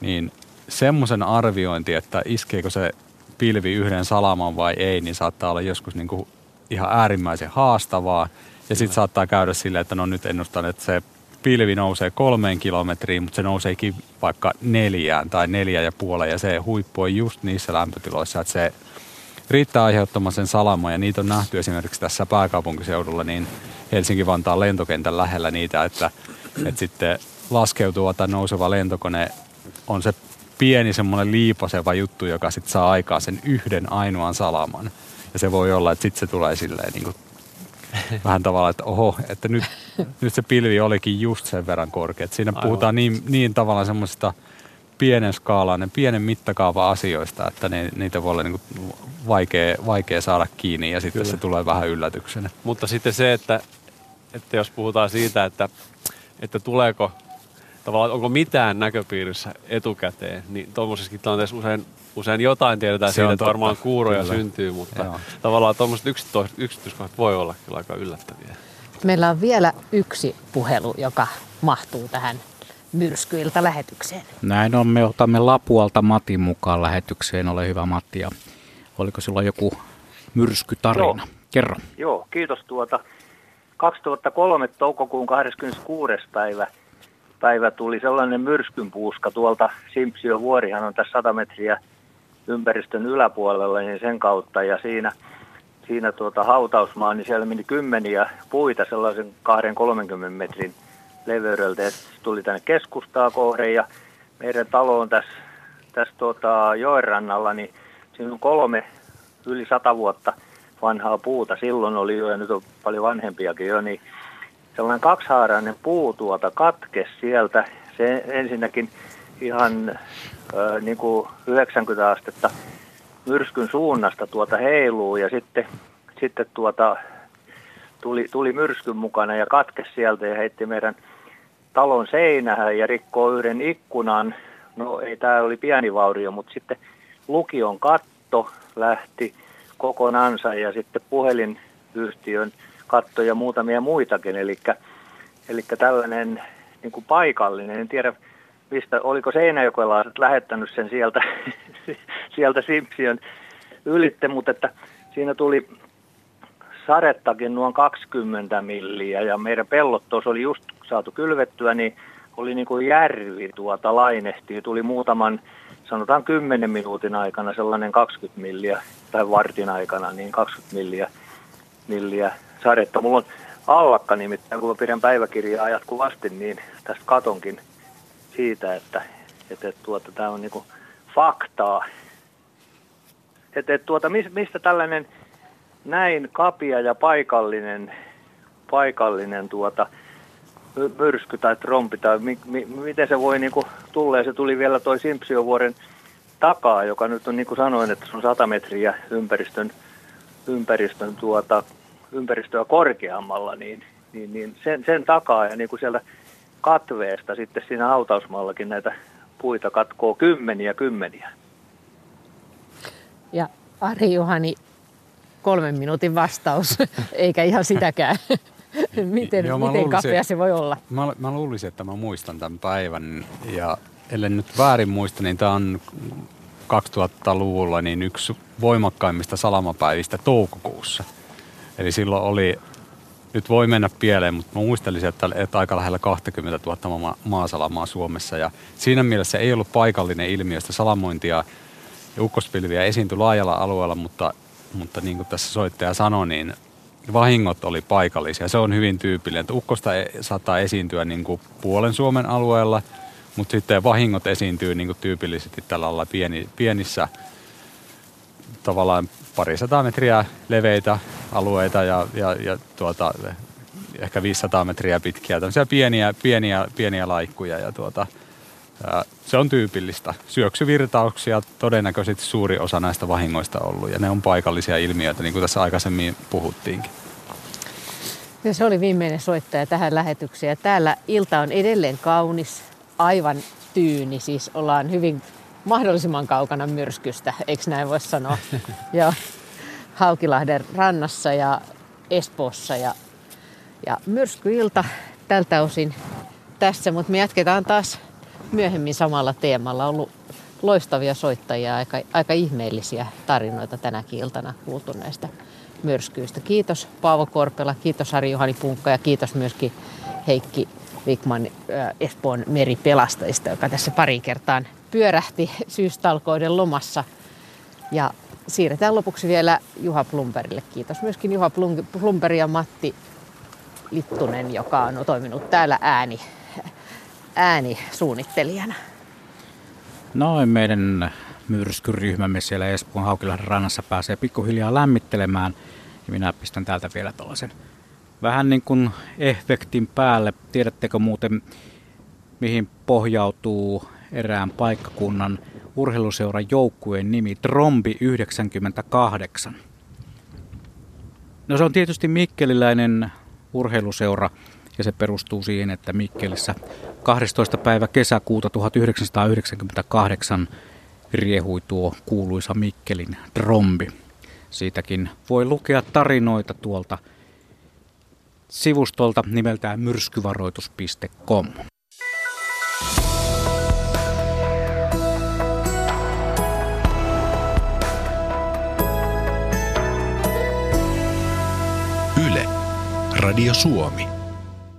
Niin semmoisen arviointi, että iskeekö se pilvi yhden salaman vai ei, niin saattaa olla joskus niin kuin ihan äärimmäisen haastavaa. Ja sitten saattaa käydä silleen, että no nyt ennustan, että se pilvi nousee kolmeen kilometriin, mutta se nouseekin vaikka neljään tai neljä ja puoleen ja se huippu on just niissä lämpötiloissa, että se riittää aiheuttamaan sen salaman ja niitä on nähty esimerkiksi tässä pääkaupunkiseudulla niin Helsinki-Vantaan lentokentän lähellä niitä, että, että sitten laskeutuva tai nouseva lentokone on se pieni semmoinen liipaseva juttu, joka sitten saa aikaan sen yhden ainoan salaman. Ja se voi olla, että sitten se tulee silleen niin kuin vähän tavalla, että oho, että nyt, nyt se pilvi olikin just sen verran korkea. Että siinä Aivan. puhutaan niin, niin tavallaan semmoisista pienen skaalan ja pienen mittakaava asioista, että ne, niitä voi olla niin kuin vaikea, vaikea saada kiinni ja sitten Kyllä. se tulee vähän yllätyksenä. Mutta sitten se, että, että jos puhutaan siitä, että, että tuleeko tavallaan onko mitään näköpiirissä etukäteen, niin tuommoisessakin tilanteessa usein, usein jotain tiedetään Se siitä, on että varmaan kuuroja kyllä. syntyy, mutta Joo. tavallaan tuommoiset yksityiskohdat, yksityiskohdat voi olla kyllä aika yllättäviä. Meillä on vielä yksi puhelu, joka mahtuu tähän myrskyiltä lähetykseen. Näin on, me otamme Lapualta Matin mukaan lähetykseen. Ole hyvä Matti. Ja oliko sulla joku myrskytarina? Joo. Kerro. Joo, kiitos tuota. 2003 toukokuun 26. päivä, päivä tuli sellainen myrskynpuuska tuolta Simpsion vuorihan on tässä 100 metriä ympäristön yläpuolella, niin sen kautta ja siinä, siinä tuota hautausmaa, niin siellä meni kymmeniä puita sellaisen 2-30 metrin leveydeltä ja tuli tänne keskustaa kohden ja meidän talo on tässä, tässä tuota, joenrannalla, niin siinä on kolme yli sata vuotta vanhaa puuta. Silloin oli jo, ja nyt on paljon vanhempiakin jo, niin sellainen kaksihaarainen puu tuota katkesi sieltä. Se ensinnäkin ihan ö, niin kuin 90 astetta myrskyn suunnasta tuota heiluu ja sitten, sitten tuota, tuli, tuli myrskyn mukana ja katkesi sieltä ja heitti meidän talon seinähän ja rikkoo yhden ikkunan. No ei tämä oli pieni vaurio, mutta sitten lukion katto lähti kokonansa ja sitten puhelinyhtiön katto ja muutamia muitakin. Eli, tällainen niin kuin paikallinen, en tiedä mistä, oliko seinäjokelaiset lähettänyt sen sieltä, sieltä Simpsion ylitte, mutta että siinä tuli sarettakin noin 20 milliä ja meidän pellot tuossa oli just saatu kylvettyä, niin oli niin kuin järvi tuota lainehti. Tuli muutaman, sanotaan 10 minuutin aikana sellainen 20 milliä tai vartin aikana, niin 20 milliä, milliä sadetta. Mulla on allakka nimittäin, kun mä pidän päiväkirjaa jatkuvasti, niin tästä katonkin siitä, että, että, että tuota, tämä on niinku faktaa. Että, että tuota, mistä tällainen näin kapia ja paikallinen, paikallinen tuota, myrsky tai trompi tai mi, mi, miten se voi niinku tulla. Ja se tuli vielä toi Simpsiovuoren takaa, joka nyt on niin kuin sanoin, että se on 100 metriä ympäristön, ympäristön tuota, ympäristöä korkeammalla, niin, niin, niin sen, sen takaa ja niin kuin sieltä katveesta sitten siinä hautausmaallakin näitä puita katkoo kymmeniä kymmeniä. Ja Ari Juhani, kolmen minuutin vastaus, eikä ihan sitäkään. miten Joo, miten luulisin, kapea se voi olla? Mä, mä luulisin, että mä muistan tämän päivän ja ellei nyt väärin muista, niin tämä on 2000-luvulla niin yksi voimakkaimmista salamapäivistä toukokuussa. Eli silloin oli, nyt voi mennä pieleen, mutta mä muistelisin, että, että aika lähellä 20 000 ma- maasalamaa Suomessa. Ja siinä mielessä ei ollut paikallinen ilmiö, sitä salamointia ja ukkospilviä esiintyi laajalla alueella, mutta, mutta niin kuin tässä soittaja sanoi, niin vahingot oli paikallisia. Se on hyvin tyypillinen, että ukkosta e, saattaa esiintyä niin kuin puolen Suomen alueella, mutta sitten vahingot esiintyy niin kuin tyypillisesti tällä lailla pieni, pienissä tavallaan parisataa metriä leveitä alueita ja, ja, ja tuota, ehkä 500 metriä pitkiä, tämmöisiä pieniä, pieniä, pieniä laikkuja ja tuota, se on tyypillistä. Syöksyvirtauksia todennäköisesti suuri osa näistä vahingoista ollut ja ne on paikallisia ilmiöitä, niin kuin tässä aikaisemmin puhuttiinkin. Ja se oli viimeinen soittaja tähän lähetykseen. täällä ilta on edelleen kaunis, aivan tyyni, siis ollaan hyvin mahdollisimman kaukana myrskystä, eikö näin voi sanoa? ja Haukilahden rannassa ja Espoossa ja, ja myrskyilta tältä osin tässä, mutta me jatketaan taas myöhemmin samalla teemalla. Ollut loistavia soittajia, aika, aika ihmeellisiä tarinoita tänäkin iltana kuultu näistä myrskyistä. Kiitos Paavo Korpela, kiitos Ari Juhani Punkka ja kiitos myöskin Heikki Vikman Espoon meripelastajista, joka tässä pari kertaan pyörähti syystalkoiden lomassa. Ja siirretään lopuksi vielä Juha Plumberille. Kiitos myöskin Juha Plumber ja Matti Littunen, joka on toiminut täällä ääni, äänisuunnittelijana. Noin meidän myrskyryhmämme siellä Espoon Haukilahden rannassa pääsee pikkuhiljaa lämmittelemään. Ja minä pistän täältä vielä tällaisen vähän niin kuin efektin päälle. Tiedättekö muuten, mihin pohjautuu erään paikkakunnan urheiluseuran joukkueen nimi Trombi 98? No se on tietysti mikkeliläinen urheiluseura ja se perustuu siihen, että Mikkelissä 12. päivä kesäkuuta 1998 riehui tuo kuuluisa Mikkelin trombi. Siitäkin voi lukea tarinoita tuolta sivustolta nimeltään myrskyvaroitus.com. Yle, Radio Suomi.